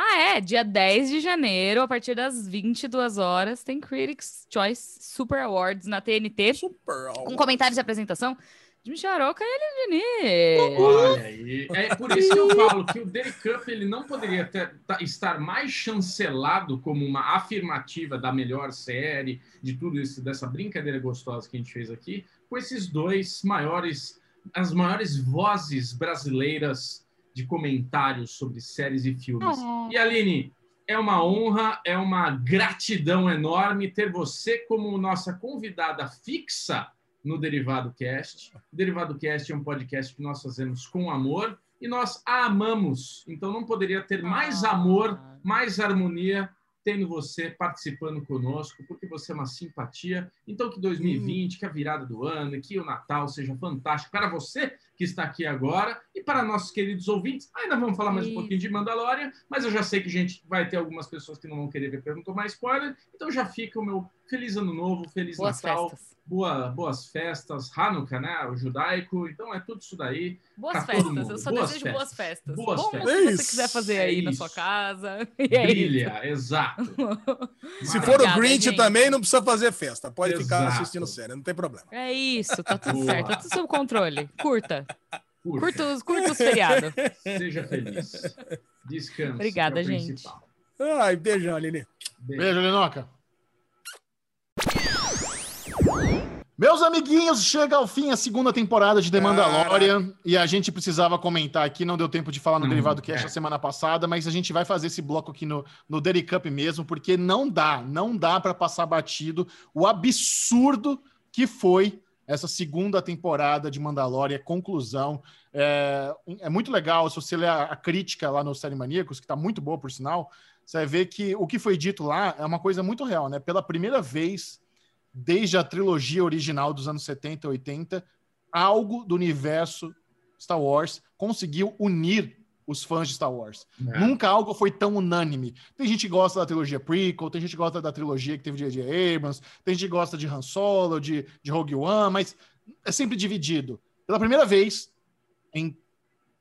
Ah, é. Dia 10 de janeiro, a partir das 22 horas, tem Critics' Choice Super Awards na TNT. Super com comentários de apresentação de Michel Aroca e Eliane Olha aí. É por isso que eu falo que o Day Cup ele não poderia ter, tá, estar mais chancelado como uma afirmativa da melhor série, de tudo isso, dessa brincadeira gostosa que a gente fez aqui, com esses dois maiores, as maiores vozes brasileiras de comentários sobre séries e filmes. Uhum. E Aline, é uma honra, é uma gratidão enorme ter você como nossa convidada fixa no Derivado Cast. O Derivado Cast é um podcast que nós fazemos com amor e nós a amamos. Então não poderia ter mais amor, mais harmonia tendo você participando conosco, porque você é uma simpatia. Então, que 2020, que a virada do ano, que o Natal seja fantástico para você que está aqui agora e para nossos queridos ouvintes. Ainda vamos falar mais um pouquinho de Mandalorian, mas eu já sei que a gente vai ter algumas pessoas que não vão querer ver perguntou mais spoiler. Então já fica o meu feliz ano novo, feliz Boas Natal. Festas boa, boas festas, Hanukkah, né? O judaico, então é tudo isso daí. Boas festas, eu só boas desejo festas. boas festas. Boas Bom, festas. Se você quiser fazer aí é na sua casa. *laughs* É Brilha, exato. *laughs* Se for o Grinch gente. também, não precisa fazer festa. Pode exato. ficar assistindo série, não tem problema. É isso, tá tudo boa. certo, tá tudo sob controle. Curta. Curta os, curta os feriados. Seja feliz. Descanse. Obrigada, é gente. Principal. Ai, beijão, Aline. Beijo, Beijo Linoca. Meus amiguinhos, chega ao fim a segunda temporada de The Mandalorian e a gente precisava comentar aqui, não deu tempo de falar no hum, Derivado Cash é. a semana passada, mas a gente vai fazer esse bloco aqui no, no Daily Cup mesmo, porque não dá, não dá para passar batido o absurdo que foi essa segunda temporada de Mandalorian, conclusão. É, é muito legal, se você ler a, a crítica lá no Série Maníacos, que está muito boa, por sinal, você vai ver que o que foi dito lá é uma coisa muito real, né? Pela primeira vez desde a trilogia original dos anos 70 e 80, algo do universo Star Wars conseguiu unir os fãs de Star Wars. É. Nunca algo foi tão unânime. Tem gente que gosta da trilogia prequel, tem gente que gosta da trilogia que teve J.J. Abrams, tem gente que gosta de Han Solo, de, de Rogue One, mas é sempre dividido. Pela primeira vez em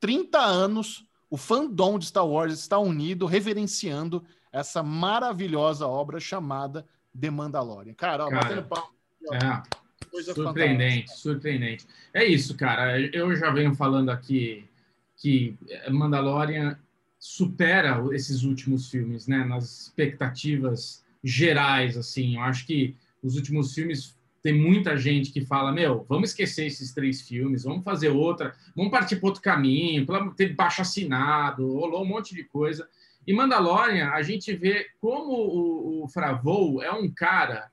30 anos, o fandom de Star Wars está unido, reverenciando essa maravilhosa obra chamada The Mandalorian. Cara, ó, cara, batendo pau. É, surpreendente, fantástica. surpreendente. É isso, cara. Eu já venho falando aqui que Mandalorian supera esses últimos filmes, né? Nas expectativas gerais, assim. Eu acho que os últimos filmes tem muita gente que fala, meu, vamos esquecer esses três filmes, vamos fazer outra, vamos partir para outro caminho, ter baixo assinado, rolou um monte de coisa. E Mandalorian, a gente vê como o, o Fravou é um cara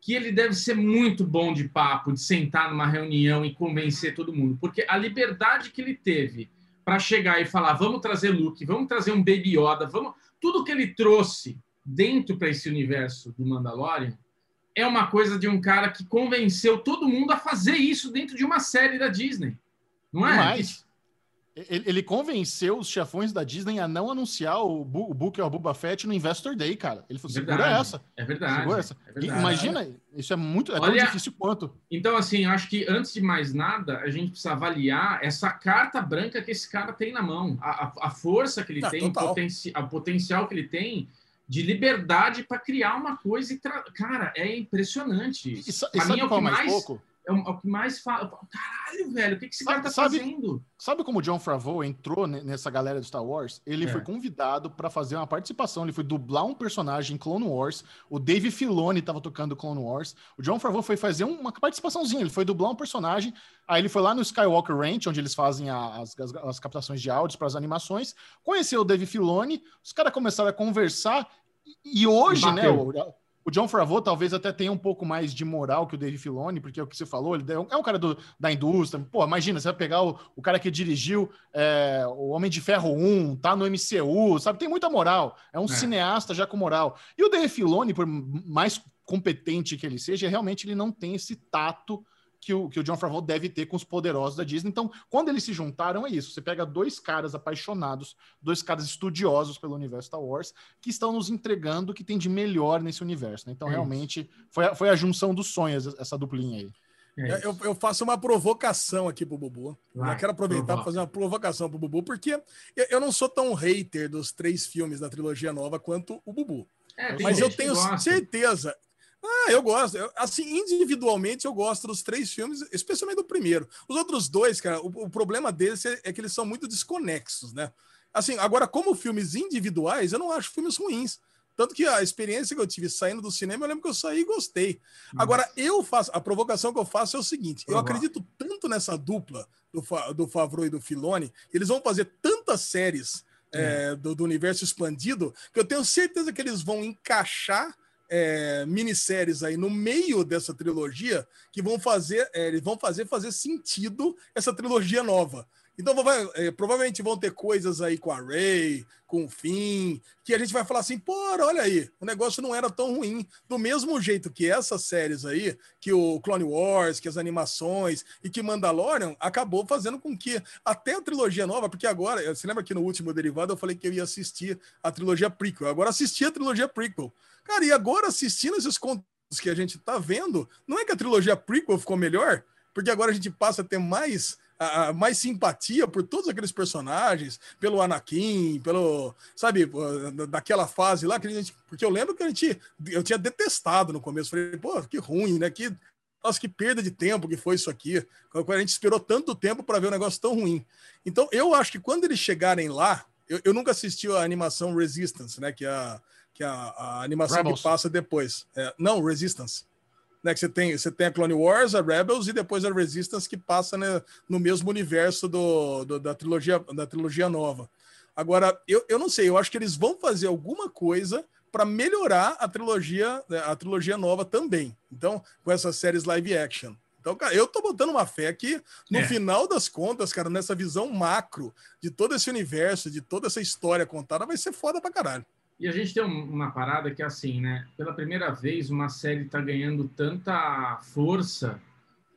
que ele deve ser muito bom de papo, de sentar numa reunião e convencer todo mundo, porque a liberdade que ele teve para chegar e falar, vamos trazer Luke, vamos trazer um Baby Yoda, vamos tudo que ele trouxe dentro para esse universo do Mandalorian é uma coisa de um cara que convenceu todo mundo a fazer isso dentro de uma série da Disney. Não é? Mais. Ele, convenceu os chefões da Disney a não anunciar o, Bu, o Booker ou o Boba Fett no Investor Day, cara. Ele falou, segura verdade, essa. É verdade. Segura essa. É verdade. Imagina, isso é muito é Olha, tão difícil quanto. Então, assim, eu acho que antes de mais nada, a gente precisa avaliar essa carta branca que esse cara tem na mão. A, a, a força que ele ah, tem, o, potenci, o potencial que ele tem de liberdade para criar uma coisa e tra... cara, é impressionante. E, e, e mim é o que mais, mais pouco? É o, é o que mais fala. Caralho, velho, o que, que esse sabe, cara tá sabe, fazendo? Sabe como o John Favreau entrou nessa galera do Star Wars? Ele é. foi convidado para fazer uma participação, ele foi dublar um personagem em Clone Wars. O Dave Filoni estava tocando Clone Wars. O John Favreau foi fazer uma participaçãozinha, ele foi dublar um personagem. Aí ele foi lá no Skywalker Ranch, onde eles fazem as, as, as captações de áudios para as animações. Conheceu o Dave Filoni, os caras começaram a conversar. E hoje, né? O, o John Favreau talvez até tenha um pouco mais de moral que o Dave Filoni, porque é o que você falou, ele é um cara do, da indústria. Pô, imagina, você vai pegar o, o cara que dirigiu é, o Homem de Ferro 1, tá no MCU, sabe? Tem muita moral. É um é. cineasta já com moral. E o Dave Filoni, por mais competente que ele seja, realmente ele não tem esse tato que o, que o John Favreau deve ter com os poderosos da Disney. Então, quando eles se juntaram, é isso. Você pega dois caras apaixonados, dois caras estudiosos pelo universo Star Wars, que estão nos entregando o que tem de melhor nesse universo. Né? Então, é realmente, foi a, foi a junção dos sonhos, essa duplinha aí. É eu, eu, faço uma provocação aqui pro Bubu. Vai, eu quero aproveitar para fazer uma provocação pro Bubu, porque eu, eu, não sou tão hater dos três filmes da trilogia nova quanto o Bubu. É, Mas eu tenho certeza. Ah, eu gosto. Eu, assim, individualmente, eu gosto dos três filmes, especialmente do primeiro. Os outros dois, cara, o, o problema deles é, é, que eles são muito desconexos, né? Assim, agora, como filmes individuais, eu não acho filmes ruins. Tanto que a experiência que eu tive saindo do cinema, eu lembro que eu saí e gostei. Agora, eu faço. A provocação que eu faço é o seguinte: eu acredito tanto nessa dupla do, do Favreau e do Filoni, eles vão fazer tantas séries é, do, do universo expandido, que eu tenho certeza que eles vão encaixar é, minisséries aí no meio dessa trilogia que vão fazer, é, eles vão fazer fazer sentido essa trilogia nova. Então vai, é, provavelmente vão ter coisas aí com a Ray, com o Finn, que a gente vai falar assim, pô, olha aí, o negócio não era tão ruim. Do mesmo jeito que essas séries aí, que o Clone Wars, que as animações e que Mandalorian acabou fazendo com que até a trilogia nova, porque agora, você lembra que no último derivado eu falei que eu ia assistir a trilogia prequel, agora assisti a trilogia prequel. Cara, e agora assistindo esses contos que a gente tá vendo, não é que a trilogia prequel ficou melhor? Porque agora a gente passa a ter mais a, mais simpatia por todos aqueles personagens, pelo Anakin, pelo, sabe, daquela fase lá que a gente, porque eu lembro que a gente, eu tinha detestado no começo, falei, pô, que ruim, né? Que, nossa, que perda de tempo que foi isso aqui. A gente esperou tanto tempo para ver um negócio tão ruim. Então, eu acho que quando eles chegarem lá, eu, eu nunca assisti a animação Resistance, né? Que é a, que é a, a animação Rebels. que passa depois. É, não, Resistance né? Que você tem, você tem a Clone Wars, a Rebels e depois a Resistance que passa né, no mesmo universo do, do, da trilogia da trilogia nova. Agora, eu, eu não sei, eu acho que eles vão fazer alguma coisa para melhorar a trilogia né, a trilogia nova também. Então, com essas séries live action. Então, cara, eu tô botando uma fé que, no é. final das contas, cara, nessa visão macro de todo esse universo, de toda essa história contada, vai ser foda pra caralho. E a gente tem uma parada que é assim, né? Pela primeira vez, uma série está ganhando tanta força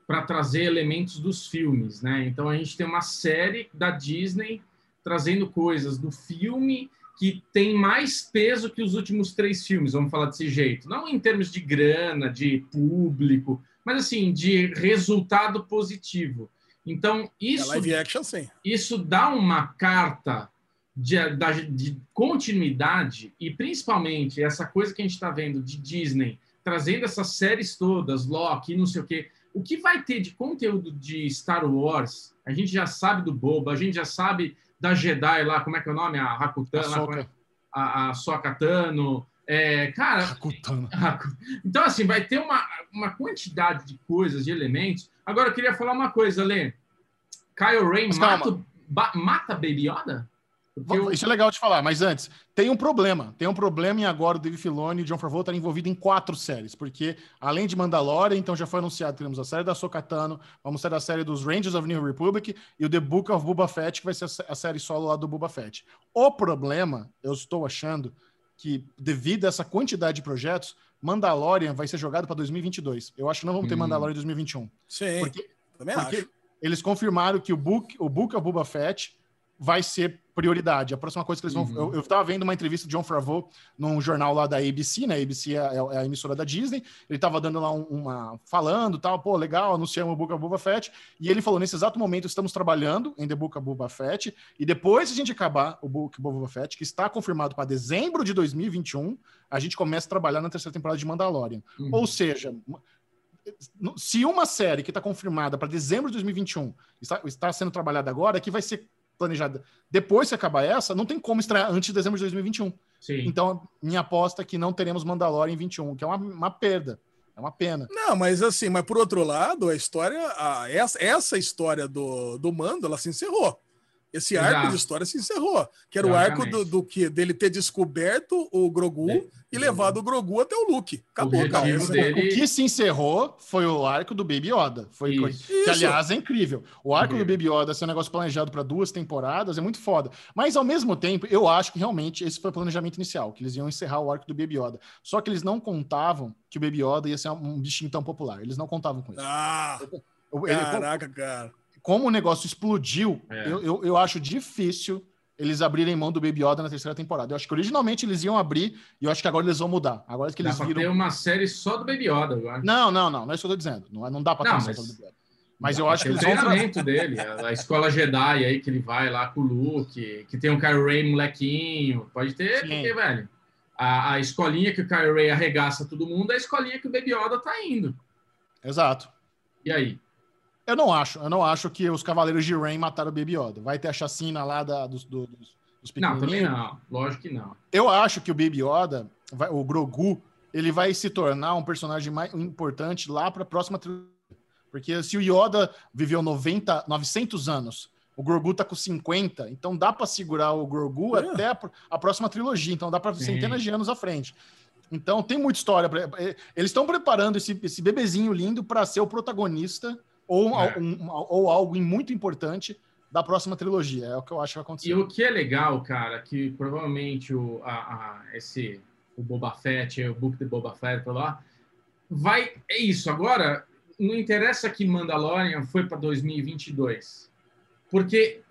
para trazer elementos dos filmes, né? Então a gente tem uma série da Disney trazendo coisas do filme que tem mais peso que os últimos três filmes, vamos falar desse jeito. Não em termos de grana, de público, mas assim, de resultado positivo. Então, isso. É live action, sim. Isso dá uma carta de, de continuidade e principalmente essa coisa que a gente está vendo de Disney trazendo essas séries todas, Loki, não sei o quê. O que vai ter de conteúdo de Star Wars? A gente já sabe do Boba, a gente já sabe da Jedi lá, como é que é o nome? A Rakutano, a, a Sokatano. É, cara, *laughs* então assim, vai ter uma, uma quantidade de coisas, de elementos. Agora eu queria falar uma coisa, Lê. Kyle Ray mata, mata Baby Yoda? Eu... Isso é legal de falar, mas antes, tem um problema. Tem um problema em agora o Dave Filoni e John Favreau estarem envolvidos em quatro séries, porque além de Mandalorian, então já foi anunciado que temos a série da Sokatano, vamos ter a série dos Rangers of New Republic e o The Book of Boba Fett, que vai ser a série solo lá do Boba Fett. O problema, eu estou achando, que devido a essa quantidade de projetos, Mandalorian vai ser jogado para 2022. Eu acho que não vamos ter hum. Mandalorian em 2021. Sim, porque, também porque acho. Eles confirmaram que o Book, o Book of Boba Fett vai ser prioridade. A próxima coisa que eles vão. Uhum. Eu, estava vendo uma entrevista de John Favreau num jornal lá da ABC, né? A ABC é, é, é a emissora da Disney. Ele estava dando lá um, uma. falando tal, pô, legal, anunciamos o Book of Boba Fett. E ele falou: nesse exato momento estamos trabalhando em The Book of Boba Fett. E depois, a gente acabar o Book of Boba Fett, que está confirmado para dezembro de 2021, a gente começa a trabalhar na terceira temporada de Mandalorian. Uhum. Ou seja. Se uma série que está confirmada para dezembro de 2021 está, está sendo trabalhada agora, que vai ser planejada depois que acabar essa, não tem como estrear antes de dezembro de 2021. Sim. Então, minha aposta é que não teremos Mandalorian em 21, que é uma, uma perda. É uma pena. Não, mas assim, mas por outro lado, a história, a, essa, essa história do, do Mando, ela se encerrou. Esse arco Exato. de história se encerrou. Que era o arco do, Exatamente. do que dele ter descoberto o Grogu De- e levado o Grogu até o Luke. Acabou, objetivo cara. dele- Ele- O que se encerrou foi o arco do Baby Yoda. Foi Isso. coisa- que, aliás, é incrível. O arco do. Baby Yoda ser um negócio planejado para duas temporadas é muito foda. Mas, ao mesmo tempo, eu acho que realmente esse foi o planejamento inicial, que eles iam encerrar o arco do Baby Yoda. Só que eles não contavam que o Baby Yoda ia ser um bichinho tão popular. Eles não contavam com isso. Ah, O- ele- caraca, cara. Como o negócio explodiu, É. eu, eu, eu acho difícil eles abrirem mão do Baby Yoda na terceira temporada. Eu acho que originalmente eles iam abrir e eu acho que agora eles vão mudar. Agora que Dá eles pra viram. ter uma série só do Baby Yoda agora. Não, não, não, não é isso que eu tô dizendo. Não, é- não dá pra ter Não, uma mas- série do Baby Yoda. Mas Dá eu pra acho que o vão. treinamento dele, a, escola Jedi aí que ele vai lá com o Luke, que tem o Kylo Ren molequinho. Pode ter, Sim. porque, velho, a, a escolinha que o Kylo Ren arregaça todo mundo é a escolinha que o Baby Yoda tá indo. Exato. E aí? Eu não acho. Eu não acho que os Cavaleiros de Rain mataram o Baby Yoda. Vai ter a chacina lá da- dos, do- dos, dos Não, também pequenininhos. não. Lógico que não. Eu acho que o Baby Yoda, vai- o Grogu, ele vai se tornar um personagem mais importante lá para a próxima trilogia. Porque se o Yoda viveu 90, 900 anos, o Grogu tá com 50, então dá para segurar o Grogu É. até a, a próxima trilogia. Então dá para centenas de anos à frente. Então tem muita história. pra- eh, Eles estão preparando esse, esse bebezinho lindo para ser o protagonista ou, É. um- ou algo muito importante da próxima trilogia. É o que eu acho que vai acontecer. E o que é legal, cara, que provavelmente o, a, a- esse, o Boba Fett, o book de Boba Fett, lá, vai. É isso. Agora, não interessa que Mandalorian foi para 2022, porque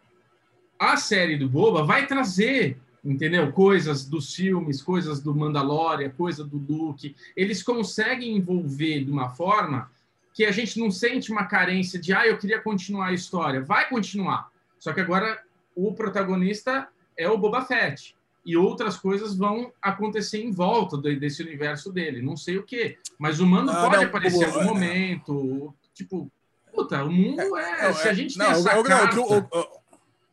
a série do Boba vai trazer, entendeu? Coisas dos filmes, coisas do Mandalorian, coisa do Luke. Eles conseguem envolver de uma forma que a gente não sente uma carência de, ah, eu queria continuar a história. Vai continuar. Só que agora o protagonista é o Boba Fett. E outras coisas vão acontecer em volta de- desse universo dele. Não sei o quê. Mas o Mando Ah, pode não, aparecer em algum é. momento. Tipo, puta, o mundo é. Não, se a é- gente não, tem o- essa não, o carta... o- o-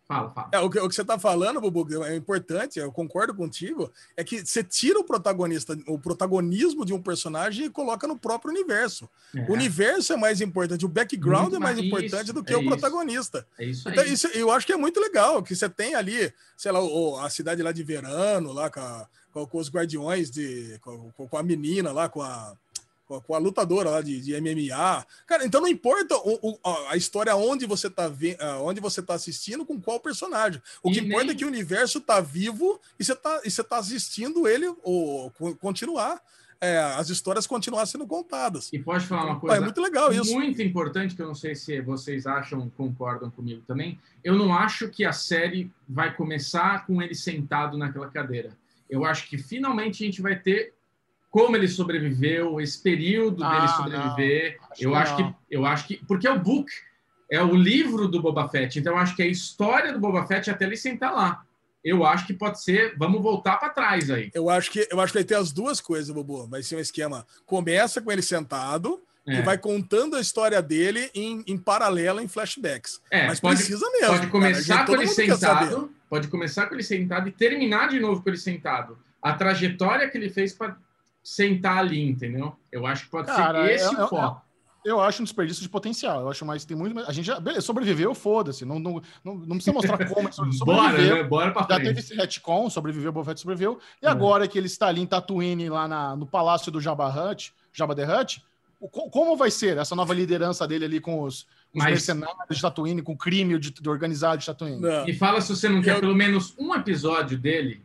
Fala, fala. É, o que, o que você está falando, Bubu, é importante, eu concordo contigo, é que você tira o protagonista, o protagonismo de um personagem e coloca no próprio universo. É, O universo é mais importante, o background Muito é mais mais- importante isso, do que é o isso. protagonista. é isso aí. Então, isso, eu acho que é muito legal, que você tem ali, sei lá, o- a cidade lá de Verano, lá com, a- com- os guardiões, de, com- com a menina lá, com a, com a, lutadora lá de, de MMA. Cara, então não importa o- o- a- história onde você tá ve- ah, onde você tá assistindo, com qual personagem. O que E importa nem- é que o universo tá vivo e você tá, e você tá assistindo ele ou, co- continuar, é, as histórias continuar sendo contadas. E pode falar uma coisa é muito legal isso. muito importante, que eu não sei se vocês acham, concordam comigo também. Eu não acho que a série vai começar com ele sentado naquela cadeira. Eu acho que finalmente a gente vai ter como ele sobreviveu, esse período dele Ah, sobreviver. não. Acho eu que acho não. que eu acho que porque é o book, é o livro do Boba Fett. Então eu acho que a história do Boba Fett é até ele sentar lá. Eu acho que pode ser, vamos voltar para trás aí. Eu acho que eu acho que vai ter as duas coisas, Bobo. Vai ser um esquema. Começa com ele sentado É. e vai contando a história dele em, em paralelo em flashbacks. É, Mas pode, precisa mesmo. Pode cara. começar Já com todo ele sentado, pode começar com ele sentado e terminar de novo com ele sentado. A trajetória que ele fez para sentar ali, entendeu? Eu acho que pode Cara, ser esse é- é- o foco. Eu acho um desperdício de potencial. Eu acho mais tem muito. mais- A gente já. Beleza, sobreviveu, foda-se. Não, não, não, não precisa mostrar como *laughs* sobreviveu. Bora, né? Bora pra Já teve frente. esse retcon, sobreviveu, o Boba Fett sobreviveu. E É. agora que ele está ali em Tatooine, lá na- no palácio do Jabba Hutt, Jabba the Hutt, o- co- como vai ser essa nova liderança dele ali com os, os Mas- mercenários de Tatooine, com o crime de, de organizado de Tatooine? Não. E fala se você não quer Eu- pelo menos um episódio dele É,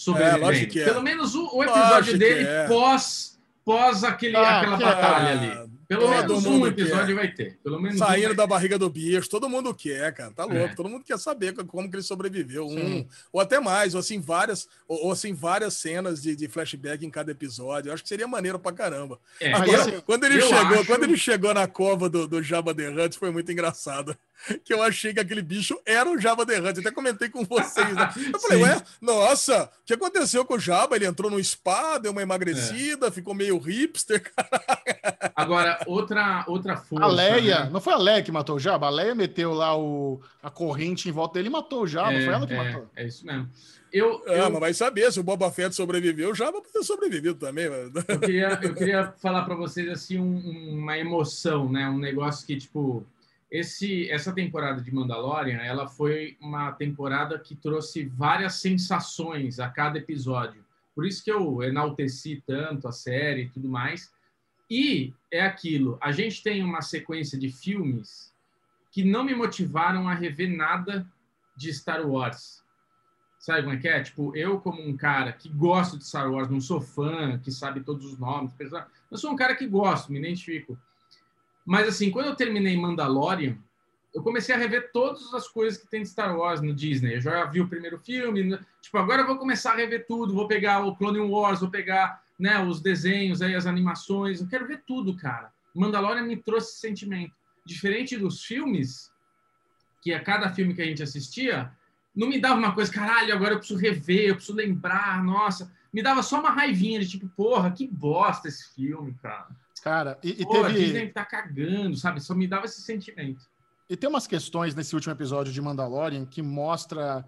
sobrevivendo. lógico que é. Pelo menos o, o episódio dele é. pós, pós aquele, Ah, aquela que é. batalha ali. Pelo Todo menos um episódio quer. vai ter. Pelo menos um Saindo vai da barriga do bicho, todo mundo quer, cara. Tá louco. É. Todo mundo quer saber co- como que ele sobreviveu. Um, ou até mais, ou assim, várias, ou, ou assim, várias cenas de, de flashback em cada episódio. Eu acho que seria maneiro pra caramba. É, Mas, Agora, assim, quando ele chegou, acho- quando ele chegou na cova do, do Jabba the Hutt, foi muito engraçado. Que eu achei que aquele bicho era o Jabba the Hutt. Até comentei com vocês. Né? *laughs* Eu falei, Sim. ué, nossa, o que aconteceu com o Jabba? Ele entrou no spa, deu uma É. emagrecida, ficou meio hipster. *laughs* Agora, outra, outra força. A Leia, né? não foi a Leia que matou o Jabba? A Leia meteu lá o, a corrente em volta dele e matou o Jabba. É, foi ela que é, matou. é isso mesmo. Eu, É, eu, mas vai saber se o Boba Fett sobreviveu, o Jabba pode ter sobrevivido também. Mano. eu queria, *laughs* eu queria falar para vocês assim um- uma emoção, né? Um negócio que tipo esse, essa temporada de Mandalorian, ela foi uma temporada que trouxe várias sensações a cada episódio. Por isso que eu enalteci tanto a série e tudo mais. E é aquilo, a gente tem uma sequência de filmes que não me motivaram a rever nada de Star Wars. Sabe como é que é? Tipo, eu como um cara que gosto de Star Wars, não sou fã, que sabe todos os nomes, eu sou um cara que gosto, me identifico. Mas assim, quando eu terminei Mandalorian, eu comecei a rever todas as coisas que tem de Star Wars no Disney. Eu já vi o primeiro filme, né? tipo, agora eu vou começar a rever tudo, vou pegar o Clone Wars, vou pegar, né, os desenhos aí, as animações, eu quero ver tudo, cara. Mandalorian me trouxe esse sentimento. Diferente dos filmes, que a cada filme que a gente assistia, não me dava uma coisa, caralho, agora eu preciso rever, eu preciso lembrar, nossa. Me dava só uma raivinha de tipo, porra, que bosta esse filme, cara. Cara, e, e Pô, teve. a Disney tá cagando, sabe? Só me dava esse sentimento. E tem umas questões nesse último episódio de Mandalorian que mostra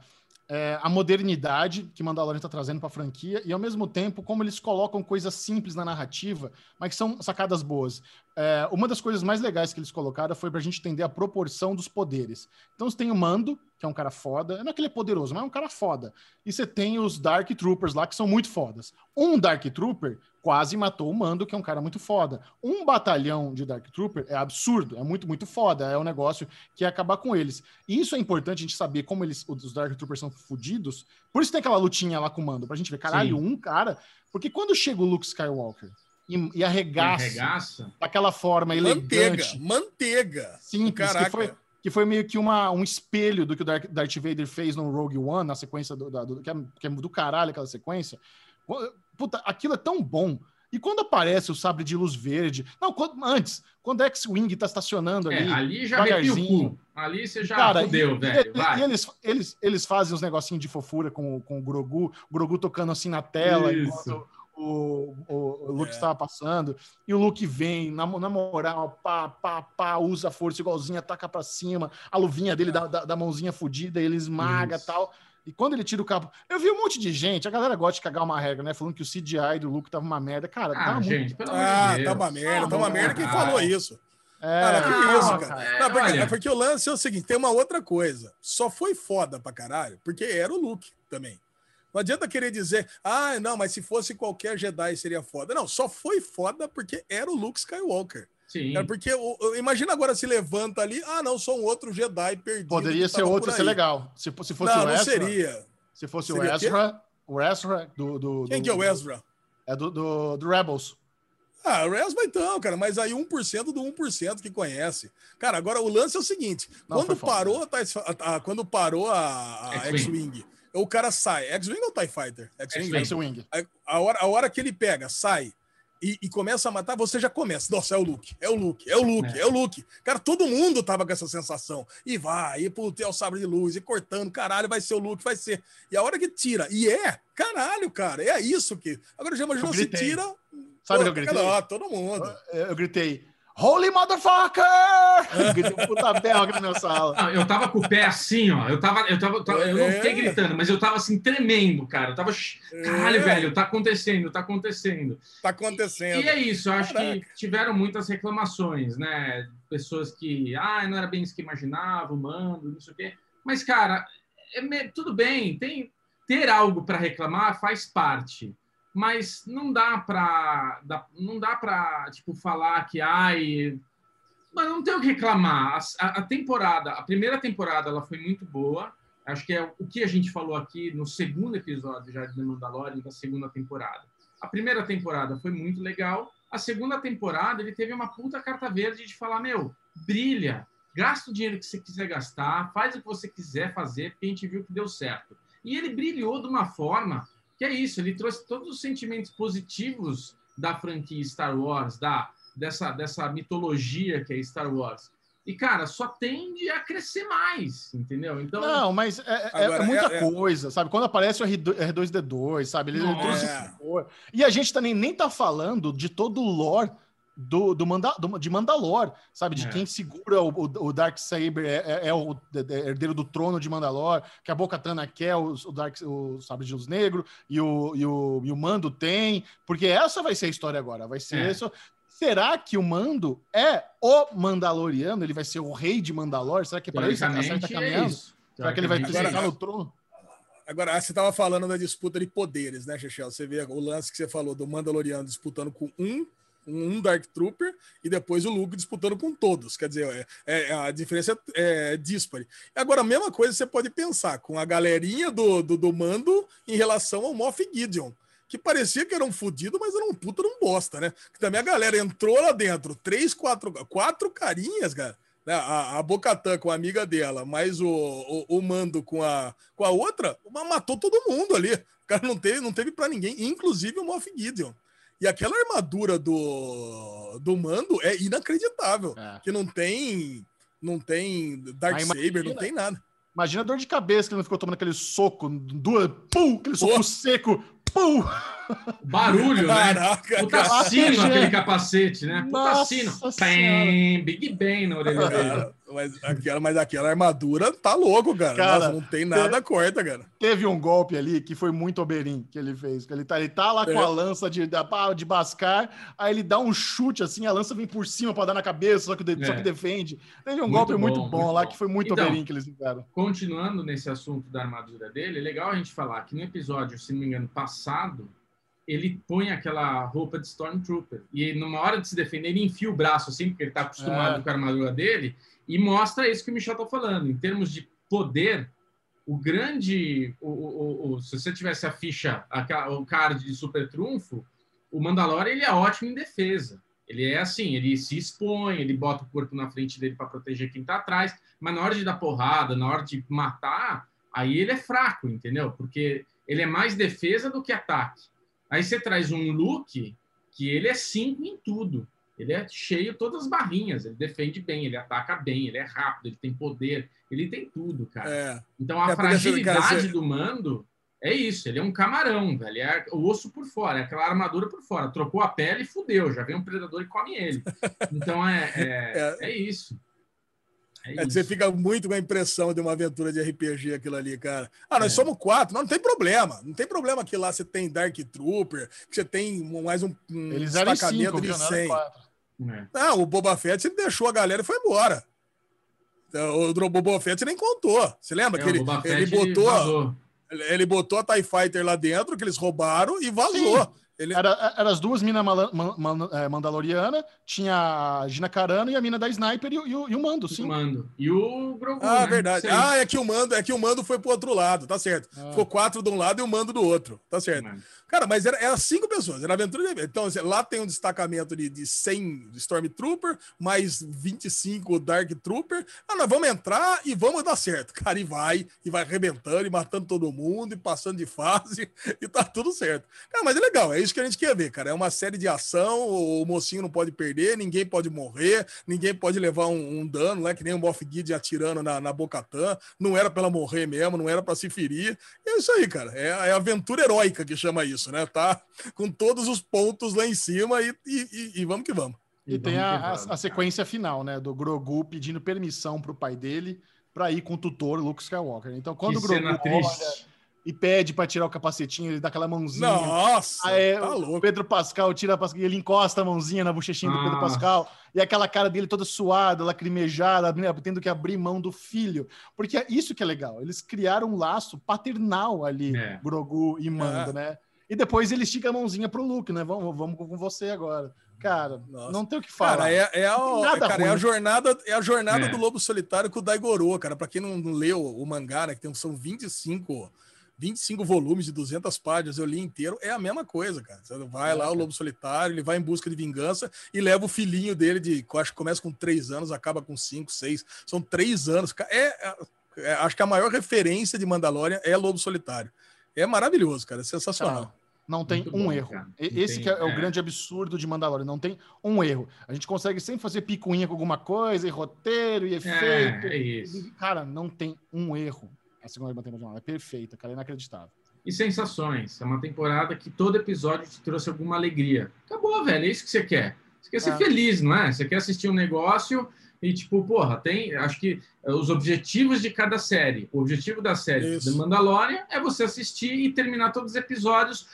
é, a modernidade que Mandalorian está trazendo para a franquia e, ao mesmo tempo, como eles colocam coisas simples na narrativa, mas que são sacadas boas. É, uma das coisas mais legais que eles colocaram foi para a gente entender a proporção dos poderes. Então, você tem o Mando, que é um cara foda, não é que ele é poderoso, mas é um cara foda. E você tem os Dark Troopers lá, que são muito fodas. Um Dark Trooper quase matou o Mando, que é um cara muito foda. Um batalhão de Dark Trooper é absurdo, é muito, muito foda. É um negócio que ia acabar com eles. E isso é importante a gente saber como eles, os Dark Troopers são fodidos. Por isso tem aquela lutinha lá com o Mando, pra gente ver, caralho, Sim. um cara. Porque quando chega o Luke Skywalker e, e arregaça, arregaça daquela forma elegante. Manteiga, manteiga. Simples, Caraca. que foi que foi meio que uma, um espelho do que o Darth, Darth Vader fez no Rogue One, na sequência do, da, do que, é, que, é, do caralho aquela sequência. Puta, aquilo é tão bom. E quando aparece o sabre de luz verde. Não, quando, antes, quando a X-Wing tá estacionando ali. É, ali já devagarzinho. Ali você já Cara, fudeu, e, velho. E, e, eles, eles, eles fazem uns negocinhos de fofura com, com o Grogu, o Grogu tocando assim na tela, Isso. enquanto o, o, o Luke é. estava passando. E o Luke vem, na, na moral, pá, pá, pá, usa a força igualzinho, ataca pra cima, a luvinha dele da, da, da mãozinha fudida, ele esmaga e tal. E quando ele tira o cabo, eu vi um monte de gente, a galera gosta de cagar uma regra, né? Falando que o CGI do Luke tava uma merda. Cara, ah, tá gente, muito... Ah, tá uma merda, tá uma merda. Quem falou isso? É, cara, que não, isso, cara? É, não, porque, é porque o lance é o seguinte: tem uma outra coisa. Só foi foda pra caralho, porque era o Luke também. Não adianta querer dizer, ah, não, mas se fosse qualquer Jedi seria foda. Não, só foi foda porque era o Luke Skywalker. Sim. Cara, porque imagina agora se levanta ali, ah, não, sou um outro Jedi perdido. Poderia ser outro, ia ser legal. Se, se fosse não, o Ezra. Não, seria. Se fosse seria o Ezra, o Ezra do, do, Quem do, que é o Ezra? É do, do, do Rebels. Ah, o Ezra então, cara, mas aí 1% do 1% que conhece. Cara, agora o lance é o seguinte: não, quando, parou a, a, quando parou a, a X-Wing, o cara sai. X-Wing ou TIE Fighter? X-Wing. X-Wing. A, a, hora, a hora que ele pega, sai e, e, começa a matar, você já começa. Nossa, é o Luke, é o Luke, é o Luke, é, é o Luke. Cara, todo mundo tava com essa sensação. E vai, e pro o sabre de luz, e cortando, caralho, vai ser o Luke, vai ser. E a hora que tira, e é, caralho, cara, é isso que. Agora já imaginou se tira. Sabe o que eu gritei? Não, todo mundo. Eu, eu gritei. Holy motherfucker! *laughs* Gritei puta belga na minha sala. Não, eu tava com o pé assim, ó. Eu tava, eu tava, eu não fiquei é. gritando, mas eu tava assim tremendo, cara. Eu tava, caralho, é. velho, tá acontecendo, tá acontecendo. Tá acontecendo. E, e é isso, eu acho Caraca. que tiveram muitas reclamações, né? Pessoas que, ah, não era bem isso que imaginava, mando, não sei o quê. Mas, cara, é, tudo bem, tem ter algo para reclamar faz parte mas não dá para não dá para tipo falar que ai mas não tem o que reclamar a, a, temporada a primeira temporada ela foi muito boa. Acho que é o que a gente falou aqui no segundo episódio já de Mandalorian da segunda temporada. A primeira temporada foi muito legal. A segunda temporada ele teve uma puta carta verde de falar meu brilha gasta o dinheiro que você quiser gastar faz o que você quiser fazer porque a gente viu que deu certo e ele brilhou de uma forma que é isso, ele trouxe todos os sentimentos positivos da franquia Star Wars, da dessa, dessa mitologia que é Star Wars. E, cara, só tende a crescer mais, entendeu? Então. Não, mas é, é, Agora, é muita é, é, coisa, sabe? Quando aparece o R2D2, sabe? Ele, ele trouxe. E a gente também nem tá falando de todo o lore do, do, Manda, do, de Mandalor, sabe? De é. quem segura o, o, o Dark Saber é, é, é o é herdeiro do trono de Mandalor, que a Boca Tana quer o, o, Dark, o Sabre de Luz Negro e o, e, o, e o Mando tem, porque essa vai ser a história agora. Vai ser é. isso. Será que o Mando é o Mandaloriano? Ele vai ser o rei de Mandalor? Será que é para isso que a série tá é caminhando? Será que ele vai é no trono? Agora, você estava falando da disputa de poderes, né, Chechel? Você vê o lance que você falou do Mandaloriano disputando com um, um Dark Trooper, e depois o Luke disputando com todos. Quer dizer, é, é- a diferença é, é díspare. Agora, a mesma coisa você pode pensar com a galerinha do, do, do Mando em relação ao Moff Gideon. Que parecia que era um fudido, mas era um puta de um bosta, né? Que também a galera entrou lá dentro, três, quatro, quatro carinhas, cara. né? A, a Bocatã com a amiga dela, mais o, o, o Mando com a, com a outra, matou todo mundo ali. O cara não teve, não teve para ninguém, inclusive o Moff Gideon. E aquela armadura do, do Mando é inacreditável. É. Que não tem. Não tem Dark Mas Saber, não imagina- tem nada. Imagina a dor de cabeça que ele não ficou tomando aquele soco, duas, pum, aquele soco Pô. seco, pum. Barulho, né? Caraca, Puta cara. sino aquele capacete, né? Puta Nossa sino. Bem, Big Bang na orelha dele. Mas, aquela, mas aquela armadura tá louco, cara. Cara, Nossa, não tem nada corta, cara. Teve um golpe ali que foi muito Oberyn que ele fez. Ele tá, ele tá lá com É. a lança de, de bascar, aí ele dá um chute assim, a lança vem por cima pra dar na cabeça, só que, de- É. só que defende. Teve um Muito golpe bom, muito bom muito lá bom. que foi muito Então, que eles fizeram. Continuando nesse assunto da armadura dele, é legal a gente falar que no episódio, se não me engano, passado, ele põe aquela roupa de Stormtrooper. E numa hora de se defender, ele enfia o braço assim, porque ele tá acostumado É. com a armadura dele, e mostra isso que o Michel tá falando. Em termos de poder, o grande. O, o- o- se você tivesse a ficha, a, o card de super trunfo, o Mandalorian ele é ótimo em defesa. Ele é assim, ele se expõe, ele bota o corpo na frente dele para proteger quem tá atrás, mas na hora de dar porrada, na hora de matar, aí ele é fraco, entendeu? Porque ele é mais defesa do que ataque. Aí você traz um Luke que ele é cinco em tudo. Ele é cheio todas as barrinhas, ele defende bem, ele ataca bem, ele é rápido, ele tem poder, ele tem tudo, cara. É. Então a É, porque, assim, fragilidade do mando é isso, ele é um camarão, velho. É o osso por fora, é aquela armadura por fora. Trocou a pele e fudeu, já vem um predador e come ele. *laughs* Então é, é, é isso. É É, você fica muito com a impressão de uma aventura de RPG aquilo ali, cara. Ah, nós É. somos quatro, não, não tem problema. Não tem problema que lá você tem Dark Trooper, que você tem mais um, um Eles destacamento cinco, de viu? Não era 100. quatro. É. Não, o Boba Fett ele deixou a galera e foi embora. O Boba Fett nem contou. Você lembra É, que ele, ele botou, vazou. ele botou a TIE Fighter lá dentro, que eles roubaram e vazou. Ele, Era, era as duas minas é, Mandaloriana, tinha a Gina Carano e a mina da Sniper e, o- e o, e o Mando, sim. Mando. E o Grogu. Ah, né? verdade. Ah, é que o mando, é que o mando foi pro outro lado, tá certo. Ah. Ficou quatro de um lado e o mando do outro, tá certo. Mano. Cara, mas era, era cinco pessoas, era aventura de Então, assim, lá tem um destacamento de, de 100 Stormtrooper, mais 25 Dark Trooper. Ah, nós vamos entrar e vamos dar certo. Cara, e vai, e vai arrebentando, e matando todo mundo, e passando de fase, *laughs* e tá tudo certo. Cara, mas é legal, é isso que a gente quer ver, cara. É uma série de ação, o mocinho não pode perder, ninguém pode morrer, ninguém pode levar um, um dano, né? Que nem o Moff Gideon atirando na, na Bocatã. Não era pra ela morrer mesmo, não era pra se ferir. E é isso aí, cara. É, é a aventura heróica que chama isso, né? Tá com todos os pontos lá em cima e, e, e- e vamos que vamos. E, tem vamos a, vamos, a sequência final, né? Do Grogu pedindo permissão pro pai dele pra ir com o tutor Luke Skywalker. Então, quando Que o Grogu cena olha triste. E pede pra tirar o capacetinho, ele dá aquela mãozinha. Nossa, Aí, tá o louco. Pedro Pascal tira a Pascal, ele encosta a mãozinha na bochechinha do Pedro Ah. Pascal, e aquela cara dele toda suada, lacrimejada, né, tendo que abrir mão do filho. Porque é isso que é legal. Eles criaram um laço paternal ali, É. Grogu e Mando, É. né? E depois ele estica a mãozinha pro Luke, né? Vamos, vamos com você agora. Cara, Nossa. não tem o que falar. Cara, é, é, a, cara, é a jornada, é a jornada É. do Lobo Solitário com o Daigoro, cara. Pra quem não, não leu o mangá, né, que tem, são 25, 25 volumes de 200 páginas, eu li inteiro, é a mesma coisa, cara. Você vai lá, o Lobo Solitário, ele vai em busca de vingança e leva o filhinho dele, de, acho que começa com 3 anos, acaba com 5, 6. São 3 anos. É, é- é- acho que a maior referência de Mandalorian é Lobo Solitário. É maravilhoso, cara. É sensacional. Cara, não tem Muito um bom, erro. cara. E- Esse tem- que é, o é. grande absurdo de Mandalorian. Não tem um erro. A gente consegue sempre fazer picuinha com alguma coisa, e roteiro, e efeito. É, é isso. E, Cara, não tem um erro. A segunda temporada de Mandalorian é perfeita, cara, é inacreditável. E sensações. É uma temporada que todo episódio te trouxe alguma alegria. Acabou, velho. É isso que você quer. Você quer ser É. feliz, não é? Você quer assistir um negócio e, tipo, porra, tem. Acho que eh, os objetivos de cada série. O objetivo da série Isso. do Mandalorian é você assistir e terminar todos os episódios.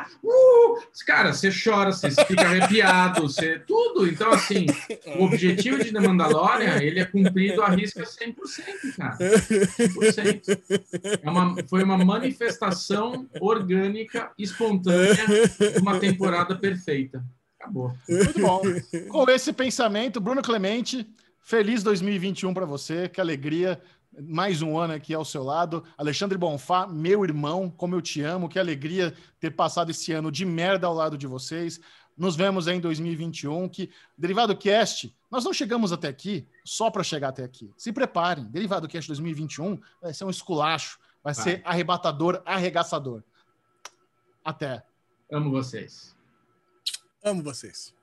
Ah! uh! Cara, você chora, você fica arrepiado, você tudo. Então, assim, *laughs* o objetivo de The Mandalorian, ele é cumprido à risca 100%, cara. 100%. É uma, foi uma manifestação orgânica, espontânea, de uma temporada perfeita. Acabou. Muito bom. Com esse pensamento, Bruno Clemente, feliz 2021 para você, que alegria mais um ano aqui ao seu lado. Alexandre Bonfá, meu irmão, como eu te amo, que alegria ter passado esse ano de merda ao lado de vocês. Nos vemos em 2021, que Derivado Cast, nós não chegamos até aqui só para chegar até aqui. Se preparem, Derivado Cast 2021 vai ser um esculacho, vai, vai. ser arrebatador, arregaçador. Até. Amo vocês. Amo vocês.